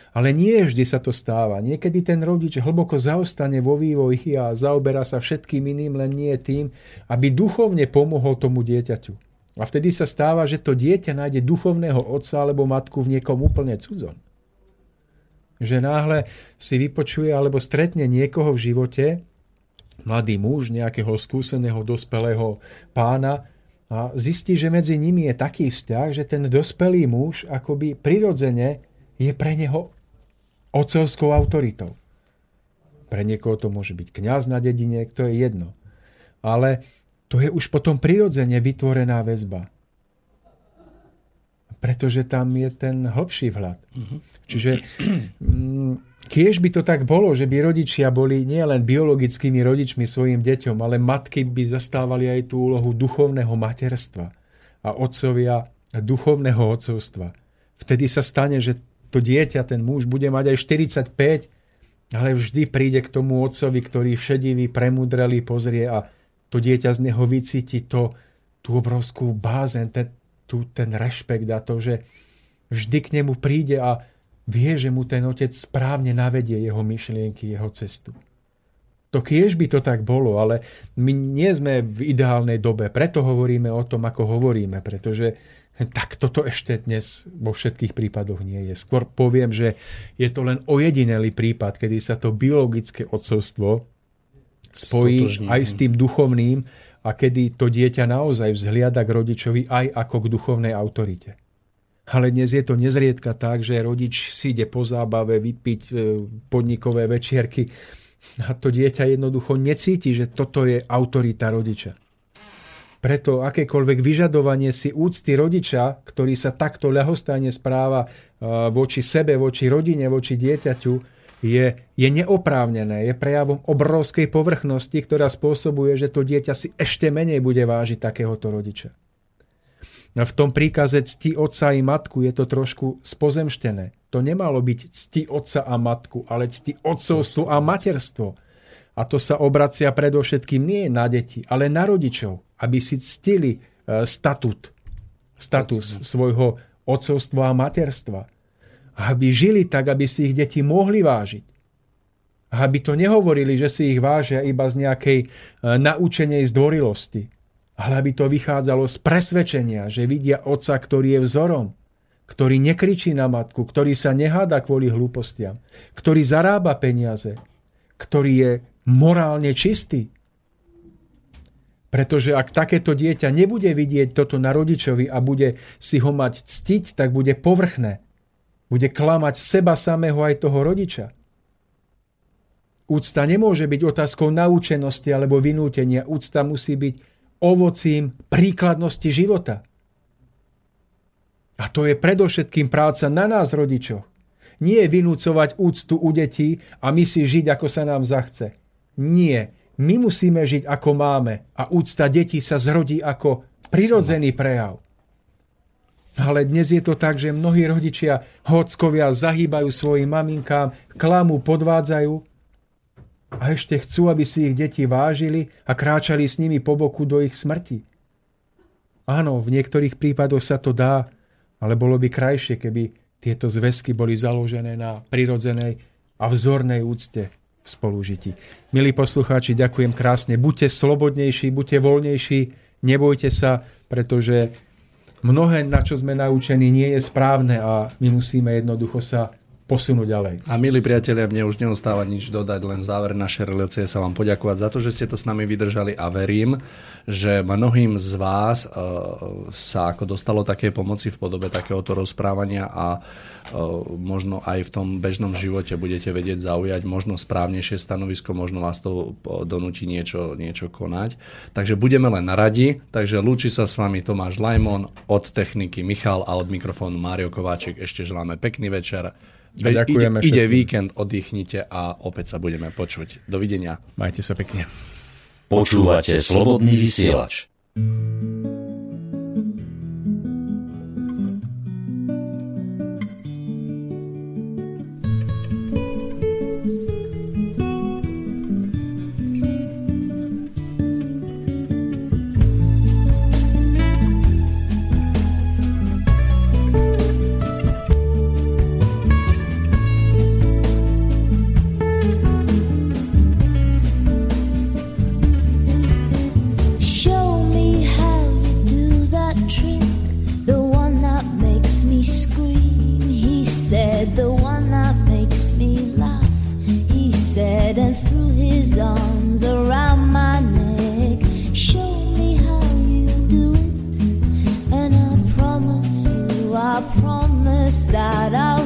Ale nie vždy sa to stáva. Niekedy ten rodič hlboko zaostane vo vývoji a zaoberá sa všetkým iným, len nie tým, aby duchovne pomohol tomu dieťaťu. A vtedy sa stáva, že to dieťa nájde duchovného otca alebo matku v niekom úplne cudzom. Že náhle si vypočuje alebo stretne niekoho v živote, mladý muž, nejakého skúseného, dospelého pána, a zistí, že medzi nimi je taký vzťah, že ten dospelý muž akoby prirodzene je pre neho otcovskou autoritou. Pre niekoho to môže byť kňaz na dedine, to je jedno. Ale to je už potom prirodzene vytvorená väzba. Pretože tam je ten hlbší vhľad. Uh-huh. Čiže mm, kiež by to tak bolo, že by rodičia boli nielen biologickými rodičmi svojim deťom, ale matky by zastávali aj tú úlohu duchovného materstva a otcovia duchovného otcovstva. Vtedy sa stane, že to dieťa, ten muž bude mať aj 45 Ale vždy príde k tomu otcovi, ktorý všedivý, premudrelý, pozrie a to dieťa z neho vycíti to, tú obrovskú bázen, ten, tú, ten rešpekt a to, že vždy k nemu príde a vie, že mu ten otec správne navedie jeho myšlienky, jeho cestu. To kiež by to tak bolo, ale my nie sme v ideálnej dobe, preto hovoríme o tom, ako hovoríme, pretože tak toto ešte dnes vo všetkých prípadoch nie je. Skôr poviem, že je to len ojedinelý prípad, kedy sa to biologické odcovstvo spojí Stotožný. aj s tým duchovným a kedy to dieťa naozaj vzhliada k rodičovi aj ako k duchovnej autorite. Ale dnes je to nezriedka tak, že rodič si ide po zábave vypiť e, podnikové večierky a to dieťa jednoducho necíti, že toto je autorita rodiča. Preto akékoľvek vyžadovanie si úcty rodiča, ktorý sa takto ľahostajne správa voči sebe, voči rodine, voči dieťaťu, je, je neoprávnené, je prejavom obrovskej povrchnosti, ktorá spôsobuje, že to dieťa si ešte menej bude vážiť takéhoto rodiča. No v tom príkaze cti otca i matku je to trošku spozemštené. To nemalo byť cti otca a matku, ale cti otcovstvo a materstvo. A to sa obracia predovšetkým nie na deti, ale na rodičov, aby si ctili e, statut, status svojho otcovstva a materstva. Aby žili tak, aby si ich deti mohli vážiť. Aby to nehovorili, že si ich vážia iba z nejakej e, naučenej zdvorilosti, ale aby to vychádzalo z presvedčenia, že vidia otca, ktorý je vzorom, ktorý nekričí na matku, ktorý sa neháda kvôli hlúpostiam, ktorý zarába peniaze, ktorý je morálne čistý. Pretože ak takéto dieťa nebude vidieť toto na rodičovi a bude si ho mať ctiť, tak bude povrchné. Bude klamať seba samého aj toho rodiča. Úcta nemôže byť otázkou naučenosti alebo vynútenia. Úcta musí byť ovocím príkladnosti života. A to je predovšetkým práca na nás, rodičoch. Nie vynúcovať úctu u detí a my si žiť, ako sa nám zachce. Nie. My musíme žiť, ako máme a úcta detí sa zrodí ako prirodzený prejav. Ale dnes je to tak, že mnohí rodičia, hockovia, zahýbajú svojim maminkám, klamu, podvádzajú a ešte chcú, aby si ich deti vážili a kráčali s nimi po boku do ich smrti. Áno, v niektorých prípadoch sa to dá, ale bolo by krajšie, keby tieto zväzky boli založené na prirodzenej a vzornej úcte v spolužití. Milí poslucháči, ďakujem krásne. Buďte slobodnejší, buďte voľnejší, nebojte sa, pretože mnohé, na čo sme naučení, nie je správne a my musíme jednoducho sa posunúť ďalej. A milí priatelia, mne už neostáva nič dodať, len záver našej relácie sa vám poďakovať za to, že ste to s nami vydržali a verím, že mnohým z vás uh, sa ako dostalo také pomoci v podobe takéhoto rozprávania a uh, možno aj v tom bežnom živote budete vedieť zaujať možno správnejšie stanovisko, možno vás to donúti niečo, niečo konať. Takže budeme len radi, takže lúči sa s vami Tomáš Lajmon, od techniky Michal a od mikrofónu Mário Kováčik. Ešte želáme pekný večer. Ide, ide víkend, oddychnite a opäť sa budeme počuť. Dovidenia. Majte sa pekne. Počúvate Slobodný vysielač. that I